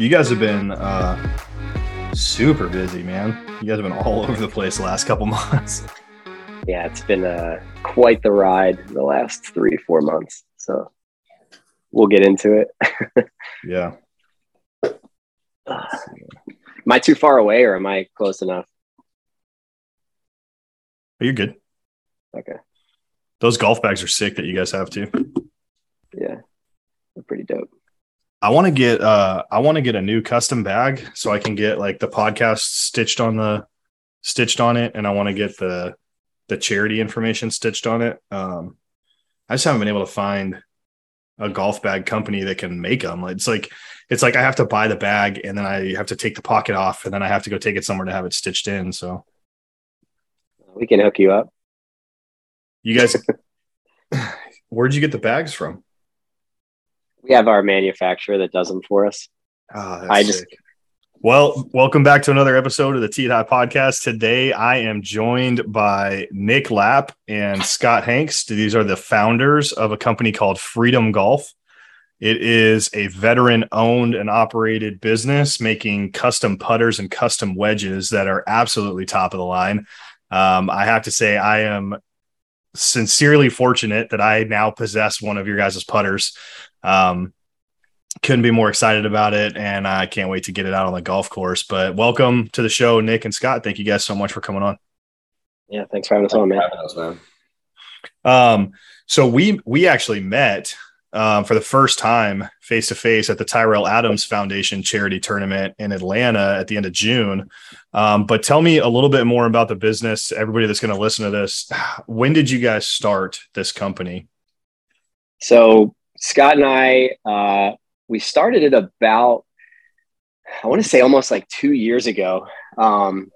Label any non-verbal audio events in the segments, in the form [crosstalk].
You guys have been uh, super busy, man. You guys have been all [laughs] over the place the last couple [laughs] months. Yeah, it's been uh, quite the ride the last three, four months. So we'll get into it. [laughs] yeah. am I too far away or am I close enough? Are You're good. Okay. Those golf bags are sick that you guys have too. Yeah. They're pretty dope. I want to get uh I want to get a new custom bag so I can get like the podcast stitched on the stitched on it and I want to get the the charity information stitched on it. Um I just haven't been able to find a golf bag company that can make them. It's like it's like I have to buy the bag and then I have to take the pocket off and then I have to go take it somewhere to have it stitched in. So we can hook you up. You guys, [laughs] where'd you get the bags from? We have our manufacturer that does them for us. Oh, I just. Sick. Well, welcome back to another episode of the Tee High Podcast. Today, I am joined by Nick Lapp and Scott Hanks. These are the founders of a company called Freedom Golf. It is a veteran owned and operated business making custom putters and custom wedges that are absolutely top of the line. Um, I have to say, I am sincerely fortunate that I now possess one of your guys' putters. Um, couldn't be more excited about it, and I can't wait to get it out on the golf course. But welcome to the show, Nick and Scott. Thank you guys so much for coming on. Yeah, thanks for having us on, man. Us, man. Um, so we we actually met um, for the first time face to face at the Tyrell Adams Foundation charity tournament in Atlanta at the end of June. Um, but tell me a little bit more about the business. Everybody that's going to listen to this, [sighs] when did you guys start this company? So Scott and I, uh, we started it about, I want to say almost like two years ago. Um,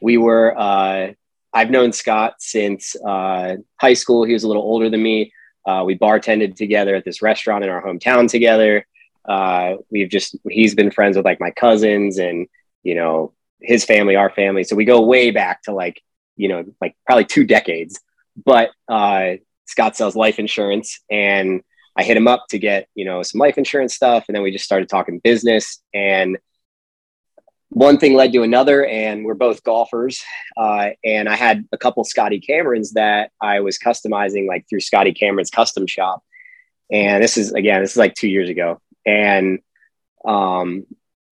we were, uh, I've known Scott since uh, high school. He was a little older than me. Uh, we bartended together at this restaurant in our hometown together. Uh, we've just he's been friends with like my cousins and you know his family, our family. So we go way back to like you know like probably two decades. But uh, Scott sells life insurance, and I hit him up to get you know some life insurance stuff, and then we just started talking business. And one thing led to another and we're both golfers. Uh, and i had a couple scotty camerons that i was customizing like through scotty cameron's custom shop. And this is again this is like two years ago. And um,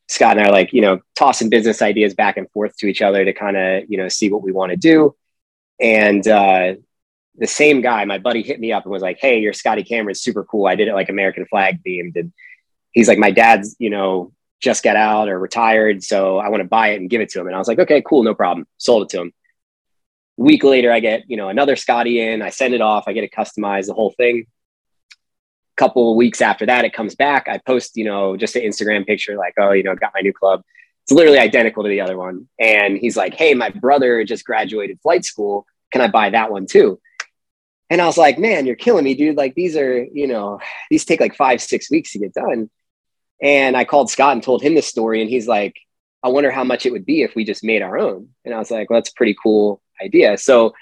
scott and i are like you know tossing business ideas back and forth to each other to kind of you know see what we want to do. And uh, the same guy my buddy hit me up and was like hey your scotty cameron's super cool i did it like american flag themed and he's like my dad's you know just got out or retired. So I want to buy it and give it to him. And I was like, okay, cool, no problem. Sold it to him. week later, I get, you know, another Scotty in, I send it off, I get it customized, the whole thing. Couple of weeks after that, it comes back. I post, you know, just an Instagram picture like, oh, you know, got my new club. It's literally identical to the other one. And he's like, hey, my brother just graduated flight school. Can I buy that one too? And I was like, man, you're killing me, dude. Like these are, you know, these take like five, six weeks to get done. And I called Scott and told him this story, and he's like, I wonder how much it would be if we just made our own. And I was like, well, that's a pretty cool idea. So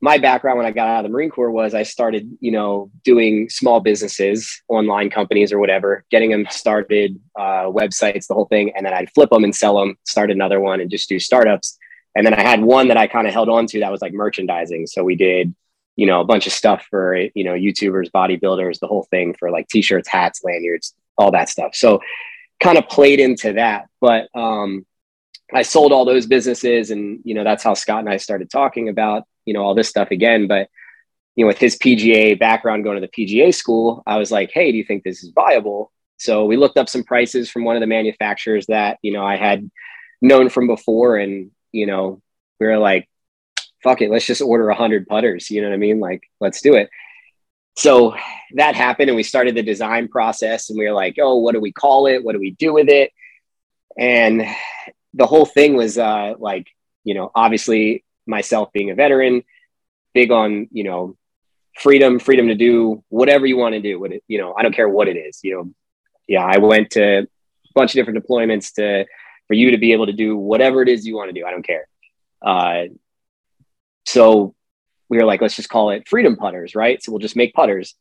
my background when I got out of the Marine Corps was I started, you know, doing small businesses, online companies or whatever, getting them started, uh, websites, the whole thing. And then I'd flip them and sell them, start another one and just do startups. And then I had one that I kind of held on to that was like merchandising. So we did, you know, a bunch of stuff for, you know, YouTubers, bodybuilders, the whole thing for like t-shirts, hats, lanyards, all that stuff. So kind of played into that. But um, I sold all those businesses, and you know that's how Scott and I started talking about you know all this stuff again. But you know, with his PGA background, going to the PGA school, I was like, hey, do you think this is viable? So we looked up some prices from one of the manufacturers that you know I had known from before, and you know we were like, fuck it, let's just order a hundred putters. You know what I mean? Like, let's do it so that happened and we started the design process and we were like oh what do we call it what do we do with it and the whole thing was uh, like you know obviously myself being a veteran big on you know freedom freedom to do whatever you want to do what it you know i don't care what it is you know yeah i went to a bunch of different deployments to for you to be able to do whatever it is you want to do i don't care uh, so we were like, let's just call it freedom putters, right? So we'll just make putters.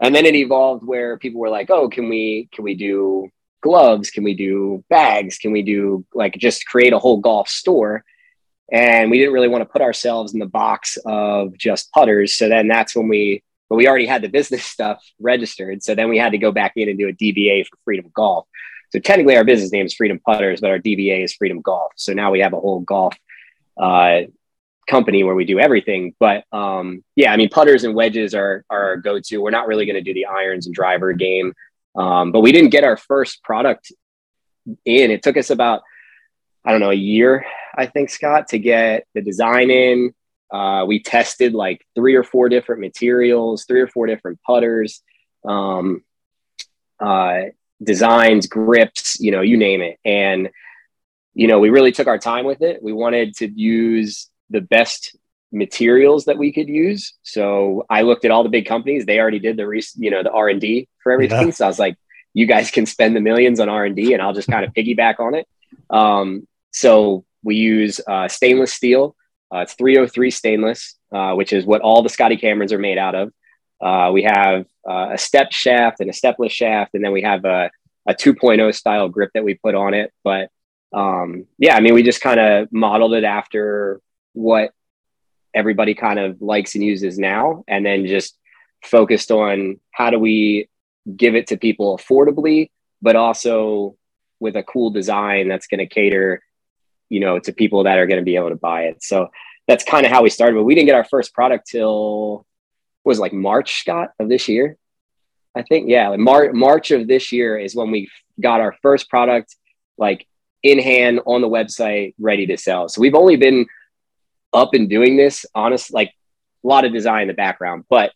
And then it evolved where people were like, oh, can we can we do gloves? Can we do bags? Can we do like just create a whole golf store? And we didn't really want to put ourselves in the box of just putters. So then that's when we, but we already had the business [laughs] stuff registered. So then we had to go back in and do a DBA for Freedom Golf. So technically, our business name is Freedom Putters, but our DBA is Freedom Golf. So now we have a whole golf uh, company where we do everything. But um, yeah, I mean, putters and wedges are, are our go to. We're not really going to do the irons and driver game. Um, but we didn't get our first product in. It took us about, I don't know, a year, I think, Scott, to get the design in. Uh, we tested like three or four different materials, three or four different putters, um, uh, designs, grips, you know, you name it. And, you know, we really took our time with it. We wanted to use the best materials that we could use. So I looked at all the big companies. They already did the, re- you know, the R and D for everything. Yeah. So I was like, you guys can spend the millions on R and D and I'll just kind of [laughs] piggyback on it. Um, so we use uh, stainless steel. Uh, it's 303 stainless, uh, which is what all the Scotty Camerons are made out of. Uh, we have uh, a step shaft and a stepless shaft, and then we have a, a 2.0 style grip that we put on it. But um, yeah, I mean, we just kind of modeled it after what everybody kind of likes and uses now, and then just focused on how do we give it to people affordably, but also with a cool design that's going to cater, you know, to people that are going to be able to buy it. So that's kind of how we started. But we didn't get our first product till was like March, Scott, of this year. I think, yeah, Mar- March of this year is when we got our first product, like in hand on the website, ready to sell. So we've only been up and doing this, honest, like a lot of design in the background, but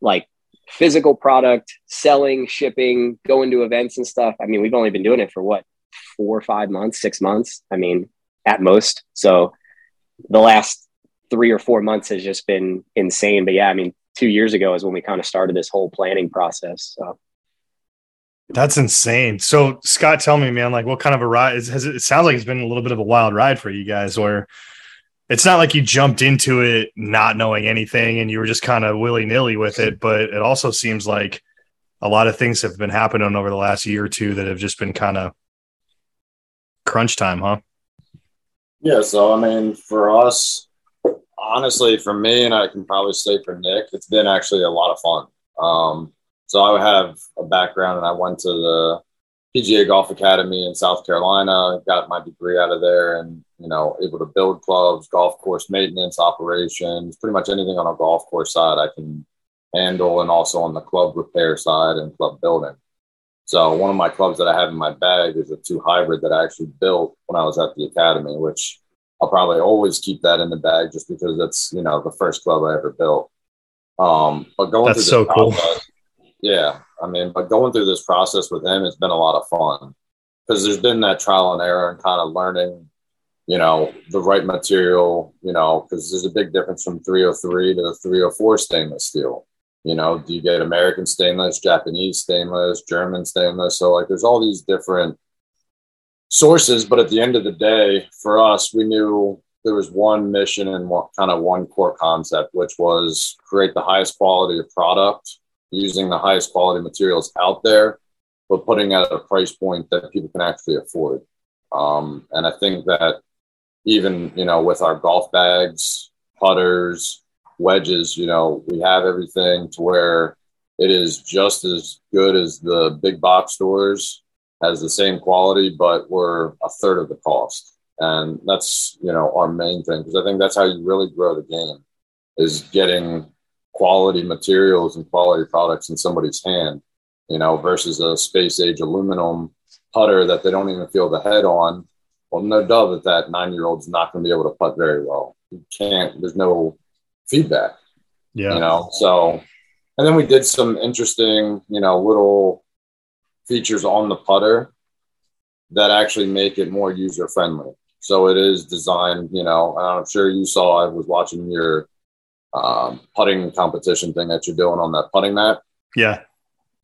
like physical product, selling, shipping, going to events and stuff. I mean, we've only been doing it for what, four or five months, six months. I mean, at most. So the last three or four months has just been insane. But yeah, I mean, two years ago is when we kind of started this whole planning process. So that's insane. So Scott, tell me, man, like what kind of a ride is, has it, it sounds like it's been a little bit of a wild ride for you guys where it's not like you jumped into it not knowing anything and you were just kind of willy nilly with it, but it also seems like a lot of things have been happening over the last year or two that have just been kind of crunch time, huh? Yeah. So, I mean, for us, honestly, for me, and I can probably say for Nick, it's been actually a lot of fun. Um, so I have a background, and I went to the PGA Golf Academy in South Carolina. Got my degree out of there, and you know, able to build clubs, golf course maintenance, operations, pretty much anything on a golf course side I can handle, and also on the club repair side and club building. So one of my clubs that I have in my bag is a two hybrid that I actually built when I was at the academy, which I'll probably always keep that in the bag just because that's you know the first club I ever built. Um, but going that's so cool. Yeah, I mean, but going through this process with him, it's been a lot of fun because there's been that trial and error and kind of learning, you know, the right material, you know, because there's a big difference from 303 to 304 stainless steel. You know, do you get American stainless, Japanese stainless, German stainless? So like, there's all these different sources, but at the end of the day, for us, we knew there was one mission and what kind of one core concept, which was create the highest quality of product using the highest quality materials out there, but putting at a price point that people can actually afford. Um, and I think that even you know with our golf bags, putters, wedges, you know, we have everything to where it is just as good as the big box stores has the same quality, but we're a third of the cost. And that's, you know, our main thing because I think that's how you really grow the game is getting quality materials and quality products in somebody's hand, you know, versus a space age aluminum putter that they don't even feel the head on. Well, no doubt that that nine year old's not going to be able to putt very well. You can't, there's no feedback. Yeah. You know, so, and then we did some interesting, you know, little features on the putter that actually make it more user friendly. So it is designed, you know, I'm sure you saw, I was watching your um, putting competition thing that you're doing on that putting mat. Yeah.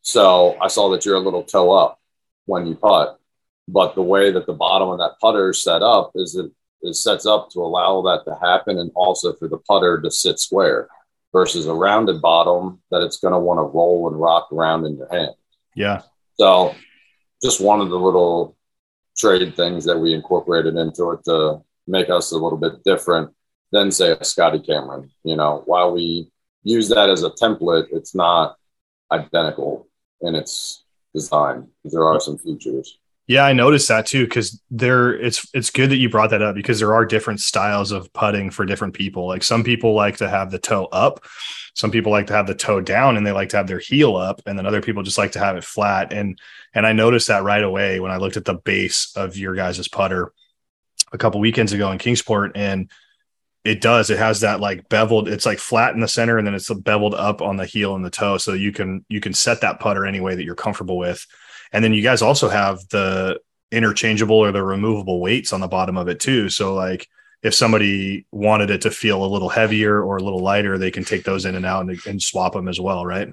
So I saw that you're a little toe up when you putt, but the way that the bottom of that putter is set up is it is sets up to allow that to happen and also for the putter to sit square versus a rounded bottom that it's going to want to roll and rock around in your hand. Yeah. So just one of the little trade things that we incorporated into it to make us a little bit different than say a Scotty Cameron. You know, while we use that as a template, it's not identical in its design. There are some features. Yeah, I noticed that too because there it's it's good that you brought that up because there are different styles of putting for different people. Like some people like to have the toe up, some people like to have the toe down and they like to have their heel up and then other people just like to have it flat and and I noticed that right away when I looked at the base of your guys' putter a couple weekends ago in Kingsport and it does it has that like beveled it's like flat in the center and then it's beveled up on the heel and the toe so you can you can set that putter any way that you're comfortable with and then you guys also have the interchangeable or the removable weights on the bottom of it too. So like if somebody wanted it to feel a little heavier or a little lighter, they can take those in and out and, and swap them as well, right?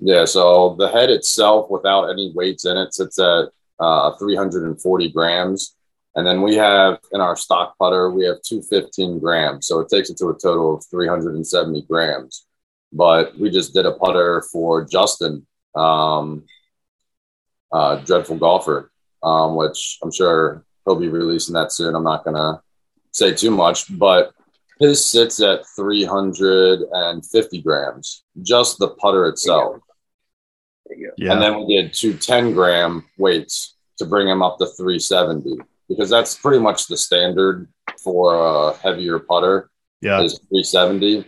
Yeah. So the head itself, without any weights in it, sits at uh, 340 grams. And then we have in our stock putter, we have 215 grams. So it takes it to a total of 370 grams. But we just did a putter for Justin um, uh, Dreadful Golfer, um, which I'm sure he'll be releasing that soon. I'm not going to say too much, but his sits at 350 grams, just the putter itself. Yeah. And then we did two 10 gram weights to bring him up to 370 because that's pretty much the standard for a heavier putter. Yeah. Is 370.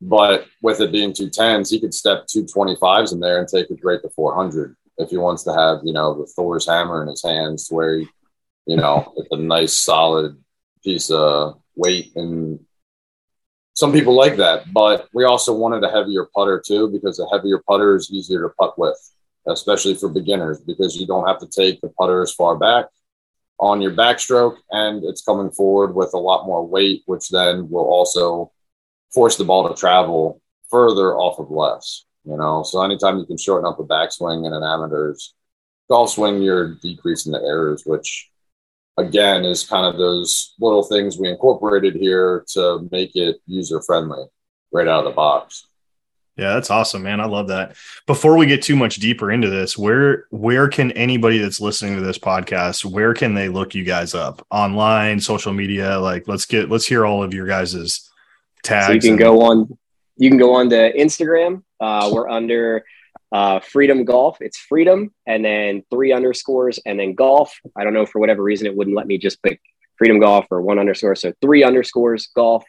But with it being two tens, he could step 225s in there and take it right to 400 if he wants to have, you know, the Thor's hammer in his hands to where he, you know, [laughs] it's a nice solid piece of weight. And some people like that, but we also wanted a heavier putter too, because a heavier putter is easier to putt with, especially for beginners, because you don't have to take the putter as far back on your backstroke and it's coming forward with a lot more weight, which then will also force the ball to travel further off of less. You know, so anytime you can shorten up a backswing in an amateur's golf swing, you're decreasing the errors, which again is kind of those little things we incorporated here to make it user friendly right out of the box. Yeah, that's awesome, man. I love that. Before we get too much deeper into this, where where can anybody that's listening to this podcast, where can they look you guys up? Online, social media, like let's get let's hear all of your guys's tags. So you can and- go on you can go on to Instagram. Uh, we're under uh, Freedom Golf. It's Freedom and then three underscores and then golf. I don't know for whatever reason it wouldn't let me just pick Freedom Golf or one underscore. So three underscores golf.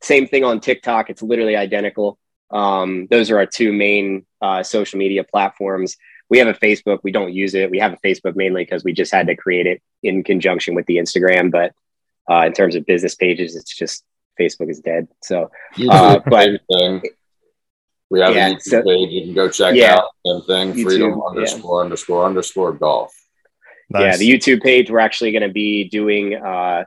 Same thing on TikTok. It's literally identical. Um, those are our two main uh, social media platforms. We have a Facebook. We don't use it. We have a Facebook mainly because we just had to create it in conjunction with the Instagram. But uh, in terms of business pages, it's just Facebook is dead. So, uh, but we have yeah, a YouTube so, page you can go check yeah, out. Same thing, YouTube, freedom underscore yeah. underscore underscore golf. Nice. Yeah, the YouTube page. We're actually going to be doing uh,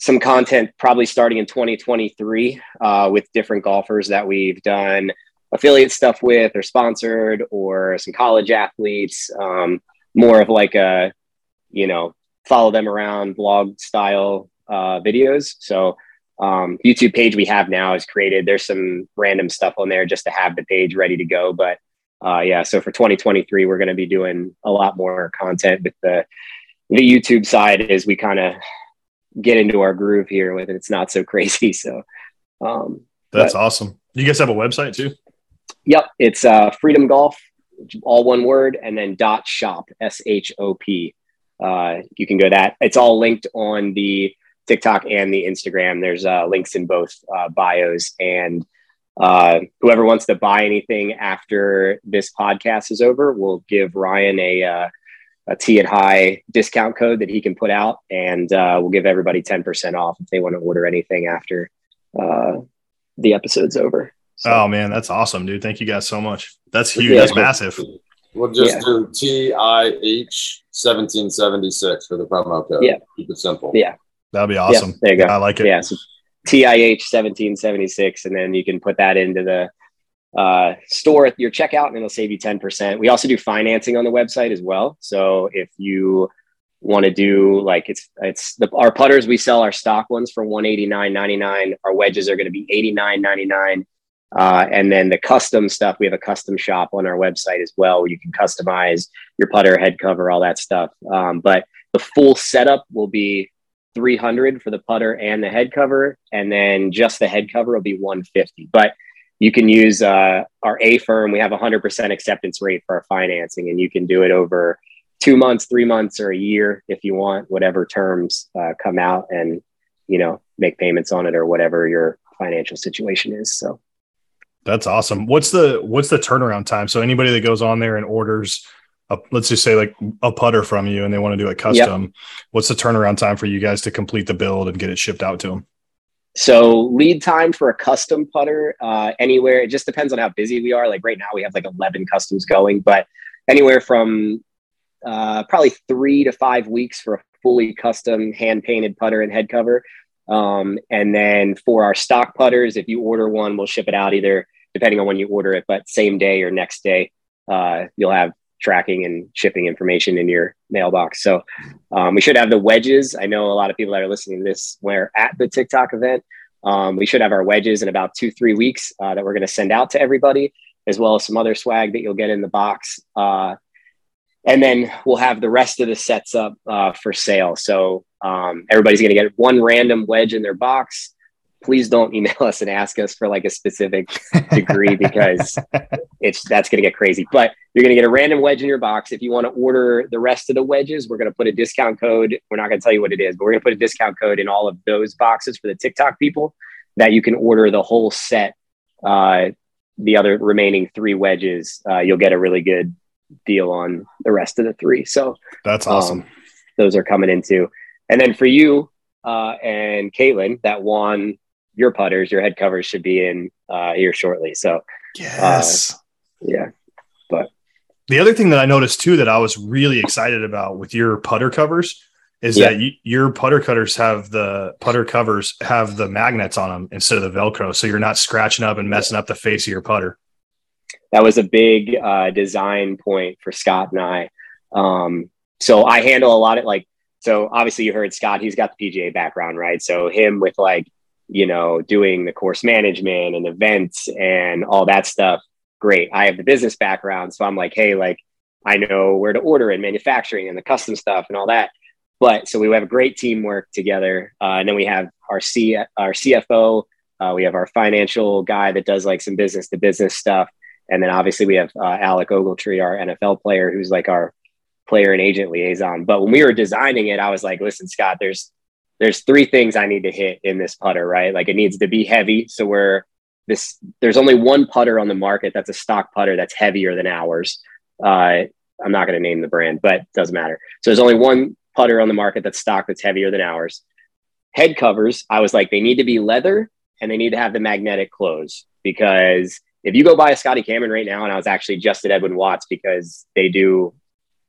some content probably starting in 2023 uh, with different golfers that we've done affiliate stuff with or sponsored or some college athletes. Um, more of like a, you know, follow them around blog style uh, videos. So um, YouTube page we have now is created. There's some random stuff on there just to have the page ready to go. But uh, yeah, so for 2023, we're going to be doing a lot more content with the the YouTube side as we kind of get into our groove here with it. It's not so [laughs] crazy. So um, that's but, awesome. You guys have a website too? Yep, it's uh, Freedom Golf, all one word, and then dot shop s h o p. Uh, you can go that. It's all linked on the TikTok and the Instagram. There's uh, links in both uh, bios. And uh, whoever wants to buy anything after this podcast is over, we'll give Ryan a, uh, a Tee It High discount code that he can put out. And uh, we'll give everybody 10% off if they want to order anything after uh, the episode's over. So. Oh, man, that's awesome, dude. Thank you guys so much. That's huge. Yeah. That's massive. We'll just yeah. do TIH 1776 for the promo code. Yeah. Keep it simple. Yeah. That'd be awesome. Yeah, there you go. I like it. Yeah. So TIH 1776, and then you can put that into the uh, store at your checkout and it'll save you 10%. We also do financing on the website as well. So if you want to do like it's, it's the, our putters, we sell our stock ones for 189.99. Our wedges are going to be 89.99 Uh, and then the custom stuff, we have a custom shop on our website as well, where you can customize your putter, head cover, all that stuff. Um, but the full setup will be 300 for the putter and the head cover, and then just the head cover will be 150. But you can use uh, our Affirm. We have a 100% acceptance rate for our financing, and you can do it over two months, three months, or a year if you want, whatever terms uh, come out, and you know make payments on it or whatever your financial situation is. So that's awesome. What's the what's the turnaround time? So anybody that goes on there and orders a, let's just say like a putter from you and they want to do it custom, yep. what's the turnaround time for you guys to complete the build and get it shipped out to them? So lead time for a custom putter, uh, anywhere, it just depends on how busy we are. Like right now we have like 11 customs going, but anywhere from uh, probably three to five weeks for a fully custom hand painted putter and head cover. Um, and then for our stock putters, if you order one, we'll ship it out either depending on when you order it, but same day or next day. Uh, you'll have tracking and shipping information in your mailbox. So um, we should have the wedges. I know a lot of people that are listening to this were at the TikTok event. Um, we should have our wedges in about two, three weeks uh, that we're going to send out to everybody, as well as some other swag that you'll get in the box. Uh, and then we'll have the rest of the sets up uh, for sale. So um, everybody's going to get one random wedge in their box. Please don't email [laughs] us and ask us for like a specific degree because [laughs] it's that's going to get crazy. But you're going to get a random wedge in your box. If you want to order the rest of the wedges, we're going to put a discount code. We're not going to tell you what it is, but we're going to put a discount code in all of those boxes for the TikTok people that you can order the whole set. Uh, the other remaining three wedges, uh, you'll get a really good deal on the rest of the three. So that's awesome. Um, those are coming into. And then for you uh, and Caitlin, that won your putters, your head covers should be in uh, here shortly. So yes, uh, yeah. But the other thing that I noticed too that I was really excited about with your putter covers is yeah. that you, your putter cutters have the putter covers have the magnets on them instead of the Velcro, so you're not scratching up and messing up the face of your putter that was a big uh, design point for Scott and I. Um, so I handle a lot of like, so obviously you heard Scott, he's got the PGA background, right? So him with like, you know, doing the course management and events and all that stuff. Great. I have the business background. So I'm like, hey, like, I know where to order and manufacturing and the custom stuff and all that. But so we have a great teamwork together. Uh, and then we have our C our CFO. Uh, we have our financial guy that does like some business to business stuff. And then obviously we have uh, Alec Ogletree, our NFL player, who's like our player and agent liaison. But when we were designing it, I was like, listen, Scott, there's there's three things I need to hit in this putter, right? Like it needs to be heavy. So we're this there's only one putter on the market that's a stock putter that's heavier than ours. Uh, I'm not going to name the brand, but it doesn't matter. So there's only one putter on the market that's stock that's heavier than ours. Head covers, I was like, they need to be leather and they need to have the magnetic close because if you go buy a Scotty Cameron right now, and I was actually just at Edwin Watts because they do,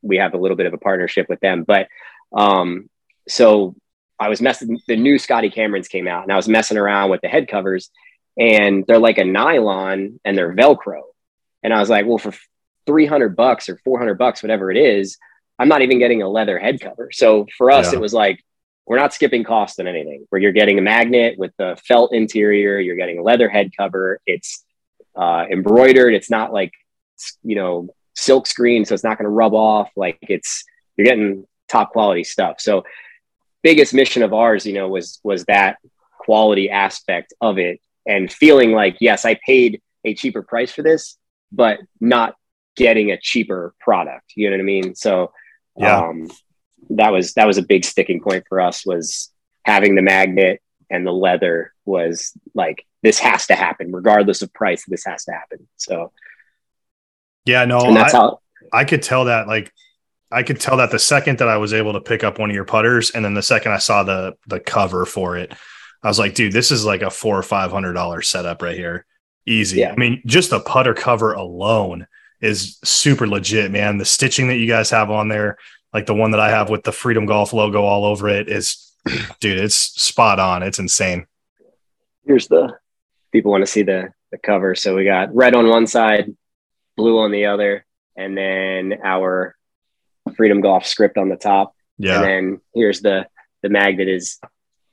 we have a little bit of a partnership with them. But um, so I was messing, the new Scotty Camerons came out, and I was messing around with the head covers, and they're like a nylon and they're Velcro. And I was like, well, for 300 bucks or 400 bucks, whatever it is, I'm not even getting a leather head cover. So for us, yeah. it was like, we're not skipping cost on anything where you're getting a magnet with the felt interior, you're getting a leather head cover. It's uh, embroidered. It's not like you know silk screen, so it's not going to rub off. Like it's you're getting top quality stuff. So biggest mission of ours, you know, was was that quality aspect of it and feeling like yes, I paid a cheaper price for this, but not getting a cheaper product. You know what I mean? So yeah. Um, that was that was a big sticking point for us was having the magnet and the leather was like this has to happen regardless of price this has to happen so yeah no and that's I, how i could tell that like i could tell that the second that i was able to pick up one of your putters and then the second i saw the the cover for it i was like dude this is like a four or five hundred dollar setup right here easy yeah. i mean just the putter cover alone is super legit man the stitching that you guys have on there like the one that i have with the freedom golf logo all over it is [clears throat] dude, it's spot on. It's insane. Here's the people want to see the the cover. So we got red on one side, blue on the other, and then our Freedom Golf script on the top. Yeah. And then here's the the magnet is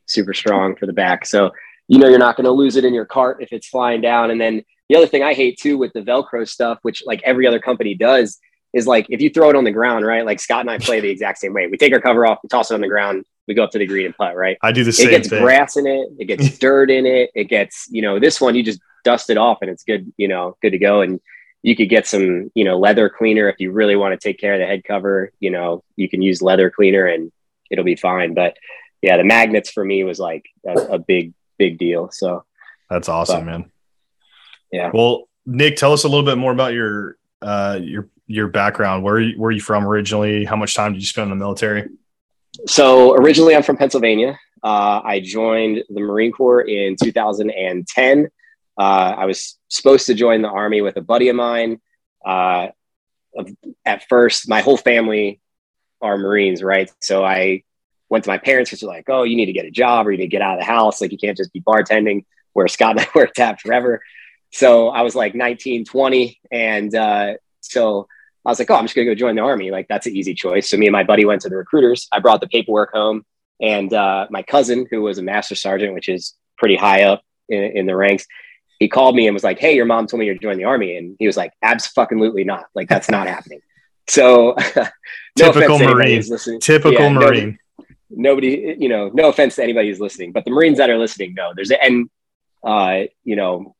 super strong for the back. So you know you're not going to lose it in your cart if it's flying down. And then the other thing I hate too with the Velcro stuff, which like every other company does, is like if you throw it on the ground, right? Like Scott and I play the exact same way. We take our cover off, we toss it on the ground, we go up to the green and putt, right? I do the same. It gets thing. grass in it, it gets [laughs] dirt in it, it gets you know this one you just dust it off and it's good, you know, good to go. And you could get some you know leather cleaner if you really want to take care of the head cover. You know, you can use leather cleaner and it'll be fine. But yeah, the magnets for me was like a, a big big deal. So that's awesome, but, man. Yeah. Well, Nick, tell us a little bit more about your uh, your your background. Where where are you from originally? How much time did you spend in the military? So originally, I'm from Pennsylvania. Uh, I joined the Marine Corps in 2010. Uh, I was supposed to join the Army with a buddy of mine. Uh, at first, my whole family are Marines, right? So I went to my parents, which were like, "Oh, you need to get a job, or you need to get out of the house. Like you can't just be bartending." Where Scott and I worked at forever. So I was like 19, 20. And uh, so I was like, oh, I'm just to go join the army. Like, that's an easy choice. So me and my buddy went to the recruiters. I brought the paperwork home. And uh, my cousin, who was a master sergeant, which is pretty high up in, in, the ranks, he called me and was like, hey, your mom told me you're joining the army. And he was like, absolutely not. Like, that's not happening. So, [laughs] no typical Marine. Typical yeah, Marine. Nobody, nobody, you know, no offense to anybody who's listening, but the Marines that are listening, no, there's, a, and, uh, you know,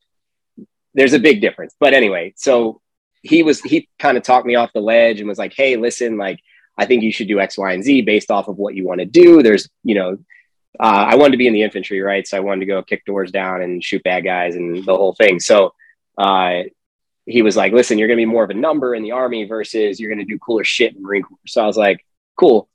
there's a big difference. But anyway, so he was he kind of talked me off the ledge and was like, "Hey, listen, like I think you should do X, Y, and Z based off of what you want to do." There's, you know, uh, I wanted to be in the infantry, right? So I wanted to go kick doors down and shoot bad guys and the whole thing. So uh, he was like, "Listen, you're going to be more of a number in the army versus you're going to do cooler shit in Marine Corps." So I was like, "Cool,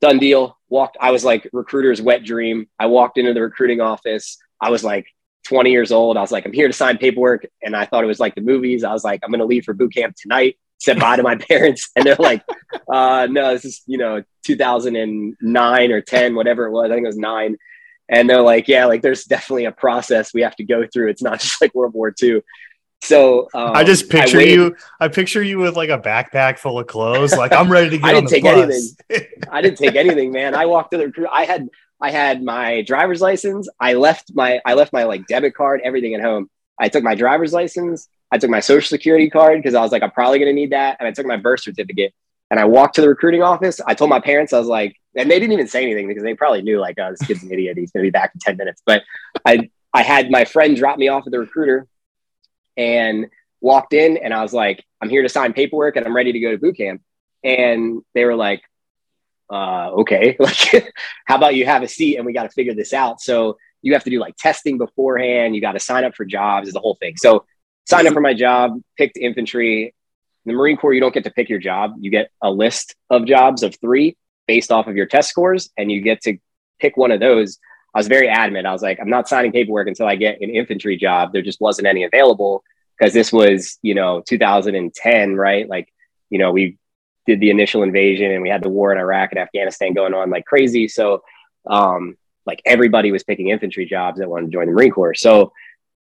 done deal." Walked. I was like recruiter's wet dream. I walked into the recruiting office. I was like 20 years old. I was like, I'm here to sign paperwork. And I thought it was like the movies. I was like, I'm going to leave for boot camp tonight. Said bye to my [laughs] parents. And they're like, uh, no, this is, you know, 2009 or 10, whatever it was. I think it was nine. And they're like, yeah, like there's definitely a process we have to go through. It's not [laughs] just like World War II. So um, I just picture I you. I picture you with like a backpack full of clothes. Like I'm ready to [laughs] get. I didn't take bus. anything. I didn't take anything, man. I walked to the recruit. I had I had my driver's license. I left my I left my like debit card, everything at home. I took my driver's license. I took my social security card because I was like, I'm probably going to need that. And I took my birth certificate and I walked to the recruiting office. I told my parents, I was like, and they didn't even say anything because they probably knew like, oh, this kid's an idiot. He's going to be back in 10 minutes. But I, I had my friend drop me off at the recruiter and walked in and I was like, I'm here to sign paperwork and I'm ready to go to boot camp. And they were like, uh, okay, [laughs] like, how about you have a seat and we got to figure this out? So you have to do like testing beforehand. You got to sign up for jobs, is the whole thing. So signed up for my job, picked infantry. In the Marine Corps, you don't get to pick your job. You get a list of jobs of three based off of your test scores, and you get to pick one of those. I was very adamant. I was like, I'm not signing paperwork until I get an infantry job. There just wasn't any available because this was, you know, 2010, right? Like, you know, we did the initial invasion and we had the war in Iraq and Afghanistan going on like crazy. So, um, like everybody was picking infantry jobs that wanted to join the Marine Corps. So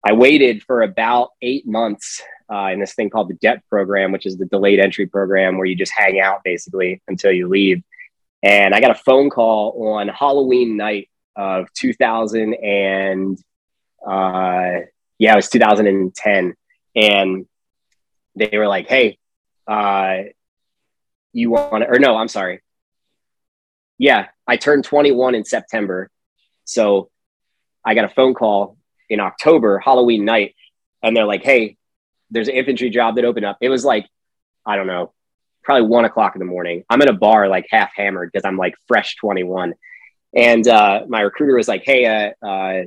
I waited for about eight months uh, in this thing called the DEP program, which is the delayed entry program where you just hang out basically until you leave. And I got a phone call on Halloween night of 2000 and uh, yeah, it was 2010. And they were like, Hey, uh, you want to, or no, I'm sorry. Yeah, I turned 21 in September. So I got a phone call in October, Halloween night, and they're like, hey, there's an infantry job that opened up. It was like, I don't know, probably one o'clock in the morning. I'm in a bar like half hammered because I'm like fresh 21. And uh, my recruiter was like, hey, uh, uh,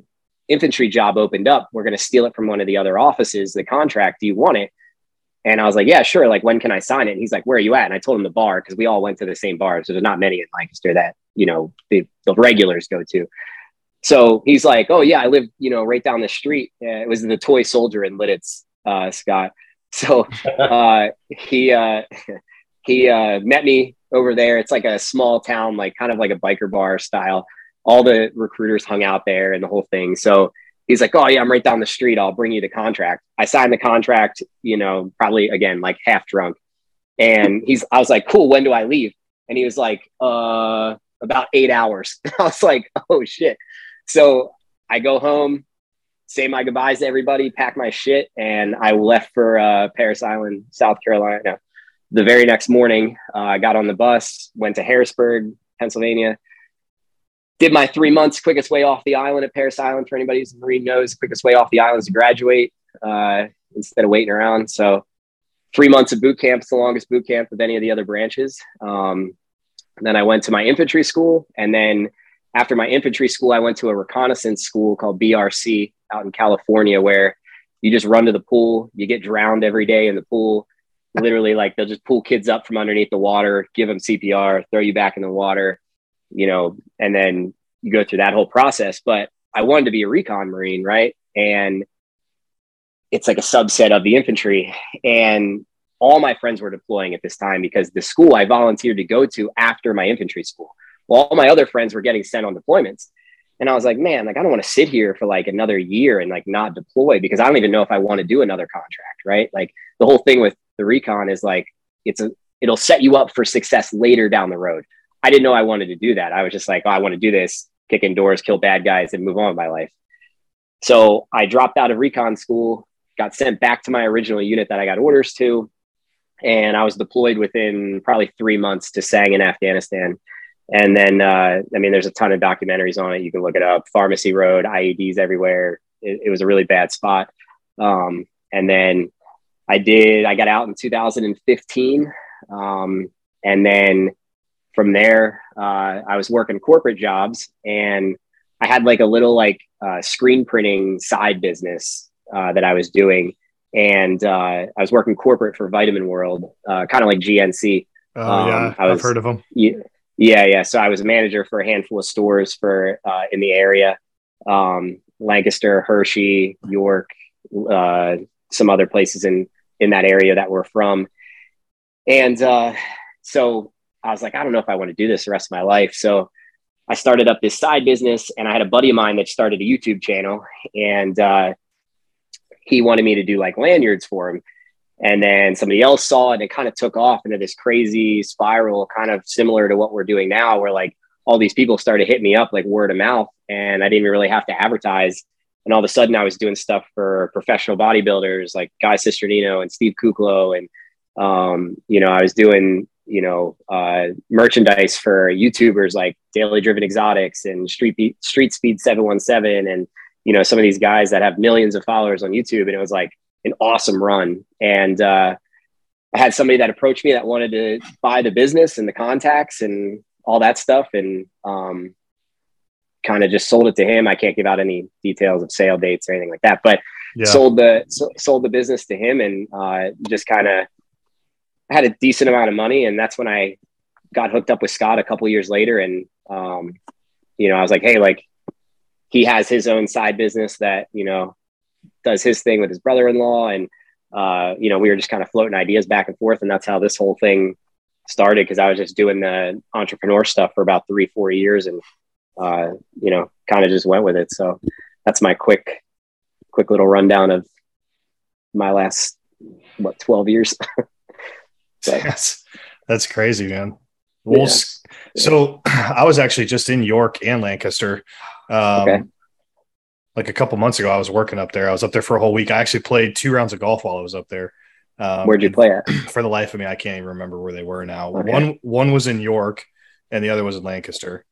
infantry job opened up. We're going to steal it from one of the other offices, the contract. Do you want it? And I was like, yeah, sure. Like, when can I sign it? And he's like, where are you at? And I told him the bar because we all went to the same bar. So there's not many in Lancaster that, you know, the, the regulars go to. So he's like, oh, yeah, I live, you know, right down the street. It was the toy soldier in Lititz, uh, Scott. [laughs] So uh, he, uh, [laughs] he uh, met me over there. It's like a small town, like kind of like a biker bar style. All the recruiters hung out there and the whole thing. So he's like, oh yeah, I'm right down the street. I'll bring you the contract. I signed the contract, you know, probably again, like half drunk. And he's, I was like, cool. When do I leave? And he was like, uh, about eight hours. [laughs] I was like, oh shit. So I go home, say my goodbyes to everybody, pack my shit, and I left for uh, Parris Island, South Carolina. The very next morning, uh, I got on the bus, went to Harrisburg, Pennsylvania, did my three months quickest way off the island at Parris Island. For anybody who's a Marine knows, quickest way off the island is to graduate uh, instead of waiting around. So three months of boot camp is the longest boot camp of any of the other branches. Um, then I went to my infantry school. And then after my infantry school, I went to a reconnaissance school called BRC out in California, where you just run to the pool, you get drowned every day in the pool. Literally, like they'll just pull kids up from underneath the water, give them CPR, throw you back in the water, you know, and then you go through that whole process. But I wanted to be a recon Marine, right? And it's like a subset of the infantry. And all my friends were deploying at this time because the school I volunteered to go to after my infantry school. Well, all my other friends were getting sent on deployments. And I was like, man, like I don't want to sit here for like another year and like not deploy because I don't even know if I want to do another contract, right? Like the whole thing with the recon is like it's a it'll set you up for success later down the road. I didn't know I wanted to do that. I was just like, oh, I want to do this, kick indoors, kill bad guys, and move on with my life. So I dropped out of recon school, got sent back to my original unit that I got orders to. And I was deployed within probably three months to Sangin Afghanistan. And then, uh, I mean, there's a ton of documentaries on it. You can look it up. Pharmacy Road, IEDs everywhere. It, it was a really bad spot. Um, and then I did, I got out in 2015. Um, and then from there, uh, I was working corporate jobs and I had like a little like uh, screen printing side business uh, that I was doing. And uh, I was working corporate for Vitamin World, uh, kind of like GNC. Oh, um, yeah. I have heard of them. Yeah, yeah, yeah. So I was a manager for a handful of stores for uh, in the area um, Lancaster, Hershey, York, uh, some other places in, in that area that we're from. And so I was like, I don't know if I want to do this the rest of my life. So I started up this side business, and I had a buddy of mine that started a YouTube channel, and uh, he wanted me to do like lanyards for him. And then somebody else saw it and it kind of took off into this crazy spiral, kind of similar to what we're doing now, where like all these people started hitting me up like word of mouth, and I didn't even really have to advertise. And all of a sudden, I was doing stuff for professional bodybuilders like Guy Cisternino and Steve Kuclo And, um, you know, I was doing, you know, uh, merchandise for YouTubers like Daily Driven Exotics and Street, Be- Street Speed 717 and you know some of these guys that have millions of followers on YouTube, and it was like an awesome run. And uh, I had somebody that approached me that wanted to buy the business and the contacts and all that stuff, and um, kind of just sold it to him. I can't give out any details of sale dates or anything like that, but yeah. sold the so, sold the business to him, and uh, just kind of had a decent amount of money, and that's when I got hooked up with Scott a couple years later, and um, you know I was like, hey, like he has his own side business that you know does his thing with his brother-in-law and uh, you know we were just kind of floating ideas back and forth and that's how this whole thing started because i was just doing the entrepreneur stuff for about three four years and uh, you know kind of just went with it so that's my quick quick little rundown of my last what 12 years [laughs] that's that's crazy man well, yeah. so [clears throat] I was actually just in York and Lancaster. Um, okay. Like a couple months ago, I was working up there. I was up there for a whole week. I actually played two rounds of golf while I was up there. Um, Where'd you play at? [clears throat] For the life of me, I can't even remember where they were now. Okay. One one was in York, and the other was in Lancaster.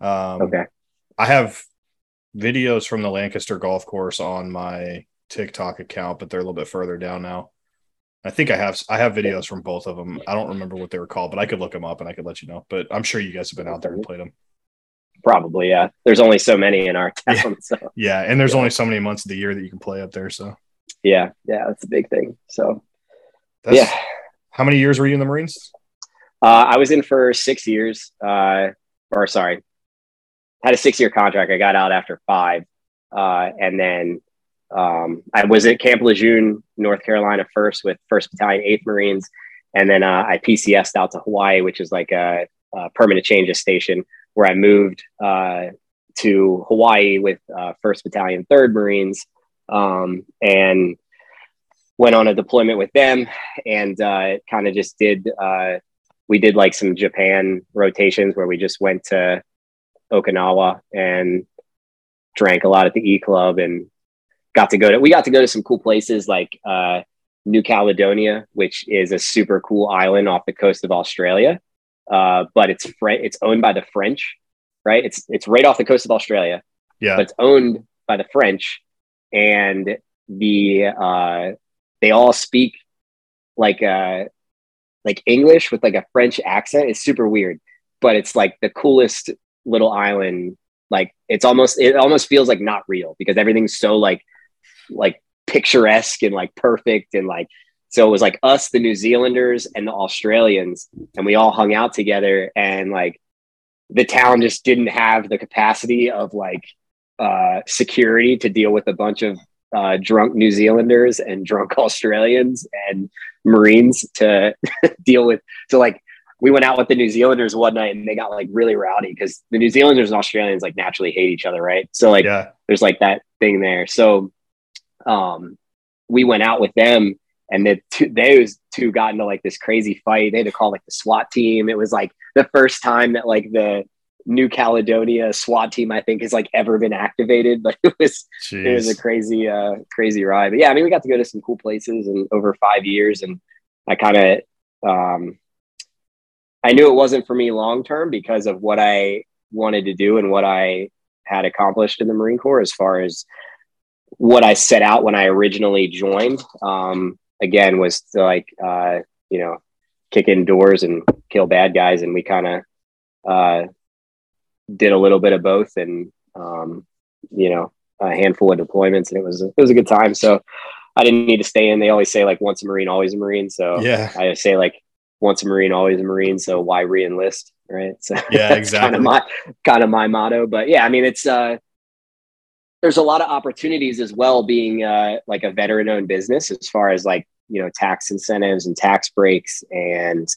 Um, okay. I have videos from the Lancaster golf course on my TikTok account, but they're a little bit further down now. I think I have I have videos from both of them. I don't remember what they were called, but I could look them up and I could let you know. But I'm sure you guys have been out there and played them. Probably, yeah. There's only so many in our town. Yeah, [laughs] so. yeah. and there's yeah. only so many months of the year that you can play up there. So yeah, yeah, that's a big thing. So that's, yeah. How many years were you in the Marines? Uh, I was in for six years. Uh, or sorry, had a six year contract. I got out after five, uh, and then um, I was at Camp Lejeune, North Carolina first with 1st Battalion, 8th Marines. And then uh, I PCSed out to Hawaii, which is like a, a permanent changes station where I moved uh, to Hawaii with uh, 1st Battalion, 3rd Marines um, and went on a deployment with them and uh, kind of just did, uh, we did like some Japan rotations where we just went to Okinawa and drank a lot at the E Club and got to go to we got to go to some cool places like uh, New Caledonia, which is a super cool island off the coast of Australia. Uh, but it's Fre- it's owned by the French, right? It's it's right off the coast of Australia. Yeah. But it's owned by the French, and the uh, they all speak like uh like English with like a French accent. It's super weird, but it's like the coolest little island. Like it's almost it almost feels like not real because everything's so like like picturesque and like perfect and like so it was like us the new zealanders and the australians and we all hung out together and like the town just didn't have the capacity of like uh security to deal with a bunch of uh drunk new zealanders and drunk [laughs] australians and marines to [laughs] deal with so like we went out with the new zealanders one night and they got like really rowdy because the new zealanders and australians like naturally hate each other right so like yeah. there's like that thing there so um, we went out with them and the two, those two got into like this crazy fight. They had to call like the SWAT team. It was like the first time that like the New Caledonia SWAT team, I think, has like ever been activated. [laughs] But it was Jeez. it was a crazy, uh, crazy ride. But yeah, I mean, we got to go to some cool places and over five years, and I kind of, um, I knew it wasn't for me long term because of what I wanted to do and what I had accomplished in the Marine Corps as far as what I set out when I originally joined. Um, again, was to like uh, you know kick in doors and kill bad guys, and we kind of uh, did a little bit of both, and um, you know a handful of deployments, and it was it was a good time. So I didn't need to stay in. They always say like once a Marine, always a Marine. So yeah, I say like once a Marine, always a Marine. So why re-enlist, right? So yeah, [laughs] exactly. kind of my kind of my motto. But yeah, I mean, it's uh, there's a lot of opportunities as well being uh, like a veteran owned business as far as like you know tax incentives and tax breaks and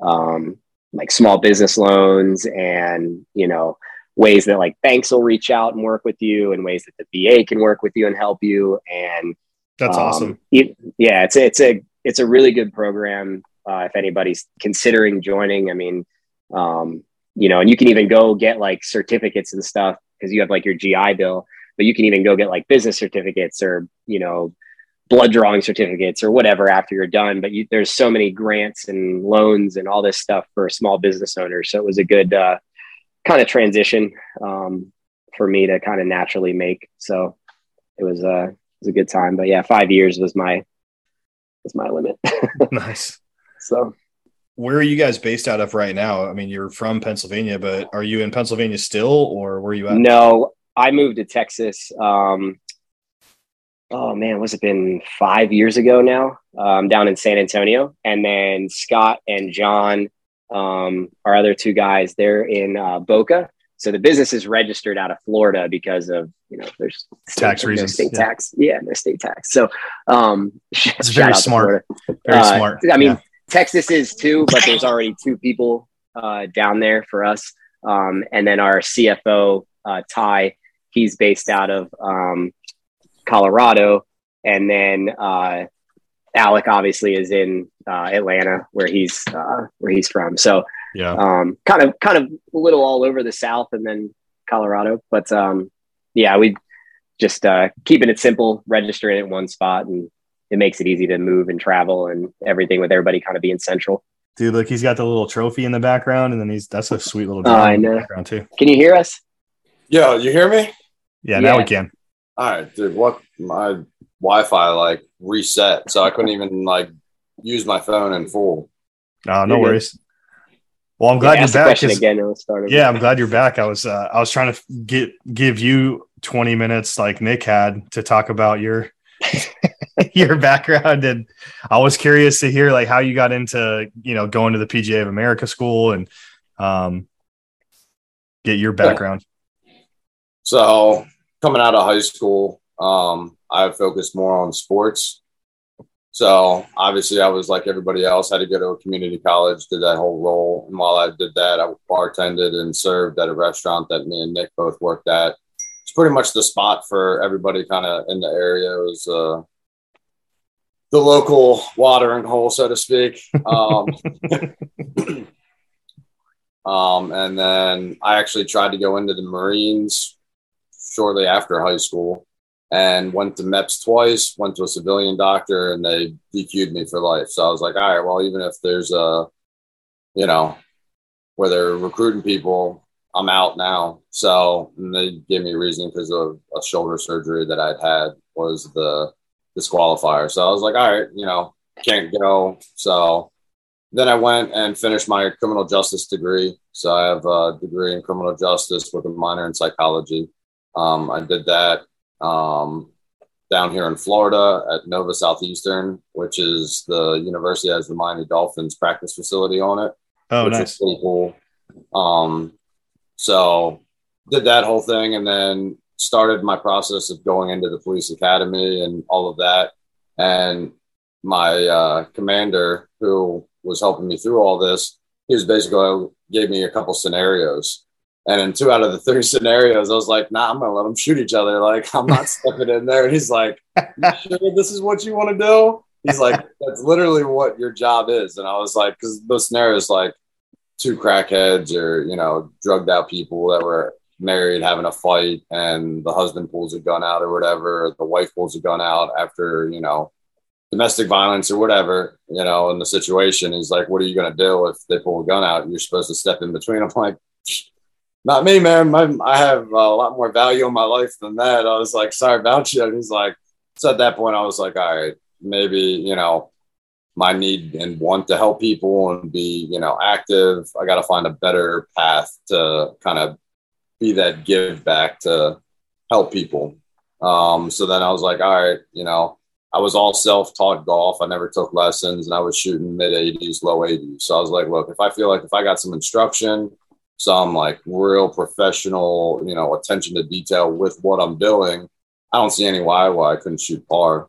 um, like small business loans and you know ways that like banks will reach out and work with you and ways that the VA can work with you and help you. And that's um, awesome. it, yeah it's it's a it's a really good program uh, if anybody's considering joining. I mean um, you know and you can even go get like certificates and stuff because you have like your GI Bill but you can even go get like business certificates or you know blood drawing certificates or whatever after you're done but you, there's so many grants and loans and all this stuff for small business owners. So it was a good uh, kind of transition um, for me to kind of naturally make. So it was uh, it was a good time but yeah five years was my was my limit. [laughs] Nice. So where are you guys based out of right now? I mean you're from pennsylvania but are you in pennsylvania still or where are you at? No I moved to Texas. Um, oh man, was it been five years ago now? Um, down in San Antonio, and then Scott and John, um, our other two guys, they're in uh, Boca. So the business is registered out of Florida because of you know there's tax state, reasons, state yeah. tax, yeah, no state tax. So um, [laughs] it's very smart, very uh, smart. I mean, yeah. Texas is too, but there's already two people uh, down there for us, um, and then our CFO uh, Ty he's based out of um, Colorado, and then uh, Alec obviously is in uh, Atlanta, where he's uh, where he's from. So yeah, um, kind of kind of a little all over the South, and then Colorado. But um, yeah, we just uh, keeping it simple, registering it in one spot, and it makes it easy to move and travel and everything with everybody kind of being central. Dude, look, he's got the little trophy in the background, and then he's that's a sweet little Oh, I know. background too. Can you hear us? Yeah, you hear me? Yeah, now we can. All right, dude. What my Wi-Fi like reset, so I couldn't even like use my phone in full. Oh, no You're worries. Well, I'm glad Yeah, you're back. again. and we'll start. Yeah, I'm glad you're back. I was uh, I was trying to get give you 20 minutes like Nick had to talk about your [laughs] your background and I was curious to hear like how you got into, you know, going to the PGA of America school and um get your background. So coming out of high school, um, I focused more on sports. So obviously, I was like everybody else, had to go to a community college, did that whole role. And while I did that, I bartended and served at a restaurant that me and Nick both worked at. It's pretty much the spot for everybody kind of in the area. It was uh, the local watering hole, so to speak. Um, [laughs] um, and then I actually tried to go into the Marines shortly after high school and went to MEPS twice, went to a civilian doctor, and they DQ'd me for life. So I was like, all right, well, even if there's a, you know, where they're recruiting people, I'm out now. So they gave me a reason because of a shoulder surgery that I'd had was the disqualifier. So I was like, all right, you know, can't go. So then I went and finished my criminal justice degree. So I have a degree in criminal justice with a minor in psychology. Um, I did that um, down here in Florida at Nova Southeastern, which is the university that has the Miami Dolphins practice facility on it. Oh, which nice. pretty cool. Um, so did that whole thing and then started my process of going into the police academy and all of that. And my uh, commander, who was helping me through all this, he was basically gave me a couple scenarios and in two out of the three [laughs] scenarios, I was like, nah, I'm gonna let them shoot each other. Like, I'm not [laughs] stepping in there. And he's like, sure this is what you want to do? He's like, that's literally what your job is. And I was like, because those scenarios like two crackheads or, you know, drugged out people that were married having a fight and the husband pulls a gun out or whatever, the wife pulls a gun out after, you know, domestic violence or whatever, you know, in the situation. He's like, what are you going to do if they pull a gun out? You're supposed to step in between. [laughs] I'm like, not me, man. My, I have a lot more value in my life than that. I was like, sorry about you. And he's like, so at that point, I was like, all right, maybe, you know, my need and want to help people and be, you know, active. I got to find a better path to kind of be that give back to help people. Um, so then I was like, all right, you know, I was all self taught golf. I never took lessons and I was shooting mid 80s, low 80s. So I was like, look, if I feel like if I got some instruction, some like real professional, you know, attention to detail with what I'm doing, I don't see any why why I couldn't shoot par.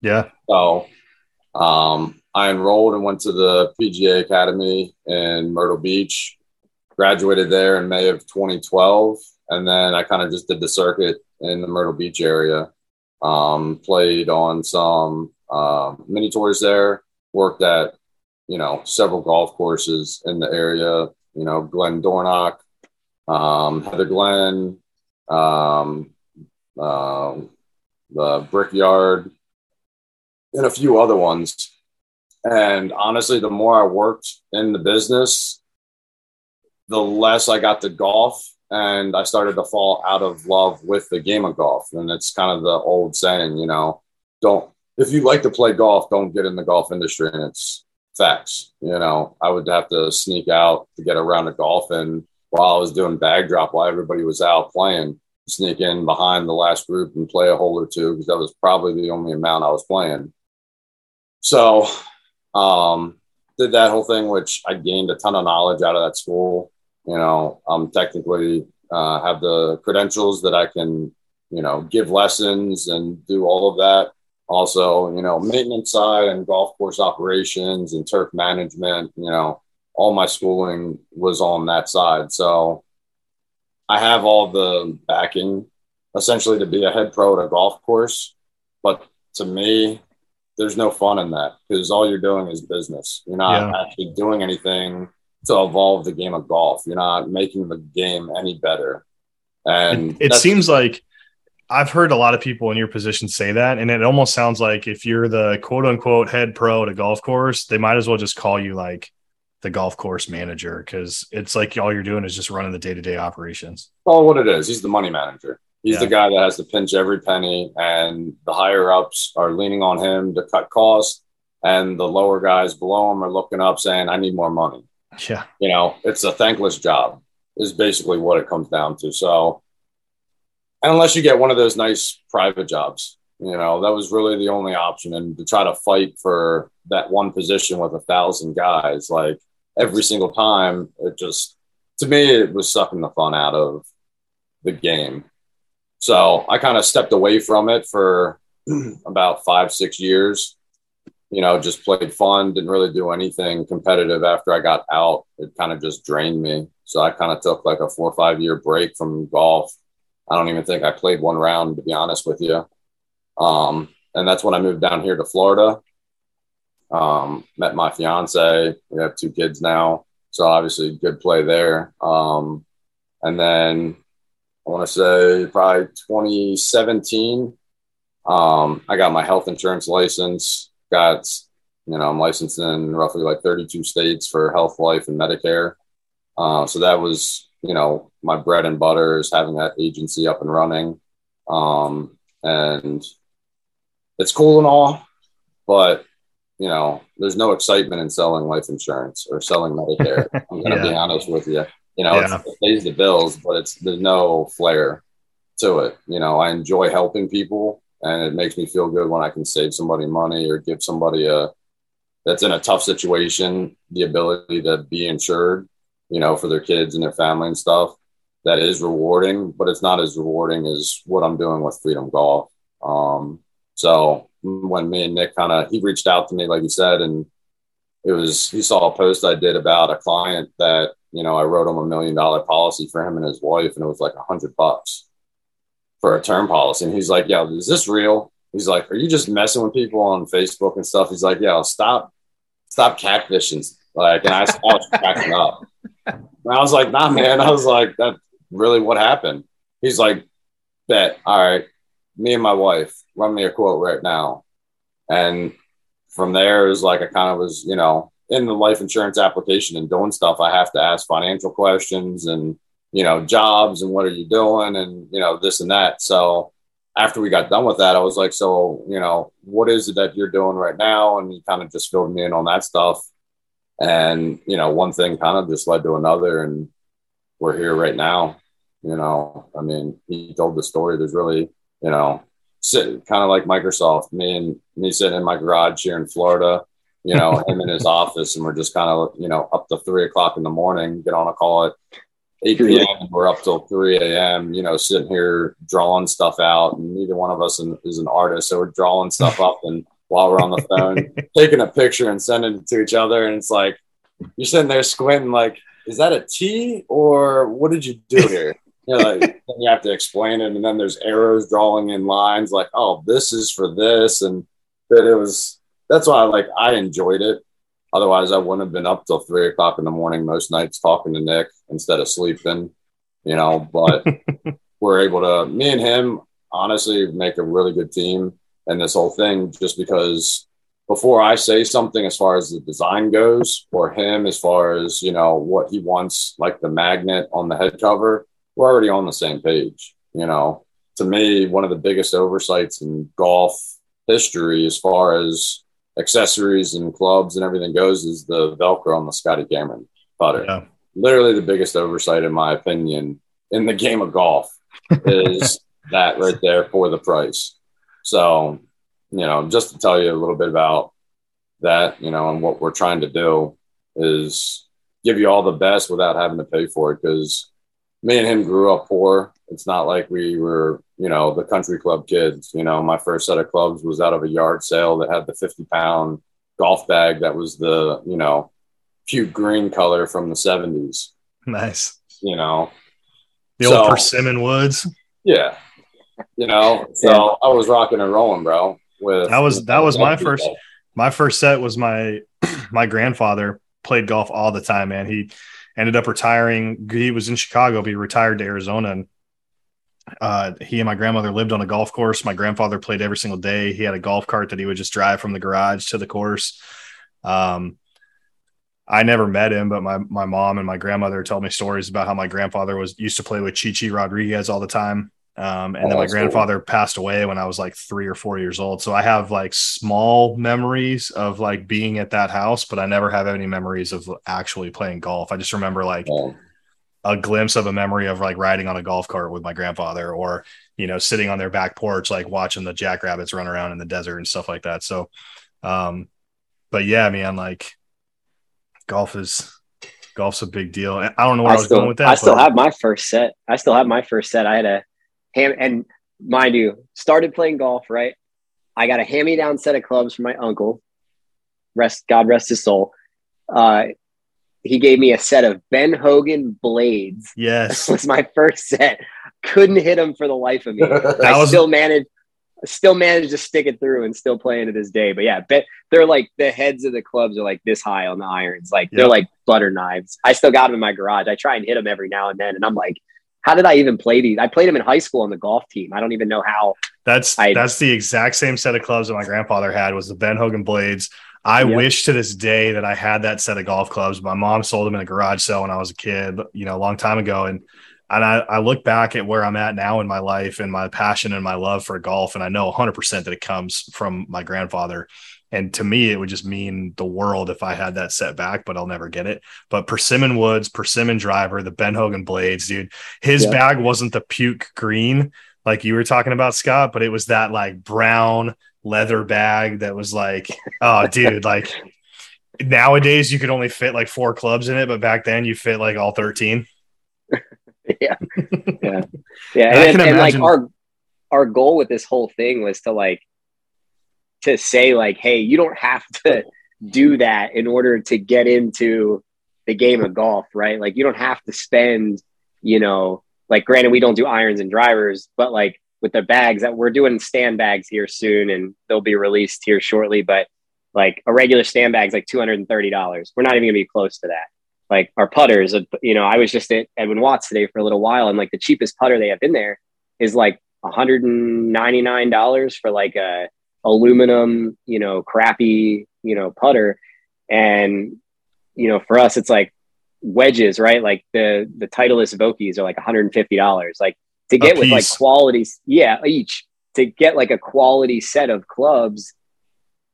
Yeah. So um, I enrolled and went to the PGA Academy in Myrtle Beach, graduated there in May of 2012. And then I kind of just did the circuit in the Myrtle Beach area. Um, played on some uh, mini tours there, worked at, you know, several golf courses in the area, you know, Glen Dornoch, um, Heather Glen, um, uh, the Brickyard, and a few other ones. And honestly, the more I worked in the business, the less I got to golf and I started to fall out of love with the game of golf. And it's kind of the old saying, you know, don't, if you like to play golf, don't get in the golf industry. And it's facts. You know, I would have to sneak out to get around to golf, and while I was doing bag drop, while everybody was out playing, sneak in behind the last group and play a hole or two because that was probably the only amount I was playing. So, um, did that whole thing, which I gained a ton of knowledge out of that school. You know, I'm technically uh, have the credentials that I can, you know, give lessons and do all of that also, you know, maintenance side and golf course operations and turf management, you know, all my schooling was on that side. So I have all the backing essentially to be a head pro at a golf course. But to me, there's no fun in that because all you're doing is business. You're not yeah. actually doing anything to evolve the game of golf. You're not making the game any better. And it, it seems like I've heard a lot of people in your position say that, and it almost sounds like if you're the quote unquote head pro at a golf course, they might as well just call you like the golf course manager because it's like all you're doing is just running the day to day operations. Well, what it is, he's the money manager. He's yeah. the guy that has to pinch every penny, and the higher ups are leaning on him to cut costs, and the lower guys below him are looking up saying, "I need more money." Yeah, you know, it's a thankless job. Is basically what it comes down to. So unless you get one of those nice private jobs, you know, that was really the only option. And to try to fight for that one position with a thousand guys, like every single time, it just, to me, it was sucking the fun out of the game. So I kind of stepped away from it for [clears throat] about five, six years. You know, just played fun, didn't really do anything competitive after I got out. It kind of just drained me. So I kind of took like a four or five year break from golf I don't even think I played one round, to be honest with you. Um, and that's when I moved down here to Florida. Um, met my fiance. We have two kids now. So obviously, good play there. Um, and then I want to say probably 2017, Um, I got my health insurance license. Got you know I'm licensed in roughly like 32 states for health, life, and Medicare. Uh, so that was you know my bread and butter is having that agency up and running. Um, and it's cool and all, but you know, there's no excitement in selling life insurance or selling Medicare. I'm gonna [laughs] yeah. be honest with you. You know, yeah. it pays the bills, but it's there's no flair to it. You know, I enjoy helping people, and it makes me feel good when I can save somebody money or give somebody a that's in a tough situation the ability to be insured. You know, for their kids and their family and stuff. That is rewarding, but it's not as rewarding as what I'm doing with Freedom Golf. Um, so when me and Nick kind of he reached out to me, like you said, and it was he saw a post I did about a client that you know I wrote him a million dollar policy for him and his wife, and it was like a hundred bucks for a term policy. And he's like, "Yeah, is this real?" He's like, "Are you just messing with people on Facebook and stuff?" He's like, "Yeah, stop, stop catfishing." Like, and I, was cracking up. And I was like, "Nah, man." I was like, "That really what happened?" He's like, "Bet, all right." Me and my wife run me a quote right now. And from there, it was like I kind of was, you know, in the life insurance application and doing stuff, I have to ask financial questions and, you know, jobs and what are you doing and, you know, this and that. So after we got done with that, I was like, so, you know, what is it that you're doing right now? And he kind of just filled me in on that stuff. And, you know, one thing kind of just led to another. And we're here right now. You know, I mean, he told the story. There's really, you know, sit kind of like Microsoft. Me and me sitting in my garage here in Florida, you know, him in his [laughs] office, and we're just kind of you know up to three o'clock in the morning. Get on a call at eight p.m. we're up till three a.m. You know, sitting here drawing stuff out, and neither one of us is an artist, so we're drawing stuff up and. While we're on the phone, [laughs] taking a picture and sending it to each other, and it's like you're sitting there squinting, like, is that a T or what did you do [laughs] here? you know, like, you have to explain it, and then there's arrows drawing in lines, like, oh, this is for this, and that it was. That's why, I like, I enjoyed it. Otherwise, I wouldn't have been up till three o'clock in the morning most nights talking to Nick instead of sleeping. You know, but [laughs] we're able to. Me and him, honestly, make a really good team, and this whole thing just because before I say something as far as the design goes, or him as far as you know what he wants, like the magnet on the head cover, we're already on the same page. You know, to me, one of the biggest oversights in golf history, as far as accessories and clubs and everything goes, is the Velcro on the Scotty Cameron putter. Yeah. Literally, the biggest oversight, in my opinion, in the game of golf [laughs] is that right there for the price. So, you know, just to tell you a little bit about that, you know, and what we're trying to do is give you all the best without having to pay for it because me and him grew up poor. It's not like we were, you know, the country club kids. You know, my first set of clubs was out of a yard sale that had the 50 pound golf bag that was the, you know, puke green color from the 70s. Nice. You know, the so, old persimmon woods. Yeah. You know, so yeah. I was rocking and rolling, bro. With that was that was my first my first set was my [clears throat] my grandfather played golf all the time, man. He ended up retiring. He was in Chicago, but he retired to Arizona. And uh, he and my grandmother lived on a golf course. My grandfather played every single day. He had a golf cart that he would just drive from the garage to the course. Um, I never met him, but my my mom and my grandmother told me stories about how my grandfather was used to play with Chi Chi Rodriguez all the time. Um, and oh, then my grandfather cool. passed away when I was like three or four years old. So I have like small memories of like being at that house, but I never have any memories of actually playing golf. I just remember like oh. a glimpse of a memory of like riding on a golf cart with my grandfather or, you know, sitting on their back porch, like watching the jackrabbits run around in the desert and stuff like that. So, um, but yeah, man, like golf is golf's a big deal. I don't know where I, I was still, going with that. I still have my first set. I still have my first set. I had a ham and mind you, started playing golf, right? I got a hand-me-down set of clubs from my uncle. Rest God rest his soul. Uh, he gave me a set of Ben Hogan blades. Yes, this [laughs] was my first set. Couldn't hit them for the life of me. [laughs] I was... still managed, still managed to stick it through and still playing to this day. But yeah, bet they're like the heads of the clubs are like this high on the irons, like yep. they're like butter knives. I still got them in my garage. I try and hit them every now and then, and I'm like, how did I even play these? I played them in high school on the golf team. I don't even know how. That's I, that's the exact same set of clubs that my grandfather had was the Ben Hogan blades. I yep. wish to this day that I had that set of golf clubs. My mom sold them in a garage sale when I was a kid, you know, a long time ago. And and I, I look back at where I'm at now in my life and my passion and my love for golf, and I know 100% that it comes from my grandfather. And to me, it would just mean the world if I had that set back, but I'll never get it. But Persimmon Woods, Persimmon Driver, the Ben Hogan Blades, dude, his yeah. bag wasn't the puke green like you were talking about, Scott, but it was that like brown leather bag that was like, oh, dude, [laughs] like nowadays you could only fit like four clubs in it, but back then you fit like all 13. [laughs] yeah. [laughs] Yeah. Yeah. and, and, and like our, our goal with this whole thing was to like to say like, hey, you don't have to do that in order to get into the game of golf, right? Like you don't have to spend, you know, like granted we don't do irons and drivers, but like with the bags that we're doing stand bags here soon and they'll be released here shortly. But like a regular stand bag's like $230. We're not even gonna be close to that. Like our putters, you know, I was just at Edwin Watts today for a little while and like the cheapest putter they have in there is like $199 for like a aluminum, you know, crappy, you know, putter. And, you know, for us, it's like wedges, right? Like the the Titleist Vokeys are like $150. Like to get with like quality, yeah, each to get like a quality set of clubs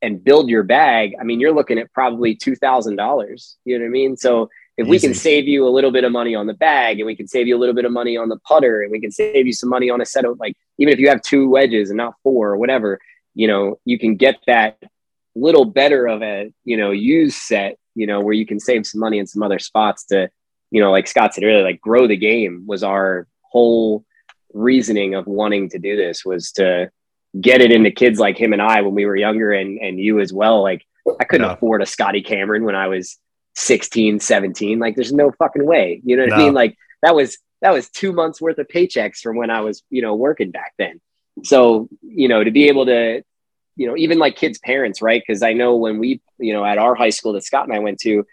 and build your bag. I mean, you're looking at probably two thousand dollars. You know what I mean? So if Easy. we can save you a little bit of money on the bag and we can save you a little bit of money on the putter and we can save you some money on a set of like even if you have two wedges and not four or whatever you know, you can get that little better of a, you know, use set, you know, where you can save some money in some other spots to, you know, like Scott said earlier, like grow the game was our whole reasoning of wanting to do this was to get it into kids like him and I when we were younger and and you as well. Like I couldn't no. afford a Scotty Cameron when I was 16, 17. Like there's no fucking way. You know what no. I mean? Like that was that was two months worth of paychecks from when I was, you know, working back then. So, you know, to be able to, you know, even like kids' parents, right? Because I know when we, you know, at our high school that Scott and I went to,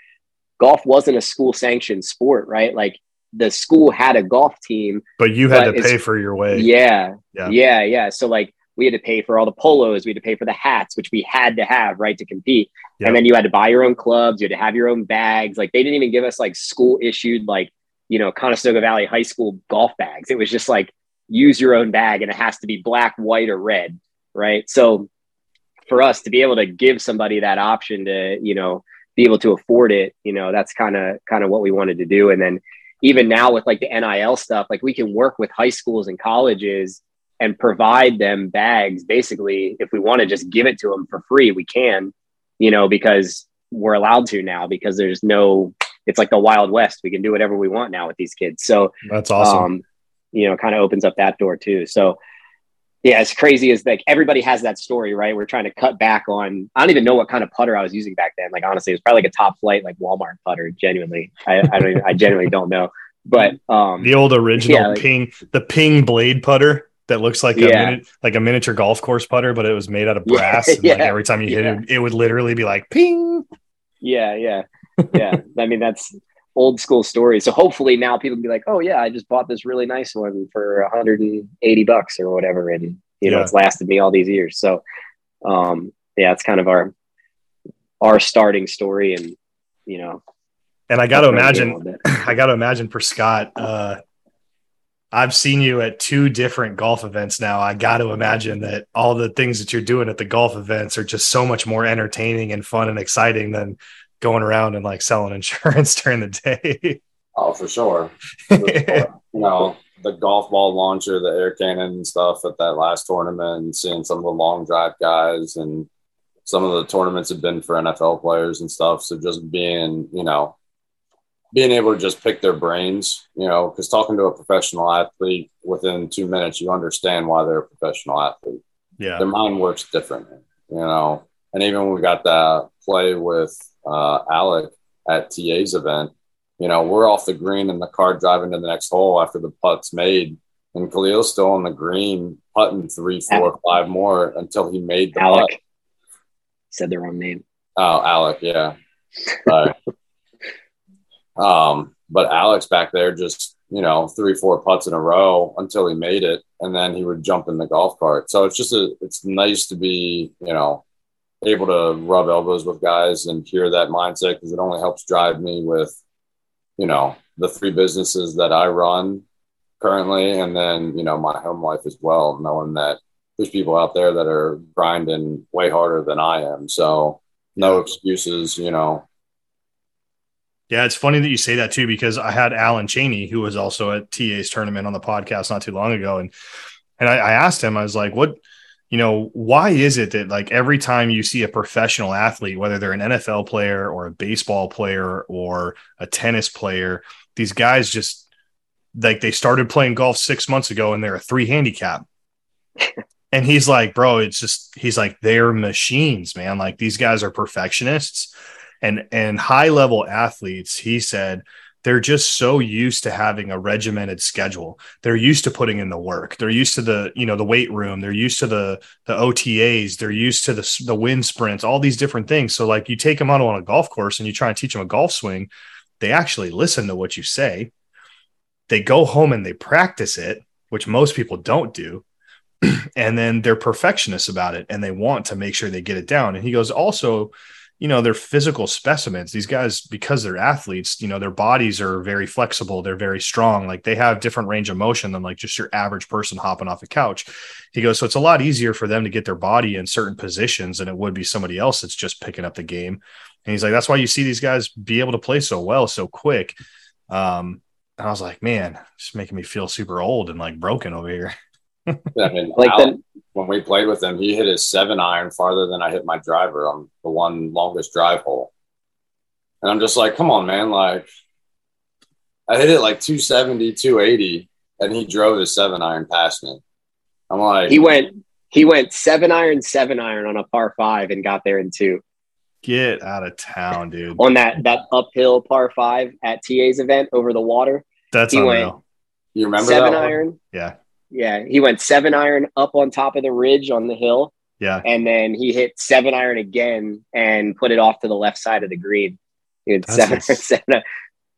golf wasn't a school sanctioned sport, right? Like the school had a golf team, but you had but to pay for your way. Yeah, yeah, yeah, yeah. So like we had to pay for all the polos, we had to pay for the hats, which we had to have, right, to compete. Yep. And then you had to buy your own clubs, you had to have your own bags. Like they didn't even give us like school issued like you know Conestoga Valley High School golf bags. It was just like use your own bag and it has to be black, white, or red, right? So for us to be able to give somebody that option to, you know, be able to afford it, you know, that's kind of kind of what we wanted to do. And then even now with like the NIL stuff, like we can work with high schools and colleges and provide them bags basically if we want to just give it to them for free, we can, you know, because we're allowed to now because there's no it's like the wild west. We can do whatever we want now with these kids. So that's awesome. Um, you know, kind of opens up that door too. So yeah, as crazy as like everybody has that story, right? We're trying to cut back on. I don't even know what kind of putter I was using back then. Like honestly, it was probably like a top flight like Walmart putter. Genuinely, I, I don't. Even, I genuinely don't know. But um, the old original yeah, like, ping, the ping blade putter that looks like yeah. a mini, like a miniature golf course putter, but it was made out of [laughs] brass. Yeah, and like every time you hit it, it would literally be like ping. Yeah, yeah, yeah. I mean, that's old school story. So hopefully now people can be like, oh yeah, I just bought this really nice one for 180 bucks or whatever, and you know yeah. it's lasted me all these years. So um, yeah, it's kind of our our starting story, and you know. And I got to imagine, [laughs] I got to imagine for Scott. Uh, I've seen you at two different golf events now. I got to imagine that all the things that you're doing at the golf events are just so much more entertaining and fun and exciting than going around and like selling [laughs] insurance during the day. Oh, for sure. For sure. [laughs] you know, the golf ball launcher, the air cannon and stuff at that last tournament, and seeing some of the long drive guys and some of the tournaments have been for NFL players and stuff. So just being, you know, being able to just pick their brains, you know, because talking to a professional athlete within two minutes, you understand why they're a professional athlete. Yeah. Their mind works differently, you know. And even when we got that play with uh, Alec at TA's event, you know, we're off the green in the car driving to the next hole after the putt's made. And Khalil's still on the green, putting three, four, five more until he made the Alec. Putt. Said the wrong name. Oh, Alec, yeah. [laughs] um, but Alex back there just you know, three, four putts in a row until he made it. And then he would jump in the golf cart. So it's just a, it's nice to be, you know, able to rub elbows with guys and hear that mindset because it only helps drive me with, you know, the three businesses that I run currently and then, you know, my home life as well, knowing that there's people out there that are grinding way harder than I am. So no excuses, you know, yeah, it's funny that you say that too, because I had Alan Cheney, who was also at TA's tournament on the podcast not too long ago. And and I, I asked him, I was like, what, you know, why is it that like every time you see a professional athlete, whether they're an NFL player or a baseball player or a tennis player, these guys just like they started playing golf six months ago and they're a three handicap. [laughs] and he's like, bro, it's just he's like, they're machines, man. Like these guys are perfectionists and and high level athletes he said they're just so used to having a regimented schedule. They're used to putting in the work. They're used to the you know the weight room. They're used to the the OTAs they're used to the, the wind sprints all these different things. So like you take them out on a golf course and you try and teach them a golf swing they actually listen to what you say. They go home and they practice it which most people don't do [clears throat] and then they're perfectionists about it and they want to make sure they get it down. And he goes also you know, they're physical specimens. These guys, because they're athletes, you know, their bodies are very flexible. They're very strong. Like they have different range of motion than like just your average person hopping off a couch. He goes, so it's a lot easier for them to get their body in certain positions than it would be somebody else that's just picking up the game. And he's like, that's why you see these guys be able to play so well, so quick. Um, and I was like, man, it's making me feel super old and like broken over here. [laughs] I mean, [laughs] like then, when we played with him, he hit his seven iron farther than I hit my driver on the one longest drive hole. And I'm just like, come on, man. Like, I hit it like 270, 280, and he drove his seven iron past me. I'm like, he went, he went seven iron, seven iron on a par five and got there in two. Get out of town, dude. on that that uphill par five at TA's event over the water. That's he unreal. went. You remember seven iron? Yeah. Yeah, he went seven iron up on top of the ridge on the hill. Yeah. And then he hit seven iron again and put it off to the left side of the green. He had seven, nice. [laughs] seven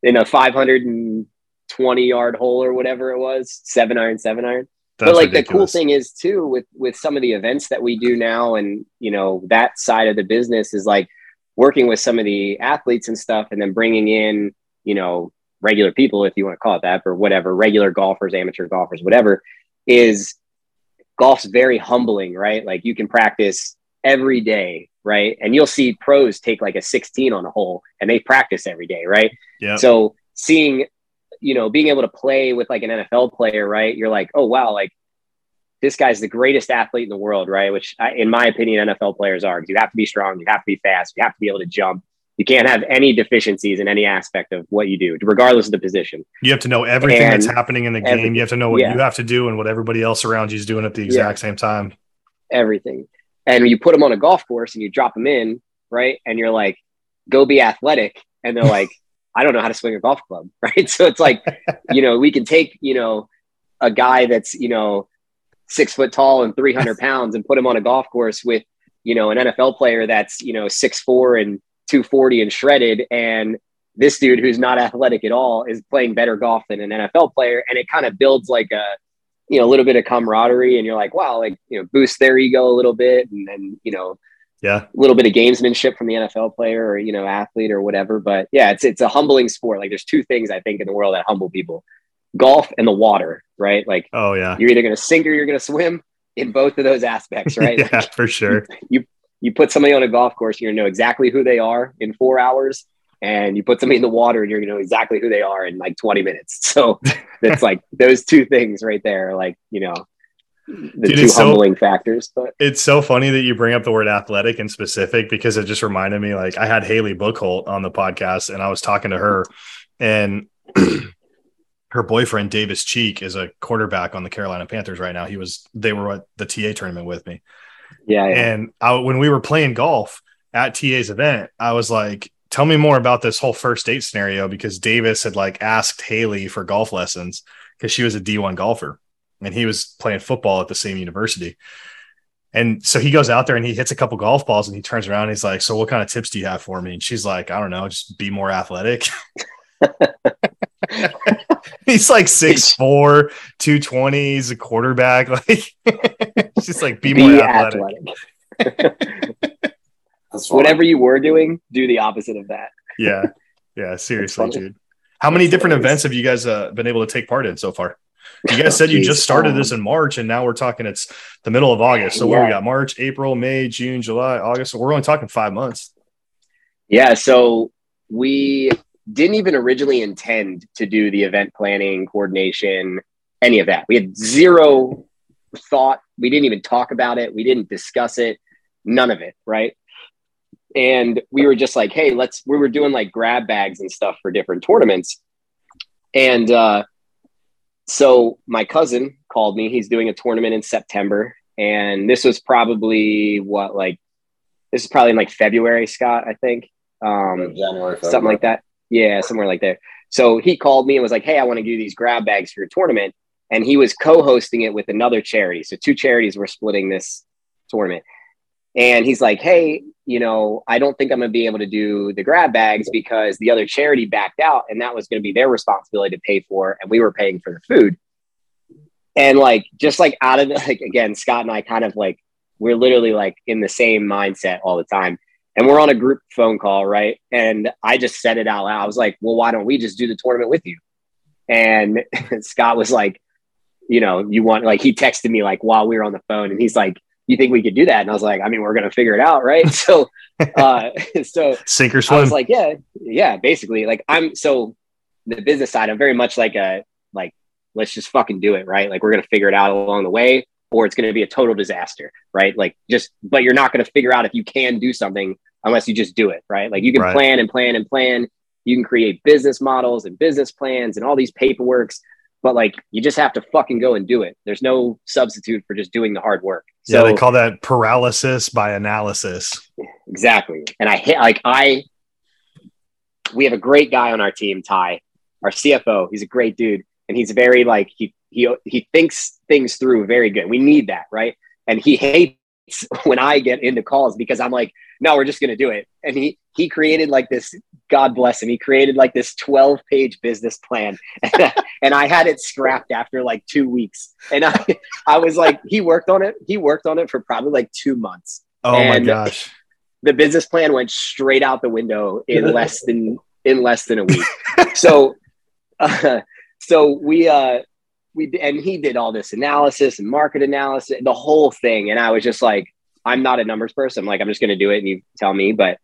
in a 520 yard hole or whatever it was, seven iron, seven iron. That's but like ridiculous. the cool thing is too with with some of the events that we do now and you know that side of the business is like working with some of the athletes and stuff and then bringing in you know regular people if you want to call it that or whatever regular golfers amateur golfers whatever is golf's very humbling, right? Like you can practice every day, right? And you'll see pros take like a 16 on a hole and they practice every day, right? Yeah. So seeing, you know, being able to play with like an NFL player, right? You're like, oh wow, like this guy's the greatest athlete in the world, right? Which, I, in my opinion, NFL players are. Because you have to be strong, you have to be fast, you have to be able to jump, you can't have any deficiencies in any aspect of what you do, regardless of the position. You have to know everything and that's happening in the game. you have to know what yeah. you have to do and what everybody else around you is doing at the exact yeah. same time. Everything. And you put them on a golf course and you drop them in, right? And you're like, go be athletic. And they're like, [laughs] I don't know how to swing a golf club, [laughs] right? So it's like, you know, we can take, you know, a guy that's, you know, six foot tall and 300 [laughs] pounds and put him on a golf course with, you know, an NFL player that's, you know, six, four and 240 and shredded and this dude who's not athletic at all is playing better golf than an NFL player and it kind of builds like a you know a little bit of camaraderie and you're like wow like you know boost their ego a little bit and then you know yeah. a little bit of gamesmanship from the NFL player or you know athlete or whatever. But yeah it's it's a humbling sport. Like there's two things I think in the world that humble people golf and the water right? Like oh yeah. you're either going to sink or you're going to swim in both of those aspects right? [laughs] Yeah for sure. [laughs] you you put somebody on a golf course, you're gonna know exactly who they are in four hours, and you put somebody in the water, and you're gonna know exactly who they are in like 20 minutes. [laughs] So it's like [laughs] those two things right there, like you know, the Dude, two humbling so, factors. But it's so funny that you bring up the word athletic and specific because it just reminded me. Like I had Haley Buchholz on the podcast, and I was talking to her, and. [clears throat] her boyfriend Davis Cheek is a quarterback on the Carolina Panthers right now. He was they were at the TA tournament with me. Yeah. yeah. And I, when we were playing golf at TA's event, I was like, tell me more about this whole first date scenario because Davis had like asked Haley for golf lessons because she was a D1 golfer and he was playing football at the same university. And so he goes out there and he hits a couple golf balls and he turns around and he's like, So what kind of tips do you have for me? And she's like, I don't know, just be more athletic. [laughs] He's like 6'4, 220. He's a quarterback. [laughs] Like, just like be, be more athletic. athletic. [laughs] Whatever you were doing, do the opposite of that. yeah. Yeah. Seriously, dude. How many different events have you guys uh, been able to take part in so far? You guys said you just [laughs] started this in March, and now we're talking it's the middle of August. So yeah. where we got March, April, May, June, July, August. So we're only talking five months. Yeah. So we didn't even originally intend to do the event planning, coordination, any of that. We had zero thought. We didn't even talk about it. We didn't discuss it. None of it. Right. And we were just like, hey, let's, we were doing like grab bags and stuff for different tournaments. And uh, so my cousin called me. He's doing a tournament in September. And this was probably what, like, this is probably in like February, Scott, I think. Um, January, February. something like that. Yeah, somewhere like there. So he called me and was like, Hey, I want to do these grab bags for your tournament. And he was co hosting it with another charity. So two charities were splitting this tournament. And he's like, Hey, you know, I don't think I'm going to be able to do the grab bags because the other charity backed out and that was going to be their responsibility to pay for. And we were paying for the food. And like, just like out of like, again, Scott and I kind of like, we're literally like in the same mindset all the time and we're on a group phone call, right? And I just said it out loud. I was like, well, why don't we just do the tournament with you? And [laughs] Scott was like, you know, you want like he texted me like while we were on the phone and he's like, you think we could do that? And I was like, I mean, we're gonna figure it out, right? [laughs] So uh [laughs] so sink or swim. I was like, yeah, yeah, basically. Like I'm so the business side, I'm very much like a like, let's just fucking do it, right? Like we're gonna figure it out along the way, or it's gonna be a total disaster, right? Like just but you're not gonna figure out if you can do something unless you just do it, right? Like you can right. plan and plan and plan. You can create business models and business plans and all these paperworks, but like you just have to fucking go and do it. There's no substitute for just doing the hard work. So, yeah, they call that paralysis by analysis. Exactly. And I hit like I we have a great guy on our team, Ty, our CFO. He's a great dude. And he's very like he he he thinks things through very good. We need that, right? And he hates [laughs] when I get into calls because I'm like, no, we're just going to do it. And he, he created like this, God bless him. He created like this 12 page business plan. [laughs] and I had it scrapped after like two weeks. And I, I was like, he worked on it. He worked on it for probably like two months. Oh and my gosh. The business plan went straight out the window in [laughs] less than, in less than a week. so, uh, so we, uh, we and he did all this analysis and market analysis, the whole thing. And I was just like, I'm not a numbers person. Like, I'm just going to do it and you tell me. But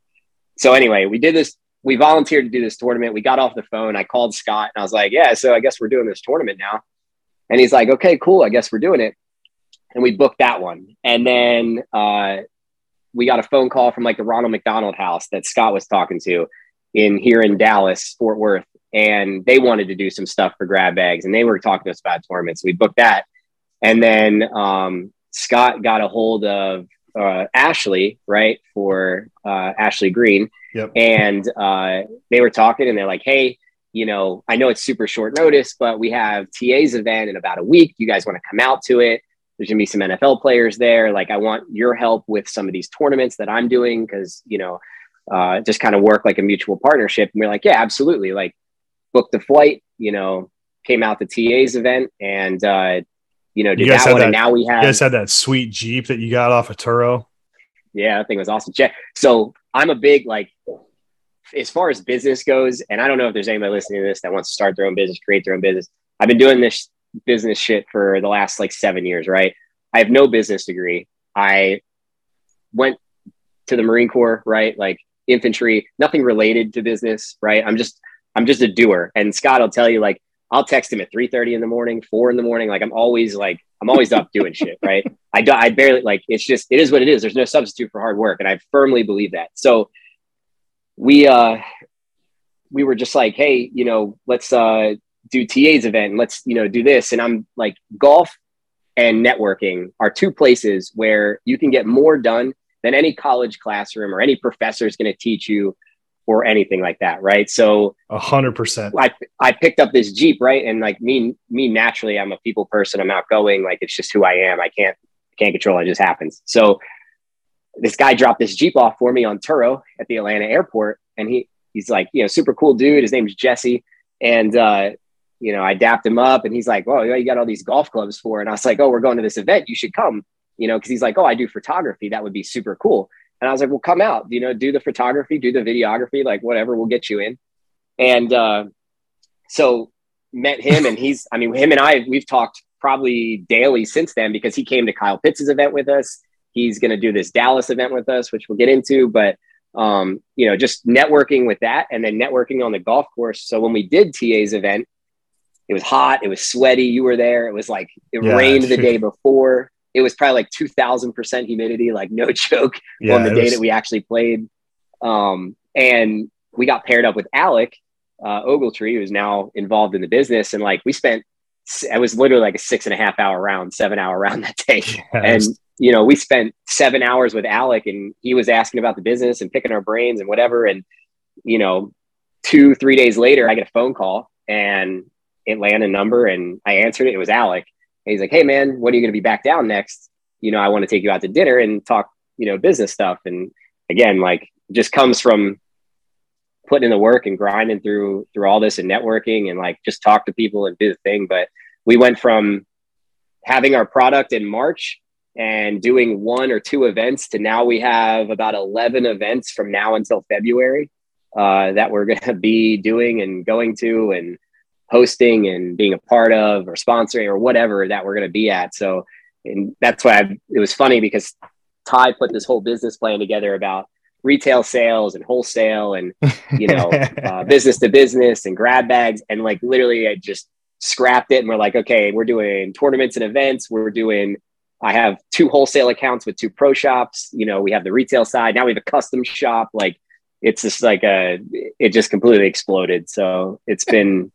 so anyway, we did this. We volunteered to do this tournament. We got off the phone. I called Scott and I was like, yeah, so I guess we're doing this tournament now. And he's like, okay, cool. I guess we're doing it. And we booked that one. And then uh, we got a phone call from like the Ronald McDonald house that Scott was talking to in here in Dallas, Fort Worth and they wanted to do some stuff for grab bags and they were talking to us about tournaments. We booked that. And then um, Scott got a hold of uh, Ashley, right, for uh, Ashley Green. Yep. And uh, they were talking and they're like, hey, you know, I know it's super short notice, but we have TA's event in about a week. You guys want to come out to it? There's going to be some NFL players there. Like, I want your help with some of these tournaments that I'm doing because, you know, uh, just kind of work like a mutual partnership. And we're like, yeah, absolutely. Like, booked the flight, you know, came out the TA's event and, uh, you know, did you that one. That, and now we have, you guys had that sweet Jeep that you got off of Turo. Yeah, that thing was awesome. So I'm a big, like, as far as business goes, and I don't know if there's anybody listening to this that wants to start their own business, create their own business. I've been doing this business shit for the last like seven years, right? I have no business degree. I went to the Marine Corps, right? Like infantry, nothing related to business, right? I'm just I'm just a doer. And Scott will tell you, like, I'll text him at 3 30 in the morning, four in the morning. Like, I'm always like, I'm always up doing [laughs] shit, right? I, do, I barely, like, it's just, it is what it is. There's no substitute for hard work. And I firmly believe that. So we, uh, we were just like, hey, you know, let's uh, do TA's event and let's, you know, do this. And I'm like, golf and networking are two places where you can get more done than any college classroom or any professor is going to teach you or anything like that, right? So a hundred percent. I I picked up this Jeep, right? And like me, me naturally, I'm a people person. I'm outgoing. Like it's just who I am. I can't can't control it. it just happens. So this guy dropped this Jeep off for me on Turo at the Atlanta airport, and he he's like, you know, super cool dude. His name's Jesse, and uh, you know, I dapped him up and he's like, well, you got all these golf clubs for. And I was like, oh, we're going to this event. You should come, you know, because he's like, oh, I do photography. That would be super cool. And I was like, well, come out, you know, do the photography, do the videography, like whatever, we'll get you in. And uh, so met him and he's, I mean, him and I, we've talked probably daily since then because he came to Kyle Pitts's event with us. He's going to do this Dallas event with us, which we'll get into. But, um, you know, just networking with that and then networking on the golf course. So when we did TA's event, it was hot, it was sweaty. You were there. It was like it yeah. rained the [laughs] day before. It was probably like 2000% humidity, like no [laughs] joke yeah, on the day was... that we actually played. Um, and we got paired up with Alec uh, Ogletree, who's now involved in the business. And like we spent, it was literally like a six and a half hour round, seven hour [laughs] round that day. Yes. And, you know, we spent seven hours with Alec and he was asking about the business and picking our brains and whatever. And, you know, two, three days later, I get a phone call and it landed a number and I answered it. It was Alec. And he's like, Hey man, when are you going to be back down next? You know, I want to take you out to dinner and talk, you know, business stuff. And again, like just comes from putting in the work and grinding through, through all this and networking and like just talk to people and do the thing. But we went from having our product in March and doing one or two events to now we have about 11 events from now until February uh, that we're going [laughs] to be doing and going to. And hosting and being a part of or sponsoring or whatever that we're going to be at. So, and that's why I, it was funny because Ty put this whole business plan together about retail sales and wholesale and you know [laughs] uh, business to business and grab bags. And like literally I just scrapped it and we're like okay we're doing tournaments and events. We're doing I have two wholesale accounts with two pro shops. You know we have the retail side. Now we have a custom shop. Like it's just like a it just completely exploded. So it's been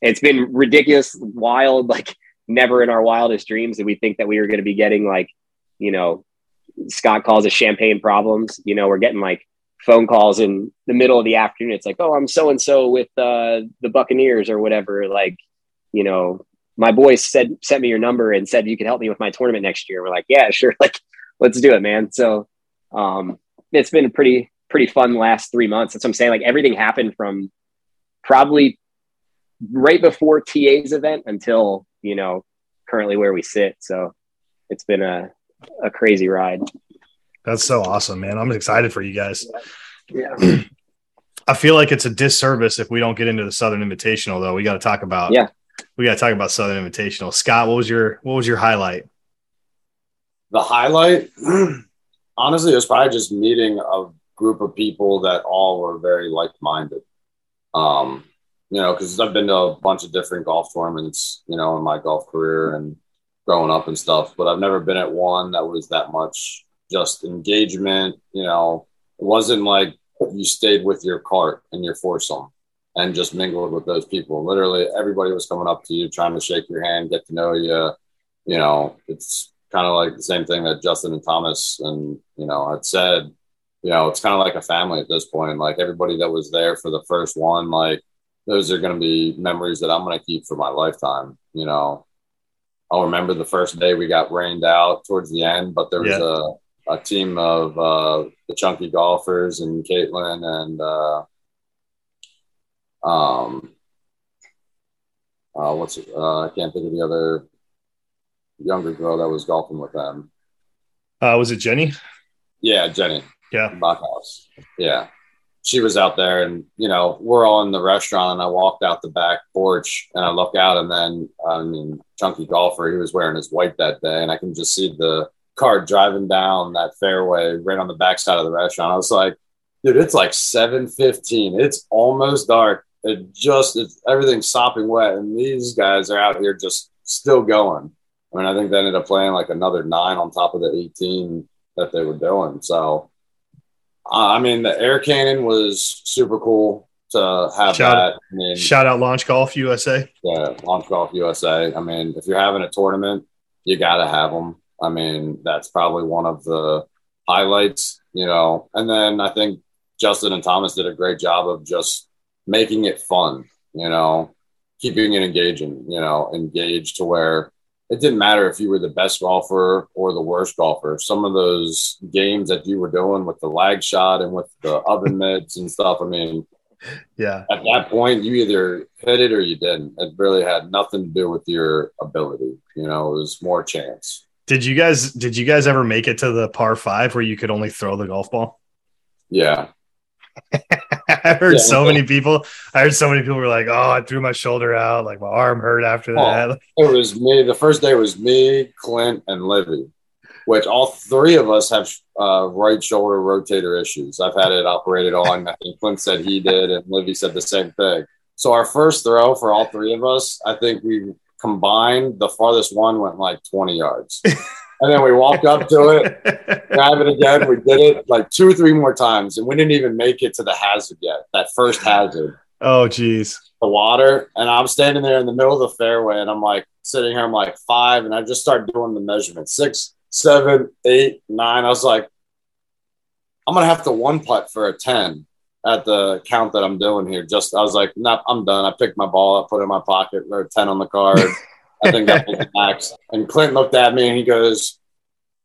it's been ridiculous, wild, like never in our wildest dreams did we think that we were going to be getting like, you know, Scott calls us champagne problems. You know, we're getting like phone calls in the middle of the afternoon. It's like, oh, I'm so and so with uh, the Buccaneers or whatever. Like, you know, my boy said sent me your number and said you could help me with my tournament next year. We're like, yeah, [laughs] sure. Like, let's do it, man. So um, it's been a pretty pretty fun last three months. That's what I'm saying. Like everything happened from probably right before TA's event until, you know, currently where we sit. So it's been a, a crazy ride. That's so awesome, man. I'm excited for you guys. Yeah. [clears throat] I feel like it's a disservice if we don't get into the Southern Invitational though. We got to talk about Yeah. We got to talk about Southern Invitational. Scott, what was your what was your highlight? The highlight [clears throat] honestly it was probably just meeting a group of people that all were very like-minded. Um you know, because I've been to a bunch of different golf tournaments, you know, in my golf career and growing up and stuff, but I've never been at one that was that much just engagement. You know, it wasn't like you stayed with your cart and your foursome and just mingled with those people. Literally, everybody was coming up to you, trying to shake your hand, get to know you. You know, it's kind of like the same thing that Justin and Thomas and you know had said. You know, it's kind of like a family at this point. Like everybody that was there for the first one, like those are going to be memories that I'm going to keep for my lifetime. You know, I'll remember the first day we got rained out towards the end, but there was yeah. a, a team of uh, the chunky golfers and Caitlin and uh, um, uh, what's it? Uh, I can't think of the other younger girl that was golfing with them. Uh, was it Jenny? Yeah, Jenny. Yeah, Bachhaus. Yeah, she was out there and you know we're all in the restaurant and i walked out the back porch and i look out and then i mean chunky golfer he was wearing his white that day and i can just see the car driving down that fairway right on the backside of the restaurant. I was like dude it's like 7.15 it's almost dark. It just it's everything's sopping wet and these guys are out here just still going. I mean i think they ended up playing like another nine on top of the 18 that they were doing. So Uh, I mean, the air cannon was super cool to have shout, that. I mean, shout out Launch Golf USA. Yeah, Launch Golf USA. I mean, if you're having a tournament, you got to have them. I mean, that's probably one of the highlights, you know. And then I think Justin and Thomas did a great job of just making it fun, you know, keeping it engaging, you know, engaged to where it didn't matter if you were the best golfer or the worst golfer. Some of those games that you were doing with the lag shot and with the oven [laughs] mitts and stuff, I mean, yeah. At that point, you either hit it or you didn't. It really had nothing to do with your ability. You know, it was more chance. Did you guys did you guys ever make it to the par five where you could only throw the golf ball? Yeah. [laughs] I heard Yeah. so many people. I heard so many people were like, "Oh, I threw my shoulder out, like my arm hurt after that." [laughs] It was me. The first day was me, Clint, and Livy, which all three of us have uh, right shoulder rotator issues. I've had it operated on. I think Clint said he did, and Livy said the same thing. So our first throw for all three of us, I think we combined the farthest one went like 20 yards. [laughs] and then we walked up to it, [laughs] grab it again. We did it like two or three more times, and we didn't even make it to the hazard yet. That first hazard oh, geez. the water and I'm standing there in the middle of the fairway and I'm like sitting here, I'm like five, and I just start doing the measurement six, seven, eight, nine. I was like, I'm gonna have to one putt for a 10 at the count that I'm doing here. Just I was like, nah, I'm done. I picked my ball up, put it in my pocket, wrote 10 on the card. [laughs] I think that was the max. And Clint looked at me and he goes,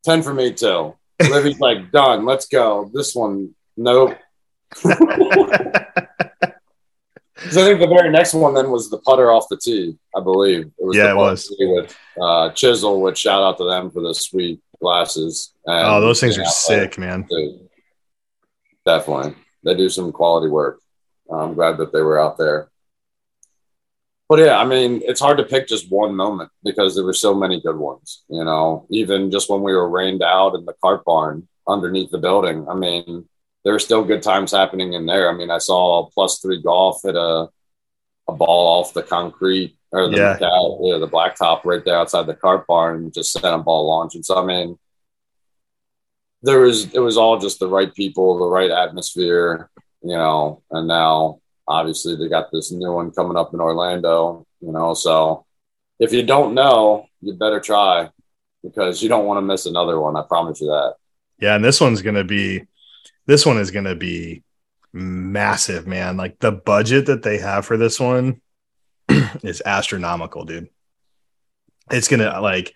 10 for me too. Livy's like, done, let's go. This one, nope. [laughs] So I think the very next one then was the putter off the tee, I believe. It was Yeah, it was. with uh, Chisel, which shout out to them for the sweet glasses. And, oh, those things are sick, man. dude, Definitely. They do some quality work. I'm glad that they were out there. But yeah, I mean, it's hard to pick just one moment because there were so many good ones. You know, even just when we were rained out in the cart barn underneath the building. I mean, there were still good times happening in there. I mean, I saw plus three golf hit a a ball off the concrete or the Yeah. yeah, the blacktop right there outside the cart barn just sent a ball launching. So I mean, there was it was all just the right people, the right atmosphere, you know. And now obviously they got this new one coming up in Orlando, you know. So if you don't know, you better try because you don't want to miss another one. I promise you that. Yeah, and this one's gonna be this one is gonna be massive, man. Like the budget that they have for this one [clears throat] is astronomical, dude. It's gonna like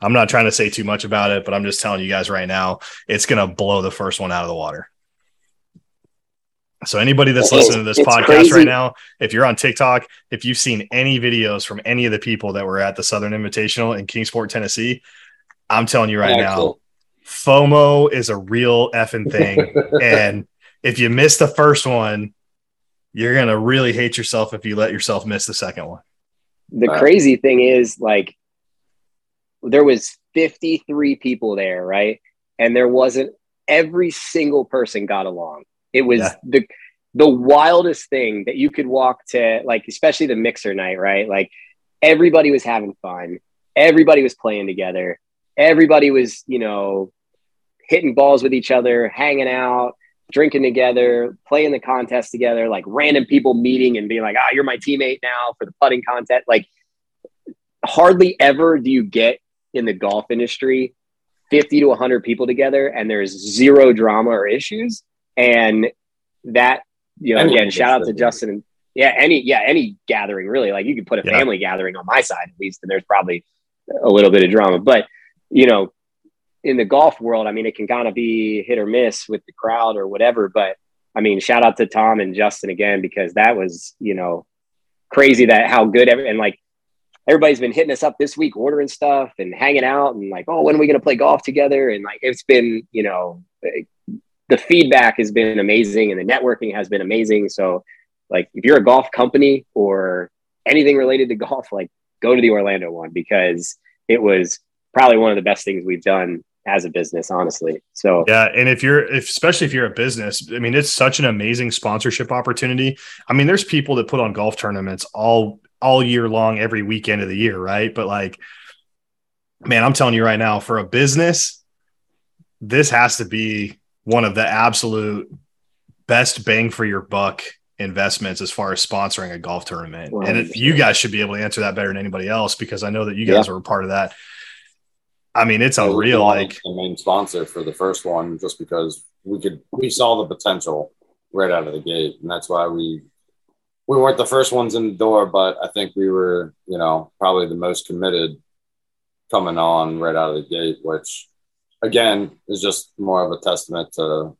I'm not trying to say too much about it, but I'm just telling you guys right now, it's gonna blow the first one out of the water. So anybody that's It's- listening to this it's podcast crazy. right now, if you're on TikTok, if you've seen any videos from any of the people that were at the Southern Invitational in Kingsport, Tennessee, I'm telling you right now, Excellent. FOMO is a real effing thing. [laughs] and if you miss the first one, you're going to really hate yourself if you let yourself miss the second one. the Right. crazy thing is like there was 53 people there right and there wasn't every single person got along it was Yeah. the the wildest thing that you could walk to like especially the mixer night right like everybody was having fun everybody was playing together everybody was you know hitting balls with each other hanging out drinking together, playing the contest together, like random people meeting and being like, ah, you're my teammate now for the putting contest. Like, hardly ever do you get in the golf industry 50 to 100 people together and there's zero drama or issues. And that, you know, again, shout out to that. Justin. And, yeah, any, yeah, any gathering really. Like, you could put a Yeah. family gathering on my side at least, and there's probably a little bit of drama. But, you know, in the golf world, I mean, it can kind of be hit or miss with the crowd or whatever. But I mean, shout out to Tom and Justin again because that was, you know, crazy that how good every and like everybody's been hitting us up this week, ordering stuff and hanging out and like, oh, when are we going to play golf together? And like, it's been, you know, the feedback has been amazing and the networking has been amazing. So, like, if you're a golf company or anything related to [laughs] golf, like, go to the Orlando one because it was probably one of the best things we've done as a business, honestly. So, Yeah, and if you're if, especially if you're a business, I mean, it's such an amazing sponsorship opportunity. I mean, there's people that put on golf tournaments all all year long, every weekend of the year, right? But like, man, I'm telling you right now, for a business, this has to be one of the absolute best bang for your buck investments as far as sponsoring a golf tournament. And it, you guys should be able to answer that better than anybody else because I know that you guys Yeah. were a part of that. I mean, it's we unreal. Like, the main sponsor for the first one just because we could we saw the potential right out of the gate, and that's why we we weren't the first ones in the door, but I think we were you know probably the most committed coming on right out of the gate, which again is just more of a testament to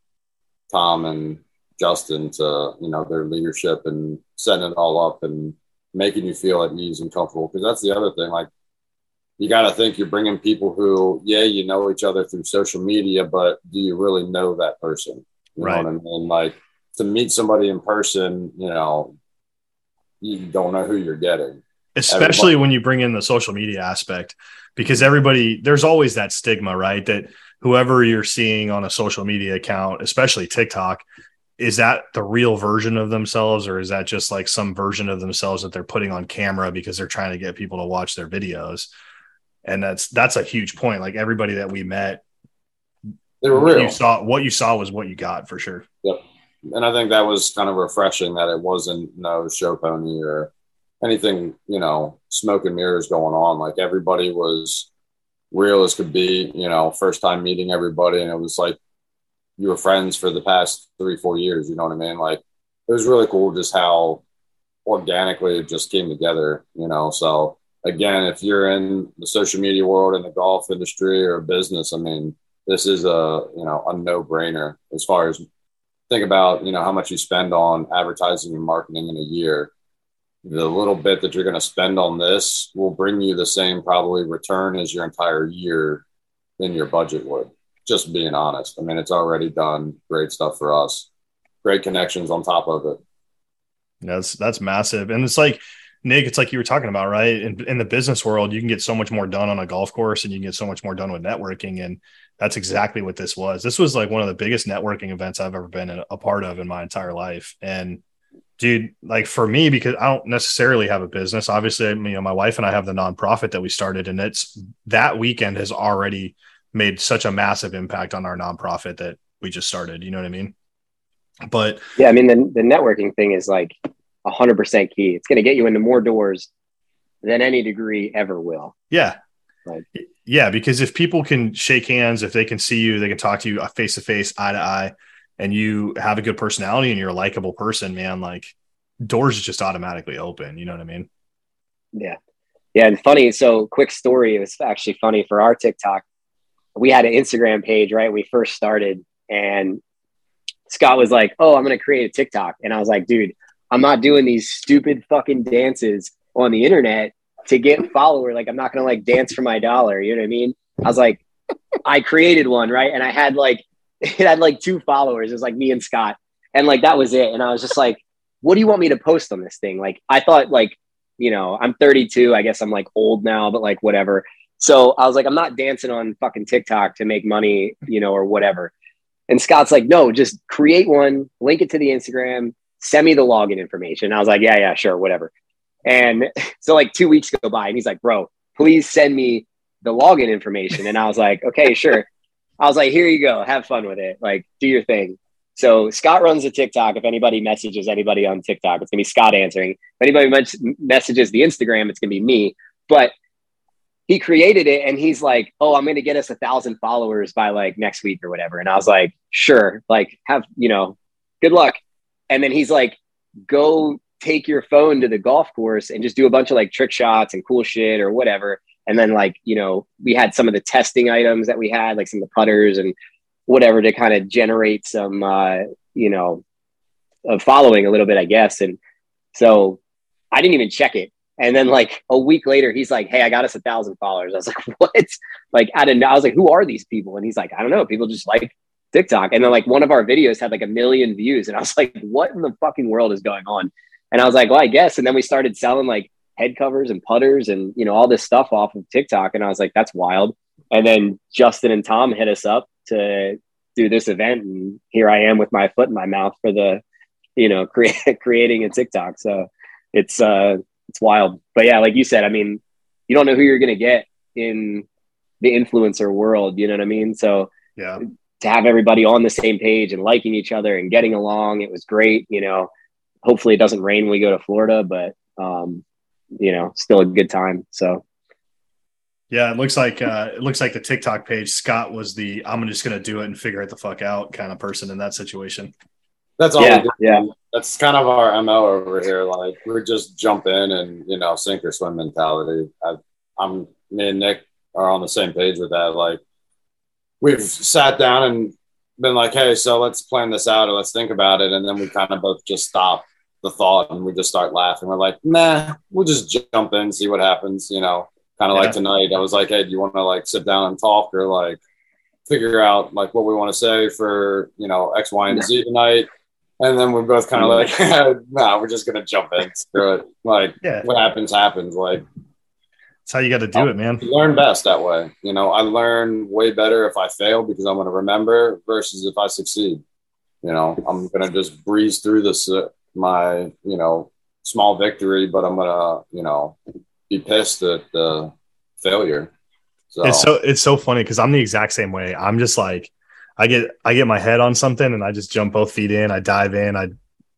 Tom and Justin to you know their leadership and setting it all up and making you feel at ease and comfortable. Because that's the other thing. Like you got to think you're bringing people who, yeah, you know each other through social media, but do you really know that person? You right. know what I mean? Like to meet somebody in person, you know, you don't know who you're getting. Especially everybody. when you bring in the social media aspect, because everybody, there's always that stigma, right? That whoever you're seeing on a social media account, especially TikTok, is that the real version of themselves or is that just like some version of themselves that they're putting on camera because they're trying to get people to watch their videos and that's that's a huge point like everybody that we met they were real. you saw what you saw was what you got for sure yep and i think that was kind of refreshing that it wasn't no show pony or anything you know smoke and mirrors going on like everybody was real as could be you know first time meeting everybody and it was like you were friends for the past three, four years. You know what I mean? Like it was really cool just how organically it just came together, you know. So again, if you're in the social media world in the golf industry or business, I mean, this is a you know a no brainer as far as think about you know how much you spend on advertising and marketing in a year. The little bit that you're going to spend on this will bring you the same probably return as your entire year in your budget would just being honest. I mean, it's already done great stuff for us. Great connections on top of it. That's that's massive, and it's like Nick. It's like you were talking about, right? In, in the business world, you can get so much more done on a golf course, and you can get so much more done with networking, and that's exactly what this was. This was like one of the biggest networking events I've ever been a part of in my entire life, and dude, like for me, because I don't necessarily have a business. Obviously, you know, my wife and I have the nonprofit that we started, and it's that weekend has already made such a massive impact on our nonprofit that we just started. You know what I mean? But yeah, I mean, the, the networking thing is like 100% key. It's going to get you into more doors than any degree ever will. Yeah. Yeah. Because if people can shake hands, if they can see you, they can talk to you uh, face to face, eye to eye, and you have a good personality and you're a likable person, man, like doors just automatically open. You know what I mean? Yeah. Yeah. And funny. So, quick story. It was actually funny for our TikTok we had an Instagram page, right? We first started and Scott was like, Oh, I'm going to create a TikTok. And I was like, dude, I'm not doing these stupid fucking dances on the internet to get follower. Like, I'm not going to like dance for my dollar. You know what I mean? I was like, [laughs] I created one, right? And I had like, it had like two followers. It was like me and Scott. And like, that was it. And I was just like, what do you want me to post on this thing? Like, I thought like, you know, I'm 32. I guess I'm like old now, but like whatever. So I was like, I'm not dancing on fucking TikTok to make money, you know, or whatever. And Scott's like, no, just create one, link it to the Instagram, send me the login information. I was like, yeah, yeah, sure, whatever. And [laughs] so like two weeks go by and he's like, bro, please send me the login information. And I was like, okay, sure. I was like, here you go. Have fun with it. Like, do your thing. So Scott runs a TikTok. If anybody messages anybody on TikTok, it's gonna be Scott answering. If anybody messages the Instagram, it's gonna be me. But he created it and he's like, Oh, I'm to get us a thousand followers by like next week or whatever. And I was like, Sure, like, have, you know, good luck. And then he's like, Go take your phone to the golf course and just do a bunch of like trick shots and cool shit or whatever. And then, like, you know, we had some of the testing items that we had, like some of the putters and whatever to kind of generate some, uh, you know, of following a little bit, I guess. And so I didn't even check it and then like a week later, he's like, "Hey, I got us a thousand followers." [laughs] I was like, "What?" Like I didn't. I was like, "Who are these people?" And he's like, "I don't know. People just like TikTok." And then like one of our videos had like a million views, and I was like, "What in the fucking world is going on?" And I was like, "Well, I guess." And then we started selling like head covers and putters and you know all this stuff off of TikTok, and I was like, "That's wild." And then Justin and Tom hit us up to do this event, and here I am with my foot in my mouth for the, you know, [laughs] create, creating a TikTok. So it's uh it's wild. But yeah, like you said, I mean, you don't know who you're going to get in the influencer world. You know what I mean? So yeah, to have everybody on the same page and liking each other and getting along, it was great. You know, hopefully it doesn't rain when we go to Florida, but um, you know, still a good time. So yeah, it looks like uh, it looks like the TikTok page. Scott was the I'm just going to do it and figure it the fuck out kind of person in that situation. That's all. Yeah, yeah. That's kind of our mo over here. Like we're just jump in and you know sink or swim mentality. I, I'm me and Nick are on the same page with that. Like we've sat down and been like, hey, so let's plan this out or let's think about it. And then we kind of both just stop the thought and we just start laughing. We're like, nah, we'll just jump in, see what happens, you know. Kind of yeah. like tonight. I was like, hey, do you want to like sit down and talk or like figure out like what we want to say for, you know, X, Y, and Z tonight? And then we're both kind of like, [laughs] nah, we're just gonna jump in. Screw it. Like yeah. what happens, happens. Like that's how you got to do I'll, it, man. Learn best that way. You know, I learn way better if I fail because I'm going to remember versus if I succeed. You know, I'm going to just breeze through this, uh, my, you know, small victory, but I'm to, you know, be pissed at the failure. So it's so, it's so funny because I'm the exact same way. I'm just like, I get, I get my head on something and I just jump both feet in. I dive in. I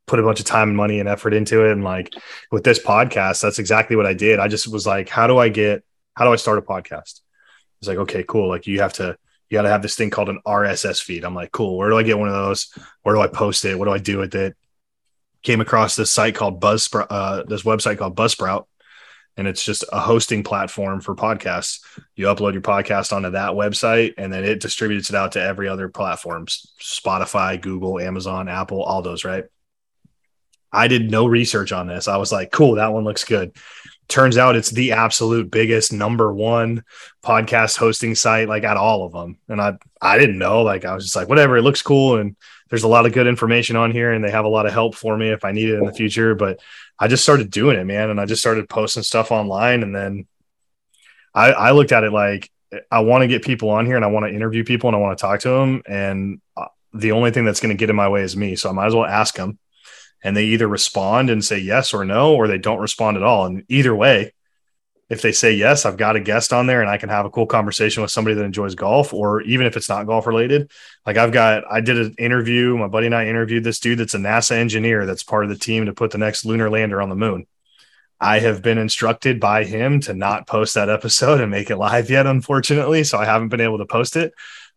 put a bunch of time and money and effort into it. And like with this podcast, that's exactly what I did. I just was like, how do I get, how do I start a podcast? It's like, okay, cool. Like you have to, you got to have this thing called an RSS feed. I'm like, cool. Where do I get one of those? Where do I post it? What do I do with it? Came across this site called Buzzsprout, uh, this website called Buzzsprout, and it's just a hosting platform for podcasts. You upload your podcast onto that website, and then it distributes it out to every other platforms: Spotify, Google, Amazon, Apple, all those. Right? I did no research on this. I was like, cool, that one looks good. Turns out it's the absolute biggest number one podcast hosting site, like at all of them. And I, I didn't know. Like, I was just like, whatever, it looks cool. And there's a lot of good information on here, and they have a lot of help for me if I need it in the future. But I just started doing it, man. And I just started posting stuff online. And then I, I looked at it like, I want to get people on here and I want to interview people and I want to talk to them. And uh, the only thing that's going to get in my way is me. So I might as well ask them and they either respond and say yes or no, or they don't respond at all. And either way, if they say yes, I've got a guest on there and I can have a cool conversation with somebody that enjoys golf, or even if it's not golf related. Like I've got, I did an interview. My buddy and I interviewed this dude that's a NASA engineer that's part of the team to put the next lunar lander on the moon. I have been instructed by him to not post that episode and make it live yet, unfortunately. So I haven't been able to post it.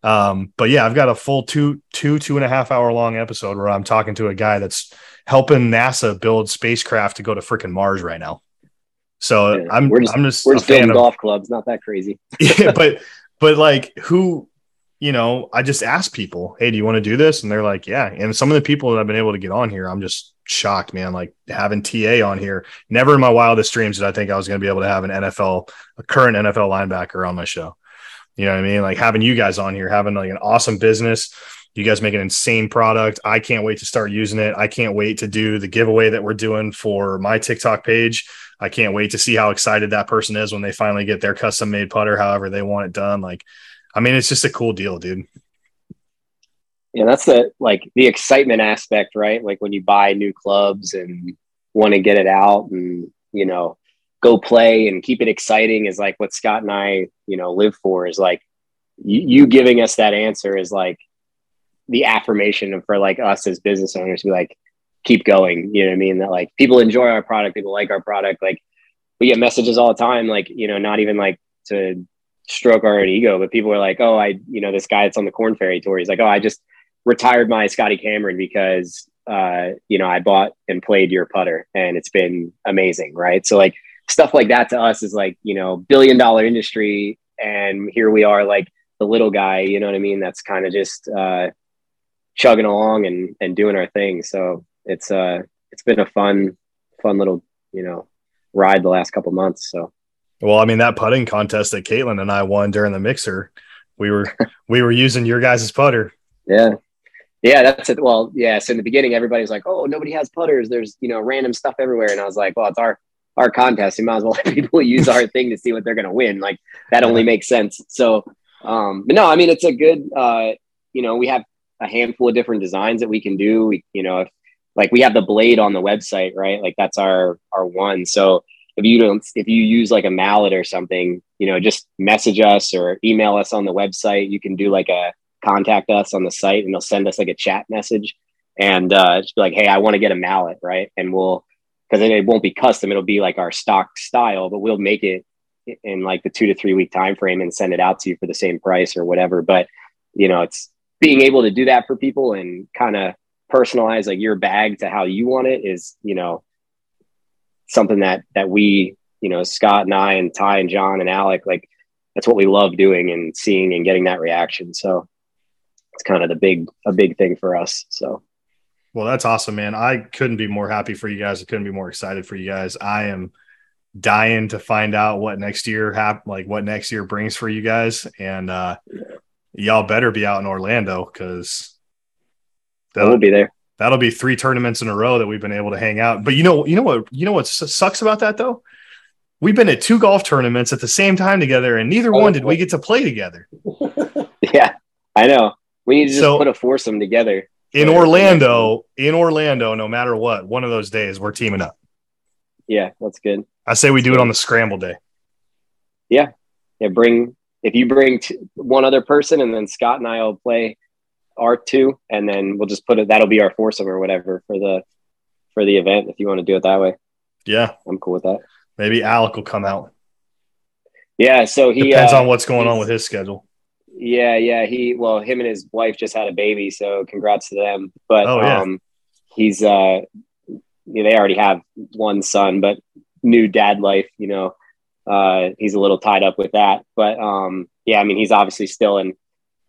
Um, but yeah, I've got a full two, two, two and a half hour long episode where I'm talking to a guy that's helping NASA build spacecraft to go to freaking Mars right now. So yeah, I'm, we're just, I'm just, we're just building golf clubs, not that crazy. [laughs] [laughs] yeah, but, but like who, you know, I just ask people, Hey, do you want to do this? And they're like, yeah. And some of the people that I've been able to get on here, I'm just shocked, man. Like having TA on here, never in my wildest dreams did I think I was going to be able to have an NFL, a current NFL linebacker on my show. You know what I mean? Like having you guys on here, having like an awesome business. You guys make an insane product. I can't wait to start using it. I can't wait to do the giveaway that we're doing for my TikTok page. I can't wait to see how excited that person is when they finally get their custom made putter, however they want it done. Like, I mean, it's just a cool deal, dude. Yeah, that's the like the excitement aspect, right? Like when you buy new clubs and want to get it out and you know go play and keep it exciting is like what Scott and I, you know, live for is like you, you giving us that answer is like the affirmation for like us as business owners to be like, keep going. You know what I mean? That like people enjoy our product, people like our product. Like we get messages all the time, like, you know, not even like to stroke our own ego, but people are like, oh, I, you know, this guy that's on the Korn Ferry tour, he's like, oh, I just retired my Scotty Cameron because, uh, you know, I bought and played your putter and it's been amazing. Right. So like stuff like that to us is like you know billion dollar industry and here we are like the little guy you know what i mean? That's kind of just uh chugging along and and doing our thing. So it's uh it's been a fun fun little you know ride the last couple months so. Well i mean that putting contest that caitlin and i won during the mixer we were [laughs] we were using your guys' putter. Yeah. Yeah that's it. Well yeah so in the beginning everybody's like oh nobody has putters. There's you know random stuff everywhere. And i was like well it's our our contest, you might as well [laughs] let people use our thing to see what they're going to win. Like that only makes sense. So, um, but no, I mean, it's a good, uh, you know, we have a handful of different designs that we can do. We, you know, if, like we have the blade on the website, right? Like that's our, our one. So if you don't, if you use like a mallet or something, you know, just message us or email us on the website. You can do like a contact us on the site and they'll send us like a chat message and, uh, just be like, Hey, I want to get a mallet. Right. And we'll, because it won't be custom. It'll be like our stock style but we'll make it in like the two to three week time frame and send it out to you for the same price or whatever. But you know it's being able to do that for people and kind of personalize like your bag to how you want it is you know something that that we you know scott and i and ty and john and alec like that's what we love doing and seeing and getting that reaction. So it's kind of the big a big thing for us. So well, that's awesome, man. I couldn't be more happy for you guys. I couldn't be more excited for you guys. I am dying to find out what next year hap- like what next year brings for you guys. And uh y'all better be out in Orlando because that will be there. That'll be three tournaments in a row that we've been able to hang out. But you know, you know what, you know what sucks about that though? We've been at two golf tournaments at the same time together, and neither oh, one did we get to play together. [laughs] yeah, I know. We need to just so, put a foursome together in Orlando, in Orlando, no matter what, one of those days we're teaming up. Yeah, that's good. I say we do it on the scramble day. Yeah, yeah. Bring if you bring t- one other person, and then Scott and I will play our two, and then we'll just put it. That'll be our foursome or whatever for the for the event. If you want to do it that way, yeah, I'm cool with that. Maybe Alec will come out. Yeah, so he depends uh, on what's going on with his schedule. Yeah, yeah. He well, him and his wife just had a baby, so congrats to them. But oh, yeah. um, he's uh, they already have one son, but new dad life, you know, uh, he's a little tied up with that. But um, yeah, I mean, he's obviously still an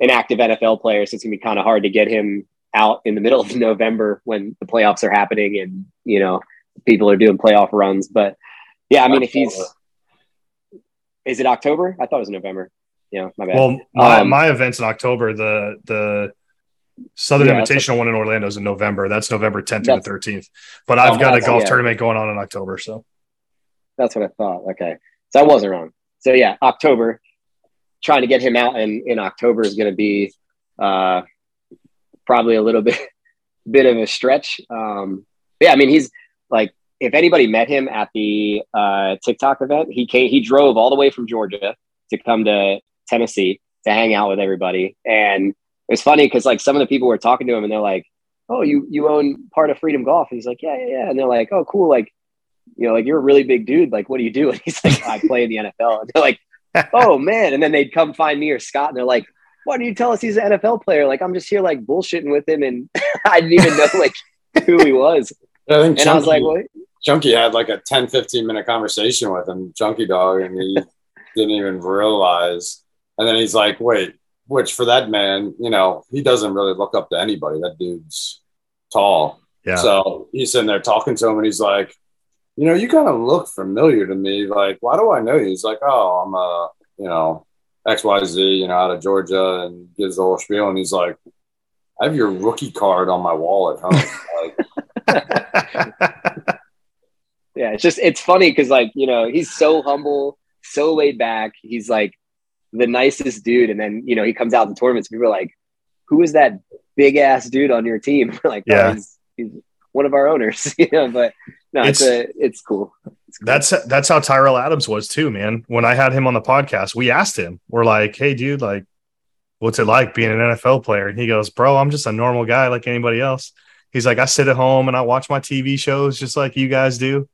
an active NFL player, so it's gonna be kind of hard to get him out in the middle of [laughs] November when the playoffs are happening and you know people are doing playoff runs. But yeah, I mean, if he's is it October? I thought it was November yeah, my bad. Well, my, um, my event's in October. The the Southern yeah, Invitational one in Orlando is in November. That's November 10th to the 13th. But I've oh, got a golf yeah. tournament going on in October. So that's what I thought. Okay. So I wasn't wrong. So yeah, October. Trying to get him out in, in October is going to be uh, probably a little [laughs] bit bit of a stretch. Um, yeah, I mean he's like if anybody met him at the uh, TikTok event, he came he drove all the way from Georgia to come to Tennessee to hang out with everybody. And it was funny because like some of the people were talking to him and they're like, Oh, you you own part of Freedom Golf. And he's like, Yeah, yeah, yeah. And they're like, Oh, cool. Like, you know, like you're a really big dude. Like, what do you do? [laughs] And he's like, I play in the NFL. And they're like, [laughs] Oh man. And then they'd come find me or Scott and they're like, Why don't you tell us he's an NFL player? Like, I'm just here like bullshitting with him and [laughs] I didn't even know like who he was. I think and Chunky, I was like, what? Junkie had like a 10, 15 minute conversation with him, Junkie Dog, and he didn't even realize and then he's like, wait, which for that man, you know, he doesn't really look up to anybody. That dude's tall. Yeah. So he's sitting there talking to him and he's like, you know, you kind of look familiar to me. Like, why do I know you? He's like, oh, I'm a, you know, XYZ, you know, out of Georgia and gives the whole spiel. And he's like, I have your rookie card on my wall at home. yeah, it's just, it's funny because, like, you know, he's so humble, so laid back. He's like, the nicest dude. And then, you know, he comes out in tournaments. People are like, who is that big ass dude on your team? We're [laughs] like, oh, yeah, oh, he's, he's, one of our owners. [laughs] you know, but no, it's, it's, a, it's cool. It's cool. That's that's how Tyrell Adams was too, man. When I had him on the podcast, we asked him, we're like, hey, dude, like, what's it like being an NFL player? And he goes, bro, I'm just a normal guy like anybody else. He's like, I sit at home and I watch my TV shows just like you guys do.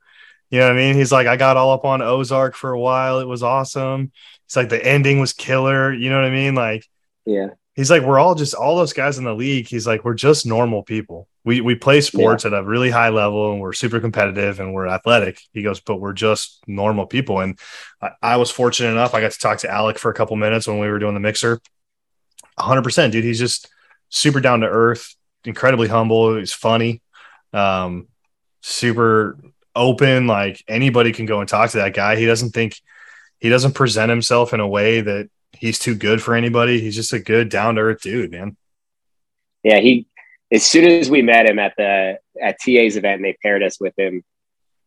You know what I mean? He's like, I got all up on Ozark for a while. It was awesome. It's like the ending was killer. You know what I mean? Like, yeah. He's like, we're all just all those guys in the league. He's like, we're just normal people. We we play sports yeah. at a really high level and we're super competitive and we're athletic. He goes, but we're just normal people. And I, I was fortunate enough. I got to talk to Alec for a couple minutes when we were doing the mixer. 100%, dude. He's just super down to earth, incredibly humble. He's funny, um, super open. Like anybody can go and talk to that guy. He doesn't think he doesn't present himself in a way that he's too good for anybody. He's just a good down to earth dude, man. Yeah, he as soon as we met him at the at TA's event and they paired us with him,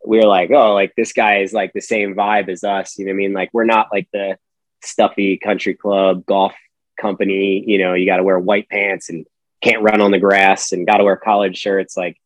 we were like, oh, like this guy is like the same vibe as us. You know what I mean? Like we're not like the stuffy country club golf company. You know, you got to wear white pants and can't run on the grass and got to wear college shirts. Like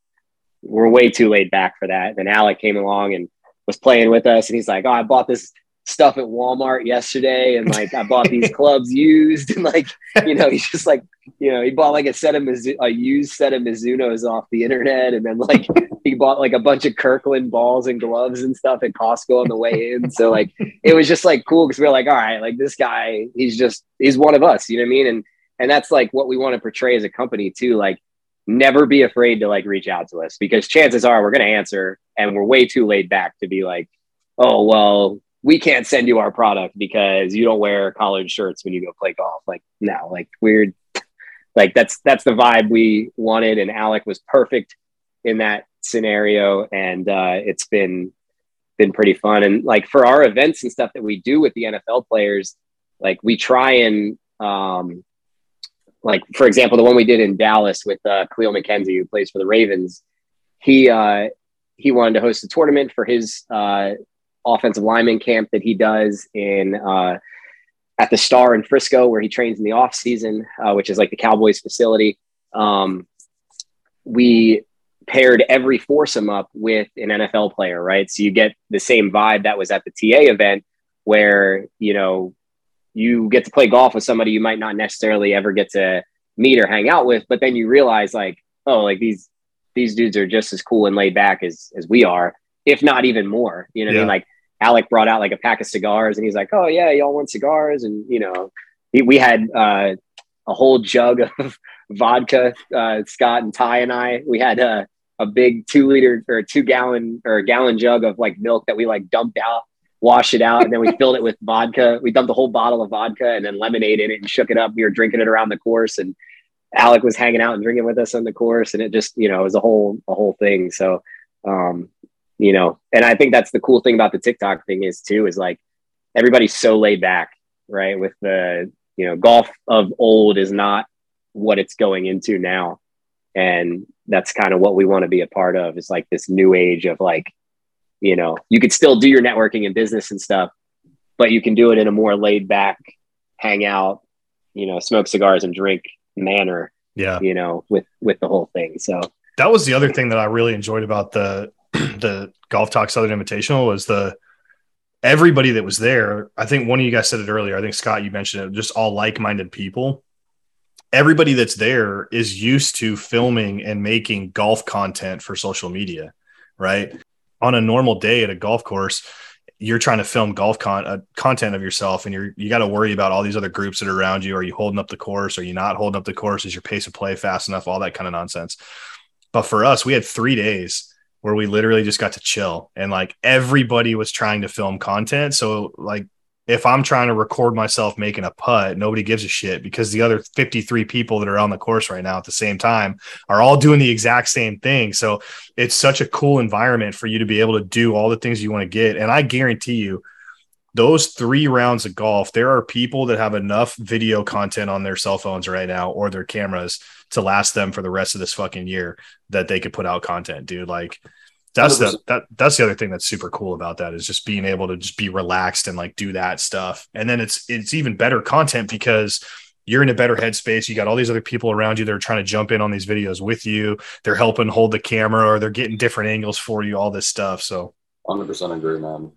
we're way too laid back for that. And Alec came along and was playing with us, and he's like, "Oh, I bought this stuff at Walmart yesterday and like I bought these clubs used and like you know he's just like you know he bought like a set of Mizu- a used set of Mizuno's off the internet and then like he bought like a bunch of Kirkland balls and gloves and stuff at Costco on the way in. So like it was just like cool because we are like all right like this guy he's just he's one of us you know what I mean? And and that's like what we want to portray as a company too like never be afraid to like reach out to us because chances are we're going to answer and we're way too laid back to be like oh well we can't send you our product because you don't wear collared shirts when you go play golf. Like, no, like we're like that's that's the vibe we wanted, and Alec was perfect in that scenario, and uh, it's been been pretty fun. And like for our events and stuff that we do with the NFL players, like we try and um, like for example, the one we did in Dallas with uh, Kahlil McKenzie, who plays for the Ravens, he uh, he wanted to host a tournament for his uh, offensive lineman camp that he does in uh, at the Star in Frisco, where he trains in the off season, uh, which is like the Cowboys facility. Um, we paired every foursome up with an NFL player, right? So you get the same vibe that was at the TA event, where you know you get to play golf with somebody you might not necessarily ever get to meet or hang out with, but then you realize like, oh, like these these dudes are just as cool and laid back as as we are, if not even more. You know yeah. I mean? Like Alec brought out like a pack of cigars and he's like, Oh yeah, y'all want cigars? And you know, he, we had uh, a whole jug of [laughs] vodka, uh, Scott and Ty and I, we had a, a big two liter or two gallon or a gallon jug of like milk that we like dumped out, washed it out, and then we filled it with [laughs] vodka. We dumped a whole bottle of vodka and then lemonade in it and shook it up. We were drinking it around the course and Alec was hanging out and drinking with us on the course, and it just you know it was a whole a whole thing. So, um, you know, and I think that's the cool thing about the TikTok thing is too is like everybody's so laid back, right? With the you know golf of old is not what it's going into now, and that's kind of what we want to be a part of. Is like this new age of like, you know, you could still do your networking and business and stuff, but you can do it in a more laid back, hang out, you know, smoke cigars and drink manner yeah you know with with the whole thing so that was the other thing that i really enjoyed about the [clears throat] the golf talk southern invitational was the everybody that was there i think one of you guys said it earlier i think scott you mentioned it just all like-minded people. Everybody that's there is used to filming and making golf content for social media right? On a normal day at a golf course you're trying to film golf con- uh, content of yourself and you're you got to worry about all these other groups that are around you. Are you holding up the course? Are you not holding up the course? Is your pace of play fast enough? All that kind of nonsense. But for us we had three days where we literally just got to chill and like everybody was trying to film content so like if I'm trying to record myself making a putt, nobody gives a shit because the other 53 people that are on the course right now at the same time are all doing the exact same thing. So it's such a cool environment for you to be able to do all the things you want to get. And I guarantee you, those three rounds of golf, there are people that have enough video content on their cell phones right now or their cameras to last them for the rest of this fucking year that they could put out content, dude. Like, that's the that that's the other thing that's super cool about that is just being able to just be relaxed and like do that stuff. And then it's it's even better content because you're in a better headspace. You got all these other people around you that are trying to jump in on these videos with you. They're helping hold the camera or they're getting different angles for you all this stuff. So 100% agree man.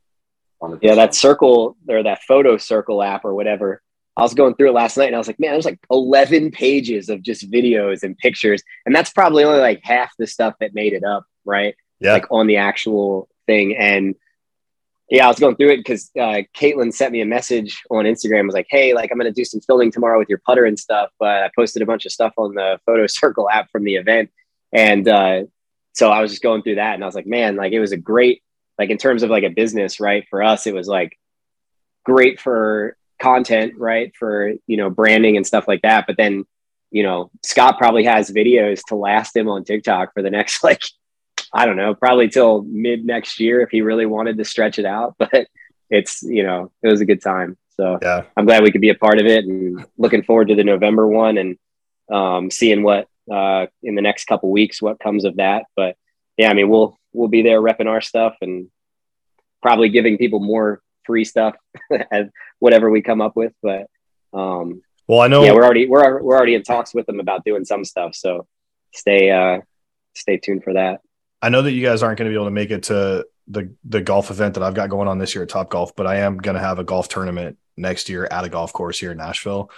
100%. yeah that circle or that photo circle app or whatever I was going through it last night and I was like, man, there's like 11 pages of just videos and pictures. And that's probably only like half the stuff that made it up. Right yeah. like on the actual thing. And yeah, I was going through it because uh, Caitlin sent me a message on Instagram. Was like, "Hey, like I'm going to do some filming tomorrow with your putter and stuff." But I posted a bunch of stuff on the [laughs] Photo Circle app from the event, and uh, so I was just going through that, and I was like, "Man, like it was a great like in terms of like a business, right? For us, it was like great for content, right? For you know branding and stuff like that. But then you know Scott probably has videos to last him on TikTok for the next [laughs] like I don't know, probably till mid next year if he really wanted to stretch it out. [laughs] But it's, you know, it was a good time. So yeah. I'm glad we could be a part of it and looking forward to the November one and um, seeing what uh, in the next couple weeks what comes of that. But yeah, I mean, we'll we'll be there repping our stuff and probably giving people more free stuff [laughs] as whatever we come up with. But um, well, I know yeah, we're already we're we're already in talks with them about doing some stuff. So stay uh, stay tuned for that. I know that you guys aren't going to be able to make it to the the golf event that I've got going on this year at Top Golf, but I am going to have a golf tournament next year at a golf course here in Nashville.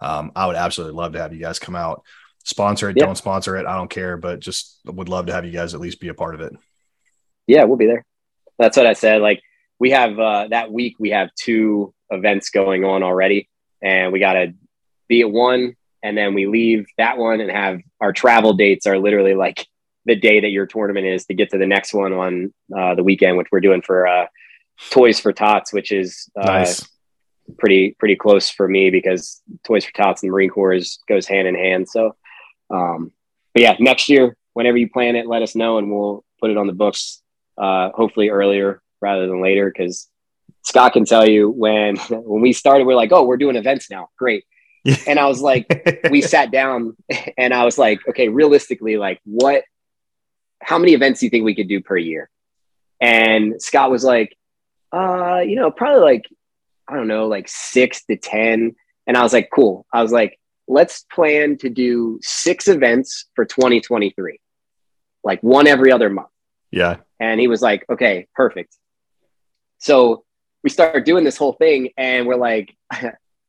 Um, I would absolutely love to have you guys come out, sponsor it, yeah. don't sponsor it, I don't care, but just would love to have you guys at least be a part of it. Yeah, we'll be there. That's what I said. Like we have uh, that week, we have two events going on already, and we got to be at one, and then we leave that one and have our travel dates are literally like the day that your tournament is to get to the next one on uh, the weekend, which we're doing for uh, Toys for Tots, which is uh, nice. pretty pretty close for me because Toys for Tots and Marine Corps is, goes hand in hand. So, um, but yeah, next year, whenever you plan it, let us know and we'll put it on the books. Uh, hopefully earlier rather than later because Scott can tell you when [laughs] when we started, we're like, oh, we're doing events now, great. and I was like, [laughs] we sat down [laughs] and I was like, okay, realistically, like what, how many events do you think we could do per year? And Scott was like, uh, you know, probably like, I don't know, like six to 10. And I was like, cool. I was like, let's plan to do six events for 2023, like one every other month. Yeah. And he was like, okay, perfect. So we start doing this whole thing and we're like, [laughs]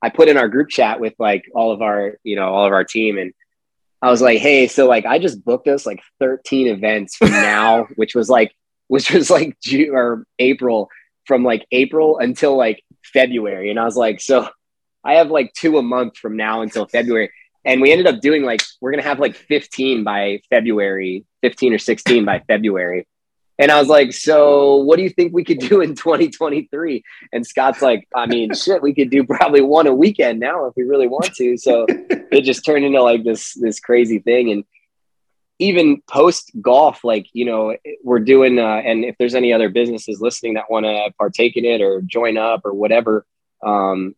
I put in our group chat with like all of our, you know, all of our team and I was like, hey, so like I just booked us like 13 events from [laughs] now, which was like which was like June or April from like April until like February. And I was like, so I have like two a month from now until February. And we ended up doing like, we're going to have like 15 by February, 15 or 16 by February. And I was like, so what do you think we could do in 2023? And Scott's like, I mean, shit, we could do probably one a weekend now if we really want to. So [laughs] it just turned into like this, this crazy thing. And even post golf, like, you know, we're doing, uh, and if there's any other businesses listening that want to partake in it or join up or whatever, um,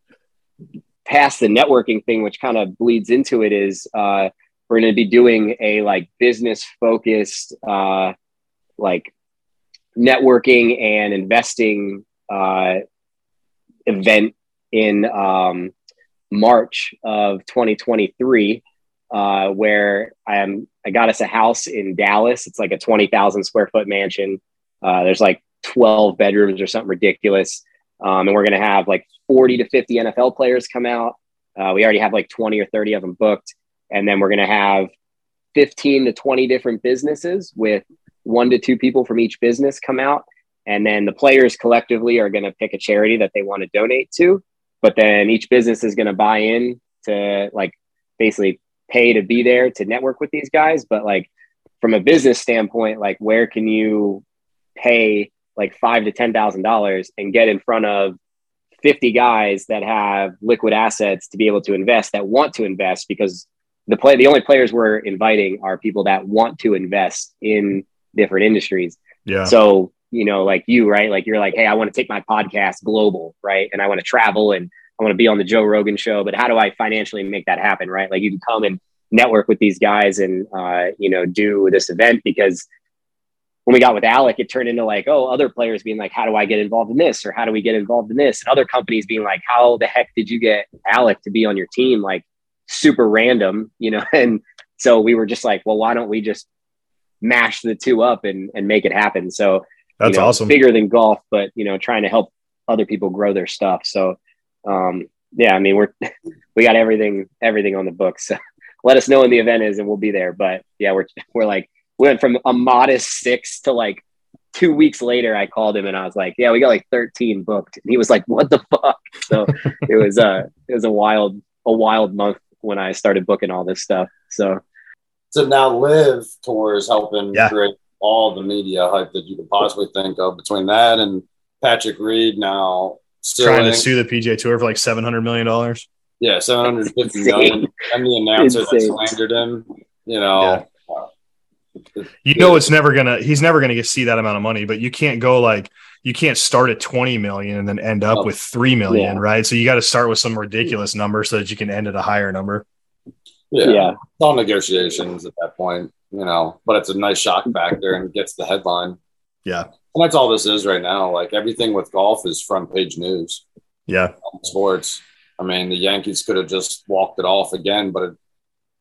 past the networking thing, which kind of bleeds into it, is uh, we're going to be doing a like business focused, uh, like networking and investing uh, event in um, March of 2023 uh, where I'm I got us a house in Dallas. It's like a twenty thousand square foot mansion. Uh, there's like twelve bedrooms or something ridiculous, um, and we're gonna have like forty to fifty NFL players come out. Uh, we already have like twenty or thirty of them booked, and then we're gonna have fifteen to twenty different businesses with one to two people from each business come out, and then the players collectively are gonna pick a charity that they want to donate to. But then each business is gonna buy in to like basically pay to be there to network with these guys but like from a business standpoint like where can you pay like five to ten thousand dollars and get in front of 50 guys that have liquid assets to be able to invest that want to invest because the play the only players we're inviting are people that want to invest in different industries yeah so you know like you right like you're like hey i want to take my podcast global right and i want to travel and I want to be on the Joe Rogan show, but how do I financially make that happen? Right. Like you can come and network with these guys and, uh, you know, do this event because when we got with Alec, it turned into like, oh, other players being like, how do I get involved in this? Or how do we get involved in this? And other companies being like, how the heck did you get Alec to be on your team? Like super random, you know? [laughs] And so we were just like, well, why don't we just mash the two up and, and make it happen? So that's you know, awesome. Bigger than golf, but you know, trying to help other people grow their stuff. So um, yeah, I mean, we're [laughs] we got everything everything on the books. So [laughs] let us know when the event is, and we'll be there. But yeah, we're [laughs] we're like we went from a modest six to like two weeks later. I called him and I was like, "Yeah, we got like 13 booked," and he was like, "What the fuck?" So it was uh it was a wild a wild month when I started booking all this stuff. So so now LIV tours helping Yeah. create all the media hype that you could possibly think of between that and Patrick Reed now still Trying to sue the PGA Tour for like seven hundred million dollars. Yeah, seven hundred fifty million. Insane. million. And the announcer that slandered him, you know. You know, it's never gonna. He's never gonna get see that amount of money. But you can't go like you can't start at twenty million and then end up Oh. with three million, Yeah. right? So you got to start with some ridiculous hmm. number so that you can end at a higher number. Yeah, yeah, it's all negotiations at that point, you know. But it's a nice shock factor and gets the headline. Yeah. And that's all this is right now. Like everything with golf is front page news. Yeah, Sports. I mean, the Yankees could have just walked it off again, but it,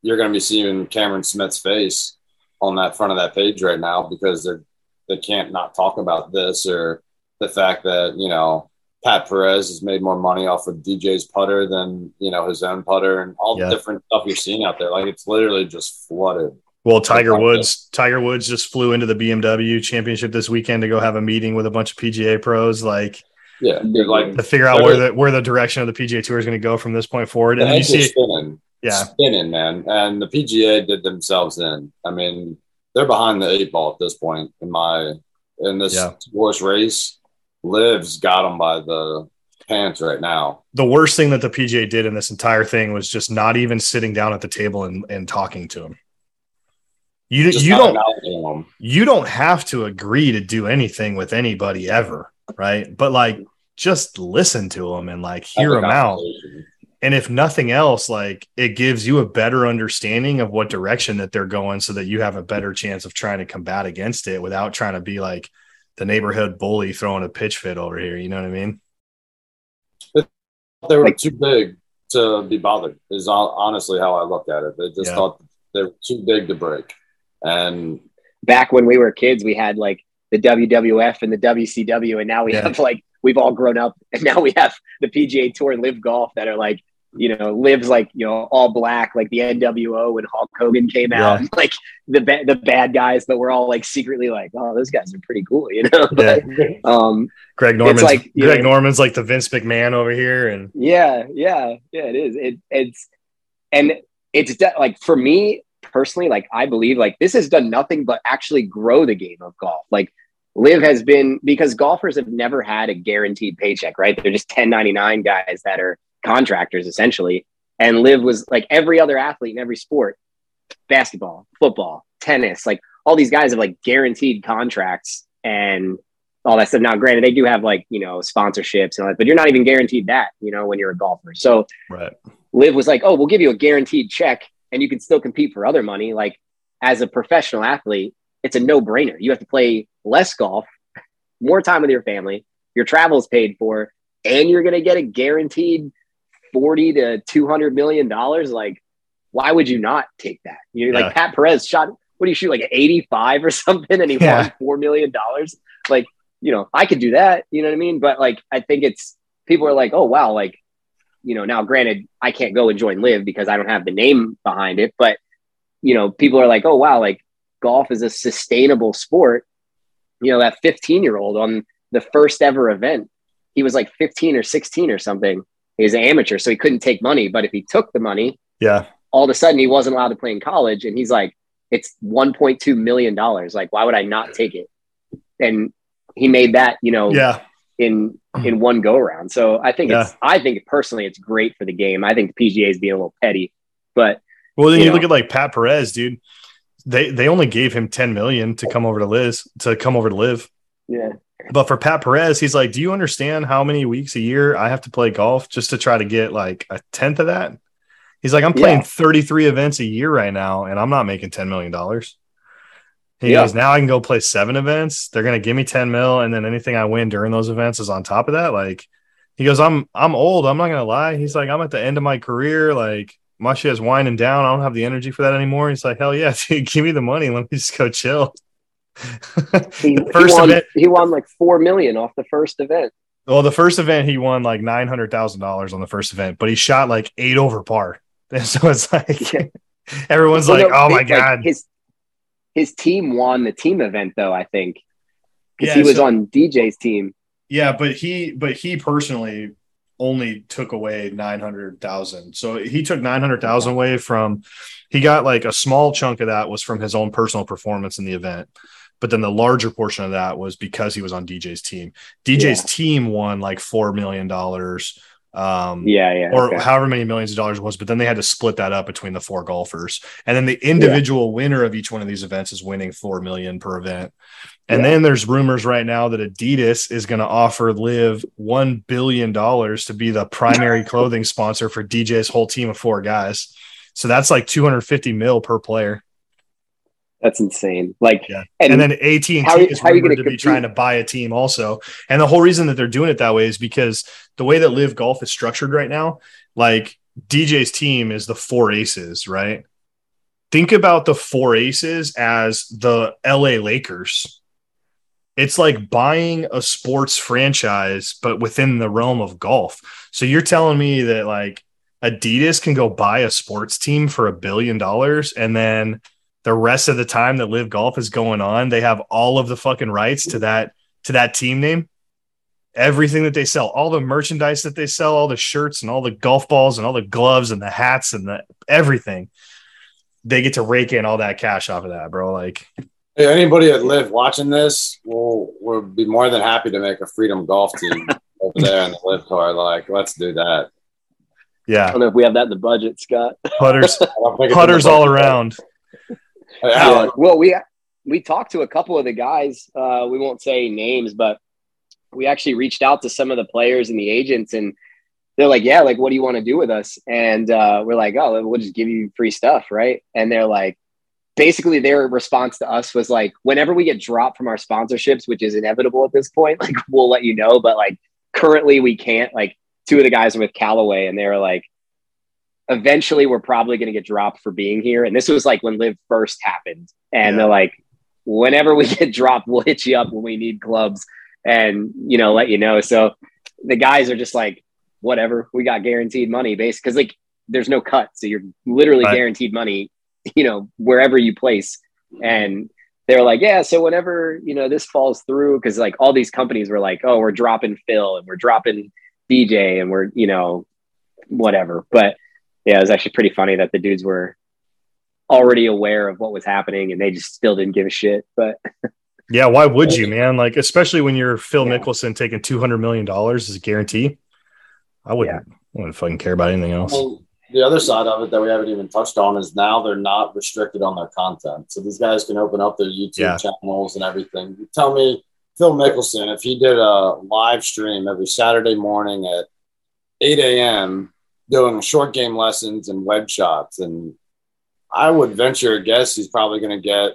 you're going to be seeing Cameron Smith's face on that front of that page right now because they're they can't not talk about this or the fact that you know Pat Perez has made more money off of DJ's putter than you know his own putter and all Yeah. the different stuff you're seeing out there. Like it's literally just flooded. Well, Tiger Woods, Tiger Woods just flew into the BMW Championship this weekend to go have a meeting with a bunch of PGA pros, like Yeah, Big like to figure out where the where the direction of the PGA Tour is going to go from this point forward. And then you see, spinning, yeah, spinning, man. And the PGA did themselves in. I mean, they're behind the eight ball at this point. In my in this Yeah. horse race, LIV's got them by the pants right now. The worst thing that the PGA did in this entire thing was just not even sitting down at the table and, and talking to him. You, Just you don't you don't have to agree to do anything with anybody ever, right? But like just listen to them and like hear them out. And if nothing else, like it gives you a better understanding of what direction that they're going so that you have a better chance of trying to combat against it without trying to be like the neighborhood bully throwing a pitch fit over here. You know what I mean? They were too big to be bothered. Is honestly how I looked at it. They just Yeah. thought they were too big to break. And Back when we were kids, we had like the WWF and the WCW, and now we Yeah. have like we've all grown up, and now we have the PGA Tour and LIV Golf that are like you know LIV's like you know all black like the NWO when Hulk Hogan came out, Yeah. [laughs] like the ba- the bad guys, but we're all like secretly like oh those guys are pretty cool, you know. [laughs] But, um, Greg Norman's like, Greg know- Norman's like the Vince McMahon over here. And Yeah, yeah, yeah. It is. It it's and it's de- like for me personally, like I believe like this has done nothing but actually grow the game of golf. Like LIV has been because golfers have never had a guaranteed paycheck, right? They're just 1099 guys that are contractors essentially. And LIV was like every other athlete in every sport, basketball, football, tennis, like all these guys have like guaranteed contracts and all that stuff. Now, granted, they do have like, you know, sponsorships and all that, but you're not even guaranteed that, you know, when you're a golfer. So right. LIV was like, oh, we'll give you a guaranteed check and you can still compete for other money. Like as a professional athlete, it's a no brainer. You have to play less golf, more time with your family, your travel's paid for, and you're going to get a guaranteed 40 to 200 million dollars. Like, why would you not take that? you know Yeah. like Pat Perez shot, what do you shoot, like 85 or [laughs] something, and he Yeah. won $4 million? Like, you know, I could do that. You know what I mean? But like, I think it's people are like, oh, wow, like, you know, now granted, I can't go and join LIV because I don't have the name behind it, but you know, people are like, oh wow, like golf is a sustainable sport. You know, that 15 year old on the first ever event, he was like 15 or 16 or something. He was an amateur, so he couldn't take money. But if he took the money, Yeah. all of a sudden he wasn't allowed to play in college. And he's like, it's 1.2 million dollars. Like, why would I not take it? And he made that, you know, Yeah. in in one go around. So I think it's I think personally it's great for the game. I think the PGA is being a little petty, but Well, then You you, know. look at like Pat Perez, dude. They they only gave him 10 million to come over to Liz to come over to LIV. yeah, But for Pat Perez, he's like, Do you understand how many weeks a year I have to play golf just to try to get like a tenth of that? He's like, I'm playing Yeah. 33 events a year right now, and I'm not making $10 million. He Yeah. goes, Now I can go play seven events. They're gonna give me 10 mil, and then anything I win during those events is on top of that. Like he goes, I'm I'm old. I'm not gonna lie. He's like, I'm at the end of my career. Like my shit is winding down. I don't have the energy for that anymore. He's like, Hell yeah, [laughs] dude, give me the money. Let me just go chill. He, The he first won event- he won like four million off the first event. Well, the first event he won like nine hundred thousand dollars on the first event, but he shot like eight over par. [laughs] And so it's like Yeah. everyone's Well, like, no, "Oh my like, god!" his his team won the team event though. I think because Yeah, he was so- on DJ's team. yeah, but he, but he personally only took away nine hundred thousand. So he took nine hundred thousand away from. He got like a small chunk of that was from his own personal performance in the event, but then the larger portion of that was because he was on DJ's team. DJ's Yeah. team won like four million dollars. Um, Yeah, yeah. or okay. however many millions of dollars it was, but then they had to split that up between the four golfers. And then the individual winner of each one of these events is winning four million per event. And Yeah. then there's rumors right now that Adidas is going to offer LIV one billion dollars to be the primary [laughs] clothing sponsor for DJ's whole team of four guys. So that's like 250 mil per player. That's insane. Like, Yeah. and, And, then AT&T how- is how are you rumored to be trying to buy a team also. And the whole reason that they're doing it that way is because the way that LIV Golf is structured right now, like DJ's team is the four aces, right? Think about the four aces as the LA Lakers. It's like buying a sports franchise, but within the realm of golf. So you're telling me that like Adidas can go buy a sports team for a billion dollars and then the rest of the time that LIV golf is going on they have all of the fucking rights to that to that team name everything that they sell all the merchandise that they sell all the shirts and all the golf balls and all the gloves and the hats and the everything they get to rake in all that cash off of that bro like Hey, anybody that live watching this will will be more than happy to make a freedom golf team. [laughs] over there in the LIV tour. Like, let's do that. Yeah. I don't know if we have that in the budget, Scott. putters, [laughs] I don't think it's in the putters all around. Yeah, Yeah. Well, we we talked to a couple of the guys. Uh, we won't say names, but we actually reached out to some of the players and the agents, and they're like, "Yeah, like, what do you want to do with us?" And uh, we're like, "Oh, we'll just give you free stuff, right?" And they're like, basically, their response to us was like, "Whenever we get dropped from our sponsorships, which is inevitable at this point, [laughs] like, we'll let you know." But like, currently, we can't. Like, two of the guys are with Callaway, and they were like. Eventually, we're probably going to get dropped for being here. And this was like when LIV first happened. And Yeah. they're like, whenever we [laughs] get dropped, we'll hit you up when we need clubs and, you know, let you know. So the guys are just like, whatever, we got guaranteed money base because like there's no cut. So you're literally Right. guaranteed money, you know, wherever you place. And they're like, yeah, so whenever, you know, this falls through, because like all these companies were like, oh, we're dropping Phil and we're dropping DJ and we're, you know, whatever. But yeah, it was actually pretty funny that the dudes were already aware of what was happening and they just still didn't give a shit. But [laughs] Yeah, why would you, man? Like, especially when you're Phil Yeah. Mickelson taking two hundred million dollars as a guarantee. I wouldn't, I wouldn't fucking care about anything else. Well, the other side of it that we haven't even touched on is now they're not restricted on their content. So these guys can open up their YouTube Yeah. channels and everything. You tell me, Phil Mickelson, if he did a live stream every Saturday morning at 8 a.m. doing short game lessons and web shots, and I would venture a guess he's probably going to get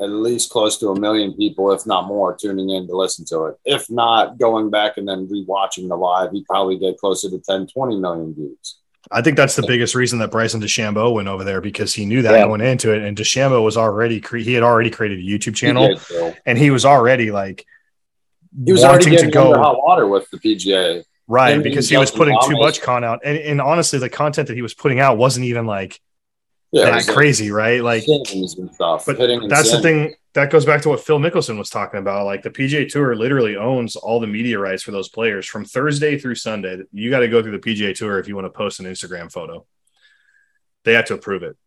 at least close to a million people, if not more, tuning in to listen to it. If not, going back and then rewatching the live, he'd probably get closer to 10, 20 million views. I think that's the biggest reason that Bryson DeChambeau went over there because he knew that Yeah. going into it, and DeChambeau was already cre- he had already created a YouTube channel, He did, and he was already like He was already to getting under go hot water with the PGA. Right because he was putting too much con out, and, and honestly, the content that he was putting out wasn't even like Yeah, that crazy, right? Like stuff. But that's the thing that goes back to what Phil Mickelson was talking about. Like the PGA Tour literally owns all the media rights for those players from Thursday through Sunday. You got to go through the PGA Tour if you want to post an Instagram photo. They have to approve it.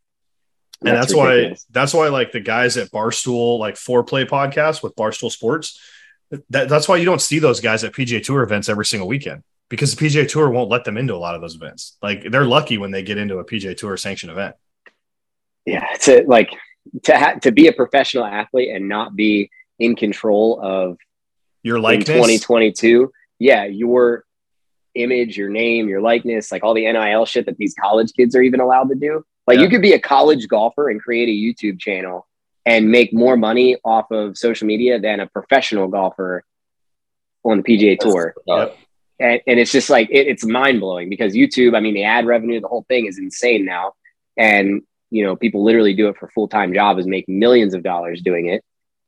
And that's, That's why that's why like the guys at Barstool like Fore Play podcast with Barstool Sports, that, that's why you don't see those guys at PGA Tour events every single weekend because the PGA Tour won't let them into a lot of those events. Like they're lucky when they get into a PGA Tour sanctioned event. yeah, to like to ha- to be a professional athlete and not be in control of Your in likeness, 2022. Yeah, your image, your name, your likeness, like all the NIL shit that these college kids are even allowed to do. Like Yeah. you could be a college golfer and create a YouTube channel and make more money off of social media than a professional golfer on the PGA Tour. Uh, And, and it's just like it, it's mind blowing because YouTube, I mean, the ad revenue, the whole thing is insane now. And you know, people literally do it for full time job, is make millions of dollars doing it.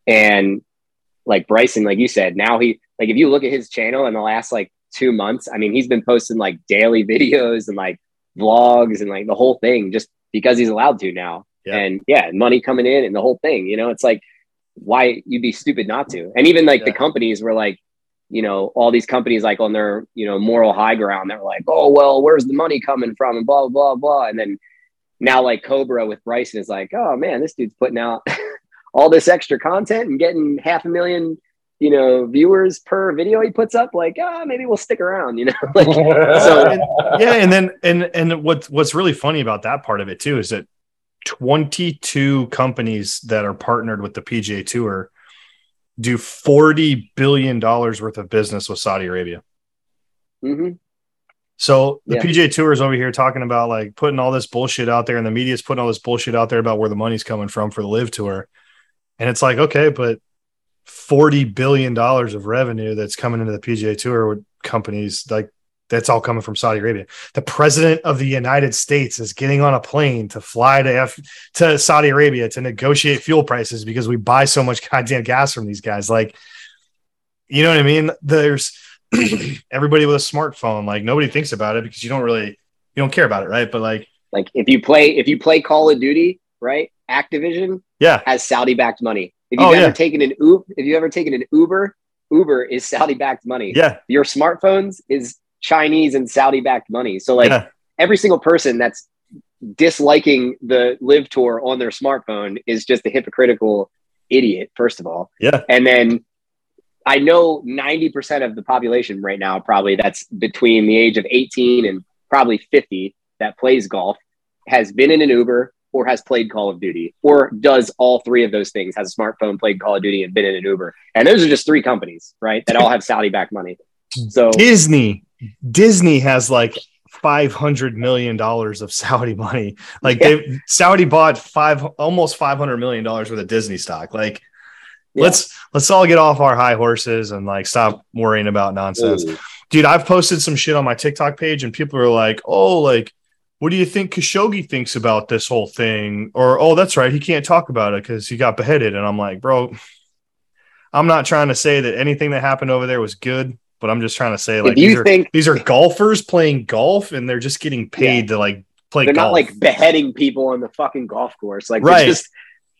And like Bryson, like you said, now he like if you look at his channel in the last like two months, I mean, he's been posting like daily [laughs] videos and like vlogs and like the whole thing just because he's allowed to now. Yeah. And yeah, money coming in and the whole thing, you know, it's like why you'd be stupid not to. And even like the companies were like, you know, all these companies like on their, you know, moral high ground, they're like, oh, well, where's the money coming from? And blah, blah, blah. And then now, like Cobra with Bryson is like, oh man, this dude's putting out [laughs] all this extra content and getting half a million, you know, viewers per video he puts up. Like, ah, maybe we'll stick around, you know? [laughs] like, so [laughs] and, yeah and then and and what what's really funny about that part of it too is that 22 companies that are partnered with the PGA Tour do 40 billion dollars worth of business with Saudi Arabia. mhm. So the Yeah. PGA Tour is over here talking about like putting all this bullshit out there and the media is putting all this bullshit out there about where the money's coming from for the LIV tour. And it's like, okay, but 40 billion dollars of revenue that's coming into the PGA Tour with companies like that's all coming from Saudi Arabia. The president of the United States is getting on a plane to fly to F- to Saudi Arabia to negotiate fuel prices because we buy so much [laughs] goddamn gas from these guys. Like, you know what I mean? There's [clears throat] everybody with a smartphone. Like nobody thinks about it because you don't really you don't care about it, right? But like, like if you play, if you play Call of Duty, right? Activision yeah, has Saudi backed money. If you've Oh, ever yeah. taken an Uber, if you've ever taken an Uber, Uber is Saudi backed money. yeah, Your smartphones is Chinese and Saudi backed money. So like yeah, every single person that's disliking the LIV tour on their smartphone is just a hypocritical idiot, first of all. yeah. And then I know 90% of the population right now, probably that's between the age of 18 and probably 50 that plays golf, has been in an Uber or has played Call of Duty or does all three of those things, has a smartphone, played Call of Duty, and been in an Uber. And those are just three companies, right? That all have Saudi backed money. So Disney, Disney has like five hundred million dollars of Saudi money. Like yeah. they Saudi bought five almost five hundred million dollars worth of Disney stock. Like yeah. let's let's all get off our high horses and like stop worrying about nonsense. Ooh. Dude, I've posted some shit on my TikTok page and people are like, oh, like, what do you think Khashoggi thinks about this whole thing? Or, oh, that's right, he can't talk about it because he got beheaded. And I'm like, bro, I'm not trying to say that anything that happened over there was good but I'm just trying to say like these are, think these are golfers playing golf and they're just getting paid yeah. to like play. Golf? They're golf. not like beheading people on the fucking golf course, like right. Just,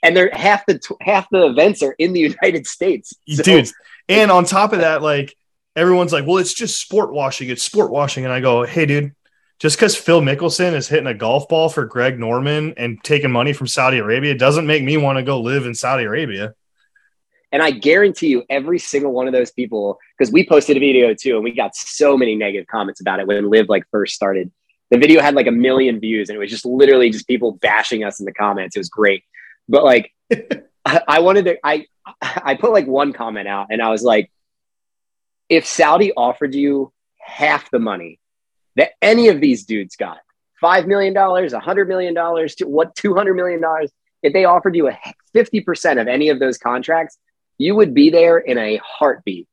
and they're half the half the events are in the United States, so. dude. And on top of that, like everyone's like, well, it's just sport washing. It's sport washing, and I go, hey, dude. Just because Phil Mickelson is hitting a golf ball for Greg Norman and taking money from Saudi Arabia doesn't make me want to go live in Saudi Arabia. And I guarantee you, every single one of those people, because we posted a video too, and we got so many negative comments about it when LIV like first started. The video had like a million views, and it was just literally just people bashing us in the comments. It was great, but like, [laughs] I, I wanted to. I I put like one comment out, and I was like, if Saudi offered you half the money that any of these dudes got, five million dollars, a hundred million dollars, to what two hundred million dollars, if they offered you a fifty percent of any of those contracts, you would be there in a heartbeat,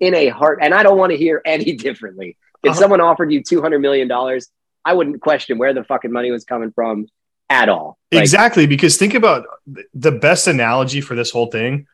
in a heart. And I don't want to hear [laughs] any differently. If uh-huh. someone offered you $200 million, I wouldn't question where the fucking money was coming from at all. Like, exactly. Because think about the best analogy for this whole thing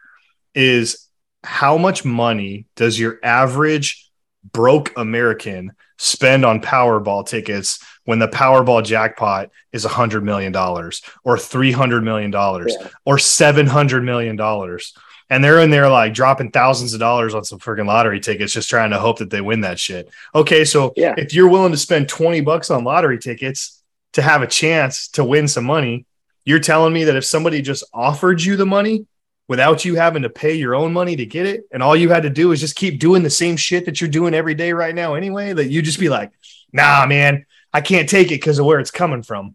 is how much money does your average broke American spend on Powerball tickets when the Powerball jackpot is a hundred million dollars or three hundred million dollars yeah. or seven hundred million dollars? And they're in there like dropping thousands of dollars on some freaking lottery tickets, just trying to hope that they win that shit. Okay, so yeah. if you're willing to spend 20 bucks on lottery tickets to have a chance to win some money, you're telling me that if somebody just offered you the money without you having to pay your own money to get it, and all you had to do is just keep doing the same shit that you're doing every day right now anyway, that you just be like, nah, man, I can't take it because of where it's coming from.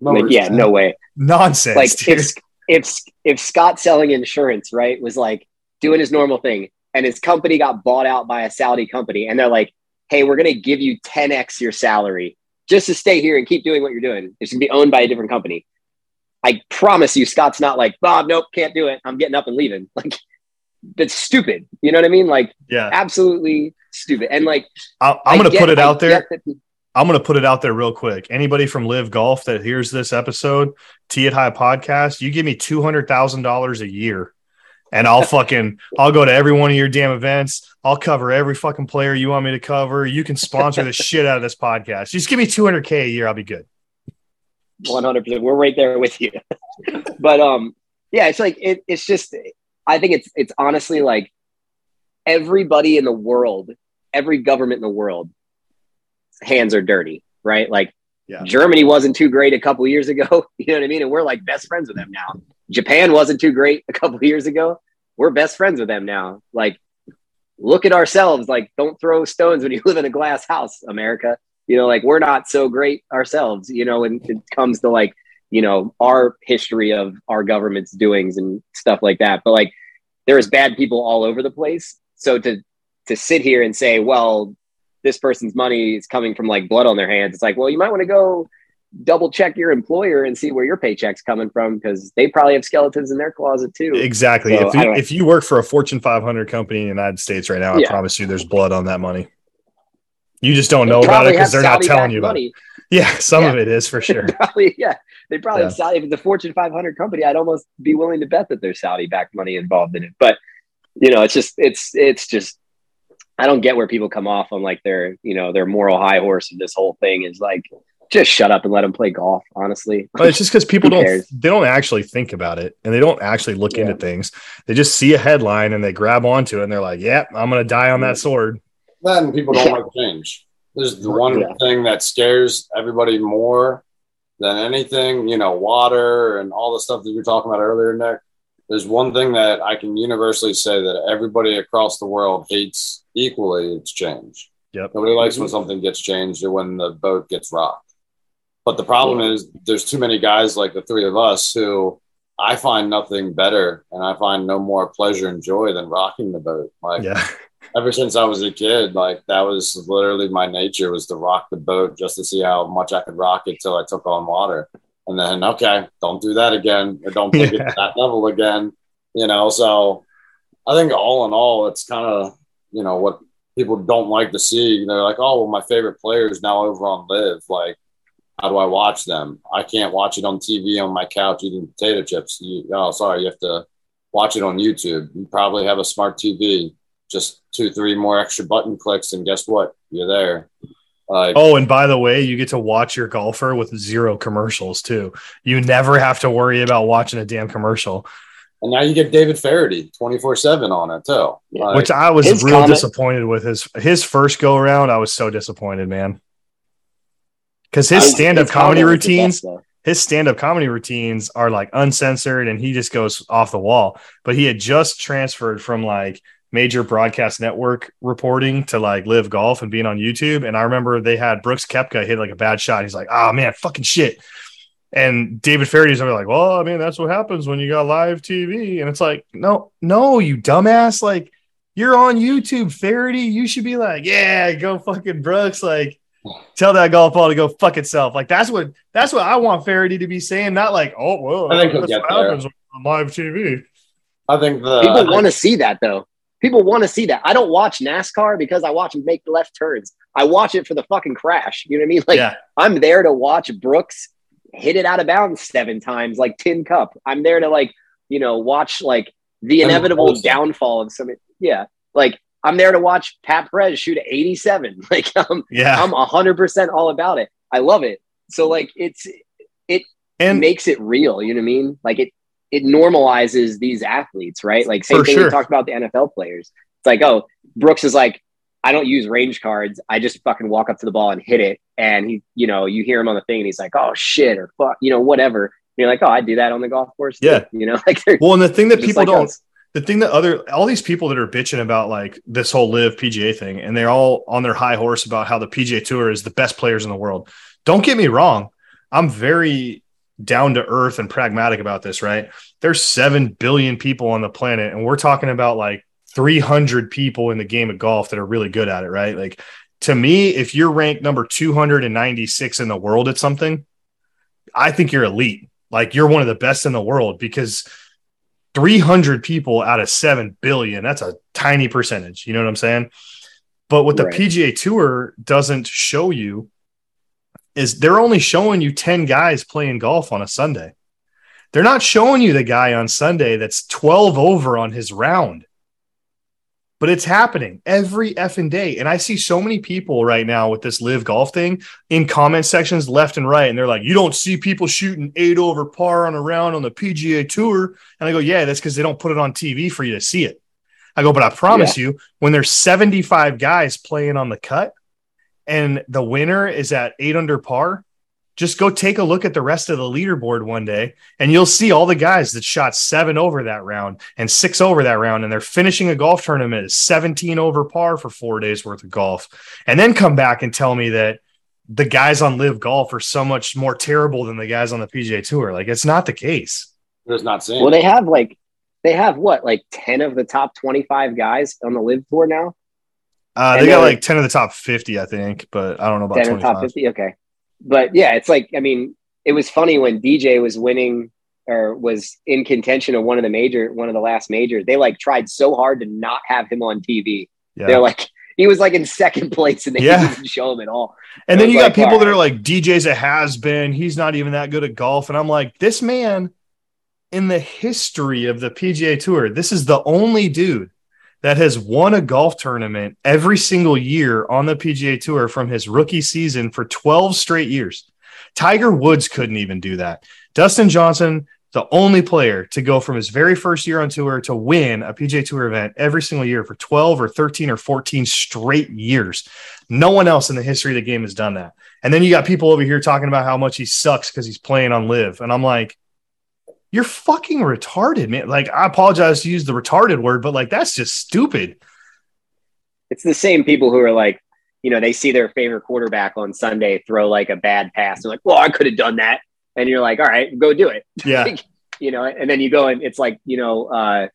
Like, yeah, no way. Nonsense. Like dude. it's if if Scott selling insurance, right, was like doing his normal thing, and his company got bought out by a Saudi company, and they're like, "Hey, we're going to give you 10x your salary just to stay here and keep doing what you're doing. It's going to be owned by a different company." I promise you, Scott's not like, "Bob, nope, can't do it. I'm getting up and leaving." [laughs] Like, that's stupid. You know what I mean? Like, yeah, absolutely stupid. And like, i am going to put it out there. I'm going to put it out there real quick. Anybody from LIV Golf that hears this episode, Tee It High podcast, you give me two hundred thousand dollars a year, and I'll [laughs] fucking I'll go to every one of your damn events. I'll cover every fucking player you want me to cover. You can sponsor the shit out of this podcast. Just give me two hundred k a year. I'll be good. One hundred percent. We're right there with you. [laughs] but um, yeah, it's like it, it's just. I think it's it's honestly like everybody in the world, every government in the world hands are dirty, right? Like yeah. Germany wasn't too great a couple years ago. [laughs] You know what I mean? And we're like best friends with them now. Japan wasn't too great a couple years ago. We're best friends with them now. Like, look at ourselves. Like, don't throw stones when you [laughs] live in a glass house, America. You know, like we're not so great ourselves, you know, when it comes to like, you know, our history of our government's doings and stuff like that. But like there's bad people all over the place. So to to sit here and say, well, this person's money is coming from like blood on their hands. It's like, well, you might want to go double check your employer and see where your paycheck's coming from because they probably have skeletons in their closet too. Exactly. So, if, you, if you work for a Fortune 500 company in the United States right now, I yeah. promise you there's blood on that money. You just don't know about it because they're not telling you about it. Yeah, some yeah. of it is for sure. probably, yeah. They probably yeah. have Saudi. If it's a Fortune 500 company, I'd almost be willing to bet that there's Saudi backed money involved in it. But, you know, it's just, it's, it's just, I don't get where people come off on like their, you know, their moral high horse of this whole thing is like, just shut up and let them play golf. Honestly, but it's just because [laughs] people don't they don't actually think about it and they don't actually look yeah. into things. They just see a headline and they grab onto it and they're like, "Yep, yeah, I'm going to die on that sword." Then people don't like change. This is the one yeah. thing that scares everybody more than anything. You know, water and all the stuff that you were talking about earlier, Nick. there's one thing that I can universally say that everybody across the world hates equally. It's change. Yep. Nobody likes when mm-hmm. something gets changed or when the boat gets rocked. But the problem is there's too many guys like the three of us who I find nothing better and I find no more pleasure and joy than rocking the boat. Like Yeah. ever since I was a kid, like that was literally my nature was to rock the boat just to see how much I could rock it till I took on water. And then, okay, don't do that again or don't take it [laughs] to that level again. You know, so I think all in all, it's kind of, you know, what people don't like to see. They're like, oh, well, my favorite player is now over on LIV. Like, how do I watch them? I can't watch it on TV on my couch eating potato chips. You, oh, sorry, you have to watch it on YouTube. You probably have a smart TV, just two, three more extra button clicks, and guess what? You're there. Oh, and by the way, you get to watch your golfer with zero commercials too. You never have to worry about watching a damn commercial, and now you get David Feherty 24 7 on it, too. Yeah. Like, which I was real comment- disappointed with his his first go around. I was so disappointed, man. Because his stand up comedy comment was the routines, best, his stand up comedy routines are like uncensored and he just goes off the wall. But he had just transferred from like major broadcast network reporting to like LIV golf and being on YouTube. And I remember they had Brooks Koepka hit like a bad shot. He's like, oh man, fucking shit. And David Feherty's over like, well, I mean, that's what happens when you got live TV. And it's like, no, no, you dumbass. Like, you're on YouTube, Feherty. You should be like, yeah, go fucking Brooks. Like, tell that golf ball to go fuck itself. Like, that's what that's what I want Feherty to be saying. Not like, oh well, I think he'll that's get what there. happens on live TV. I think the. People want to see that though. People want to see that. I don't watch NASCAR because I watch them make left turns. I watch it for the fucking crash. You know what I mean? Like yeah, I'm there to watch Brooks hit it out of bounds seven times, like Tin Cup. I'm there to like, you know, watch like the inevitable downfall of some. Yeah, like I'm there to watch Pat Perez shoot 87. [laughs] Like I'm, yeah. I'm 100 percent all about it. I love it. So like it's it and makes it real. You know what I mean? Like it it normalizes these athletes, right? Like same thing sure. we talked about the NFL players. It's like, oh, Brooks is like, I don't use range cards. I just fucking walk up to the ball and hit it. And he, you know, you hear him on the thing and he's like, oh shit, or fuck, you know, whatever. And you're like, oh, I do that on the golf course. too." Yeah. You know, [laughs] like well, and the thing that people like don't us. the thing that other all these people that are bitching about like this whole LIV PGA thing, and they're all on their high horse about how the PGA Tour is the best players in the world. Don't get me wrong, I'm very down to earth and pragmatic about this. Right? There's seven billion people on the planet, and we're talking about like 300 people in the game of golf that are really good at it. Right? Like to me, if you're ranked number 296 in the world at something, I think you're elite. Like you're one of the best in the world because 300 people out of 7 billion that's a tiny percentage you know what i'm saying but what the Right. pga tour doesn't show you is they're only showing you 10 guys playing golf on a sunday they're not showing you the guy on sunday that's 12 over on his round but it's happening every effing day. And i see so many people right now with this LIV golf thing in comment sections left and right. And they're like you don't see people shooting eight over par on a round on the pga tour. And I go, yeah, that's because they don't put it on TV for you to see it. I go, but I promise you, when there's 75 guys playing on the cut and the winner is at eight under par, just go take a look at the rest of the leaderboard one day and you'll see all the guys that shot seven over that round and six over that round. And they're finishing a golf tournament at 17 over par for four days worth of golf. And then come back and tell me that the guys on LIV golf are so much more terrible than the guys on the PGA tour. Like it's not the case. Just not seeing. Well, they have like they have what like 10 of the top 25 guys on the LIV tour now. Uh, they got like 10 of the top 50, I think, but I don't know about 10 of the top 50. Okay. But yeah, it's like, I mean, it was funny when DJ was winning or was in contention of one of the major, one of the last majors. They like tried so hard to not have him on TV. Yeah. They're like, he was like in second place and they Yeah. didn't show him at all. and then you got people all that are like, DJ's a has been. He's not even that good at golf. And I'm like, this man in the history of the PGA Tour, this is the only dude that has won a golf tournament every single year on the PGA Tour from his rookie season for 12 straight years. Tiger Woods couldn't even do that. Dustin Johnson, the only player to go from his very first year on tour to win a PGA Tour event every single year for 12 or 13 or 14 straight years. No one else in the history of the game has done that. And then you got people over here talking about how much he sucks because he's playing on LIV. And I'm like, you're fucking retarded, man. Like, I apologize to use the retarded word, but like, that's just stupid. It's the same people who are like, you know, they see their favorite quarterback on Sunday throw like a bad pass. They're like, well, I could have done that. And you're like, all right, go do it. [laughs] Yeah. you know, and then you go and it's like, you know, uh,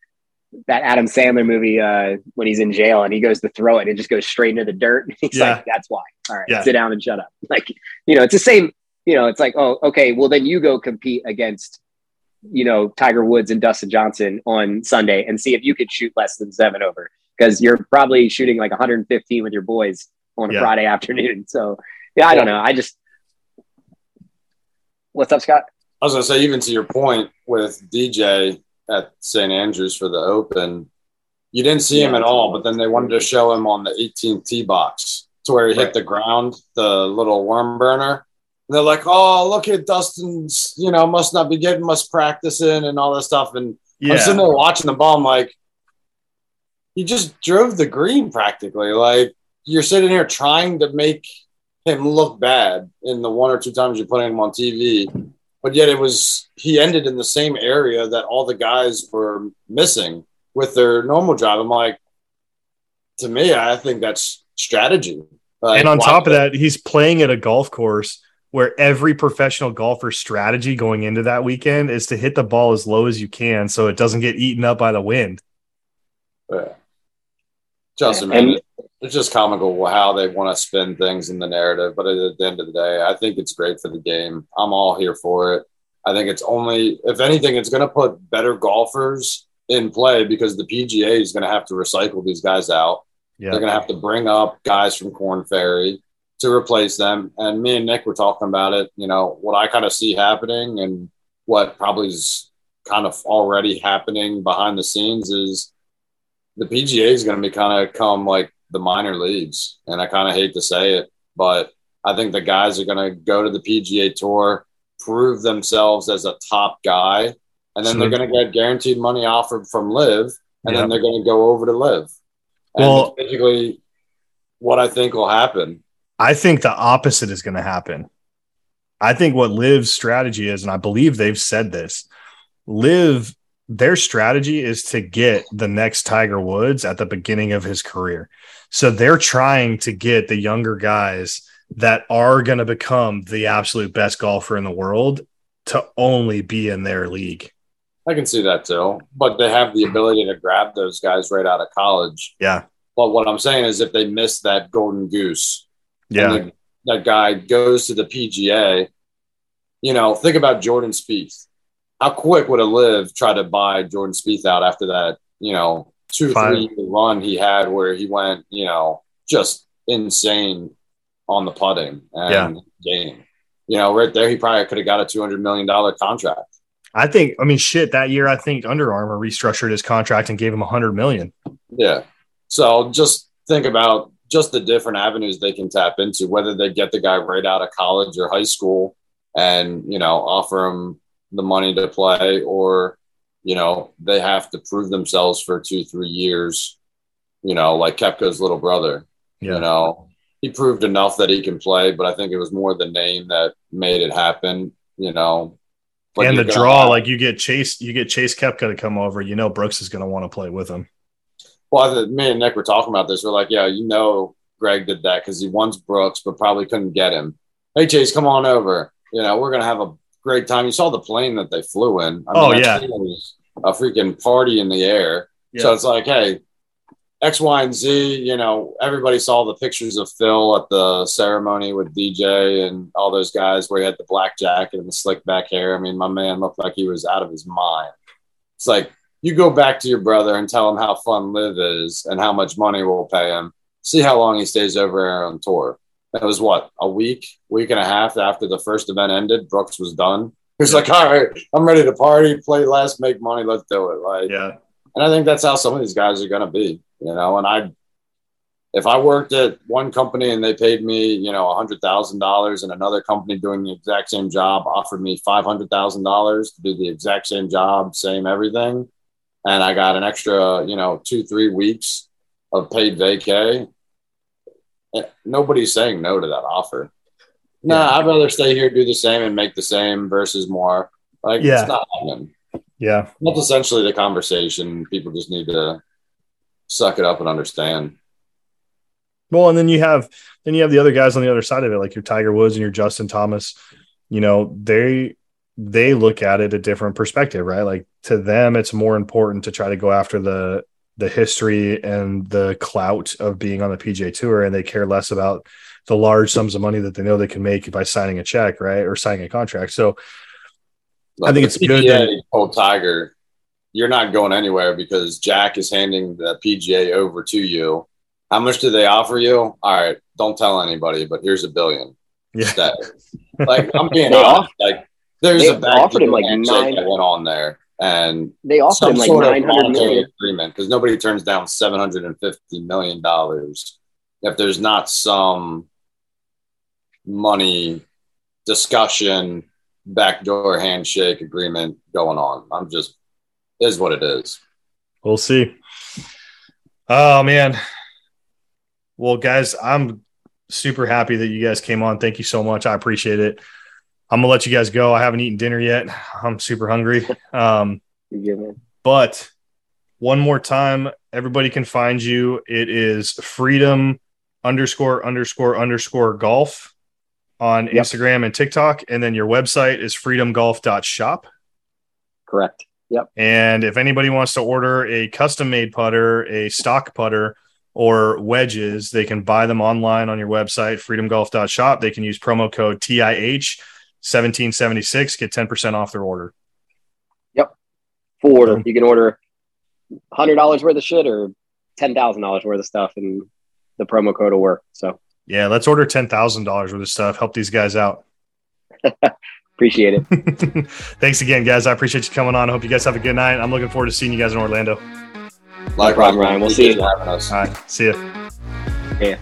that Adam Sandler movie uh, when he's in jail and he goes to throw it and it just goes straight into the dirt. [laughs] And He's Yeah. like, that's why. All right, Yeah. sit down and shut up. [laughs] Like, you know, it's the same, you know, it's like, oh, okay, well, then you go compete against, you know, Tiger Woods and Dustin Johnson on Sunday and see if you could shoot less than seven over because you're probably shooting like 115 with your boys on a Yeah. Friday afternoon. [laughs] So, yeah, I don't know. I just, what's up, Scott? I was gonna say, even to your point with DJ at St. Andrews for the Open, you didn't see him at all, but then they wanted to show him on the 18th tee box to where he Right. hit the ground, the little worm burner. They're like, "Oh, look at Dustin's, you know, must not be getting much practice in and all that stuff." And I'm sitting there watching the ball. I'm like, he just drove the green practically. Like you're sitting here trying to make him look bad in the one or two times you're putting him on TV, but yet it was he ended in the same area that all the guys were missing with their normal drive. I'm like, to me, I think that's strategy. Like, and on top of that, he's playing at a golf course where every professional golfer's strategy going into that weekend is to hit the ball as low as you can so it doesn't get eaten up by the wind. Yeah. Justin, man, it- it's just comical how they want to spin things in the narrative. But at the end of the day, I think it's great for the game. I'm all here for it. I think it's only, if anything, it's going to put better golfers in play because the PGA is going to have to recycle these guys out. Yeah. They're going to have to bring up guys from Korn Ferry to replace them. And me and Nick were talking about it. You know, what I kind of see happening and what probably is kind of already happening behind the scenes is the PGA is going to be kind of come like the minor leagues. And I kind of hate to say it, but I think the guys are going to go to the PGA Tour, prove themselves as a top guy, and then they're going to get guaranteed money offered from LIV, and Yeah. then they're going to go over to LIV. And Well- basically, what I think will happen. I think the opposite is going to happen. I think what Liv's strategy is, and I believe they've said this, LIV, their strategy is to get the next Tiger Woods at the beginning of his career. So they're trying to get the younger guys that are going to become the absolute best golfer in the world to only be in their league. I can see that too, but they have the ability to grab those guys right out of college. Yeah. But what I'm saying is, if they miss that golden goose, Yeah. the- that guy goes to the PGA, you know, think about Jordan Spieth. How quick would a LIV try to buy Jordan Spieth out after that, you know, two, Five. three run he had where he went, you know, just insane on the putting and game. You know, right there, he probably could have got a $200 million contract. I think, I mean, shit, that year, I think Under Armour restructured his contract and gave him a hundred million. Yeah. So just think about just the different avenues they can tap into, whether they get the guy right out of college or high school and, you know, offer him the money to play, or, you know, they have to prove themselves for two, three years, you know, like Koepka's little brother, Yeah. you know, he proved enough that he can play, but I think it was more the name that made it happen, you know. But and the draw, have- like you get Chase, you get Chase Koepka to come over. You know, Brooks is going to want to play with him. Well, the, me and Nick were talking about this. We're like, yeah, you know, Greg did that because he wants Brooks, but probably couldn't get him. Hey, Chase, come on over. You know, we're gonna have a great time. You saw the plane that they flew in. I Oh, yeah. was a freaking party in the air. So it's like, hey, X, Y, and Z. You know, everybody saw the pictures of Phil at the ceremony with DJ and all those guys where he had the black jacket and the slick back hair. I mean, my man looked like he was out of his mind. It's like you go back to your brother and tell him how fun LIV is and how much money we'll pay him. See how long he stays over here on tour. That was what a week, week and a half after the first event ended. Brooks was done. He was like, "All right, I'm ready to party, play less, make money. Let's do it." Like, Yeah. and I think that's how some of these guys are going to be, you know. And I, if I worked at one company and they paid me, you know, a hundred thousand dollars, and another company doing the exact same job offered me five hundred thousand dollars to do the exact same job, same everything, and I got an extra, you know, two three weeks of paid vacay, nobody's saying no to that offer. Nah, I'd rather stay here, do the same, and make the same versus more. Like, Yeah. it's not happening. Yeah. That's essentially the conversation. People just need to suck it up and understand. Well, and then you have then you have the other guys on the other side of it, like your Tiger Woods and your Justin Thomas. You know, they they look at it a different perspective, right? Like to them, it's more important to try to go after the the history and the clout of being on the PGA Tour, and they care less about the large sums of money that they know they can make by signing a check, right, or signing a contract. So But I think the it's good PGA that- told Tiger, you're not going anywhere because Jack is handing the PGA over to you. How much do they offer you? All right, don't tell anybody, but here's a billion. Yeah. Stay. Like I'm being [laughs] They honest. Like there's they a back offered him, like, handshake nine- that went on there, and They offered some him like sort of nine hundred monetary million. agreement because nobody turns down seven hundred and fifty million dollars if there's not some money discussion, backdoor handshake agreement going on. I'm just is what it is. We'll see. Oh man. Well, guys, I'm super happy that you guys came on. Thank you so much. I appreciate it. I'm gonna let you guys go. I haven't eaten dinner yet. I'm super hungry. Um, [laughs] You give me- but one more time, everybody can find you. It is freedom underscore underscore underscore golf on Yep. Instagram and TikTok. And then your website is freedomgolf.shop. Correct. Yep. And if anybody wants to order a custom made putter, a stock putter, or wedges, they can buy them online on your website, freedomgolf.shop. They can use promo code TIH1776, get 10% off their order. Full order. Boom. You can order hundred dollars worth of shit or ten thousand dollars worth of stuff, and the promo code will work. So Yeah, let's order $10,000 worth of stuff. Help these guys out. [laughs] appreciate it. Thanks again, guys. I appreciate you coming on. I hope you guys have a good night. I'm looking forward to seeing you guys in Orlando. Likewise, problem, Ryan. We'll see you. for having us. All right. See ya. Yeah.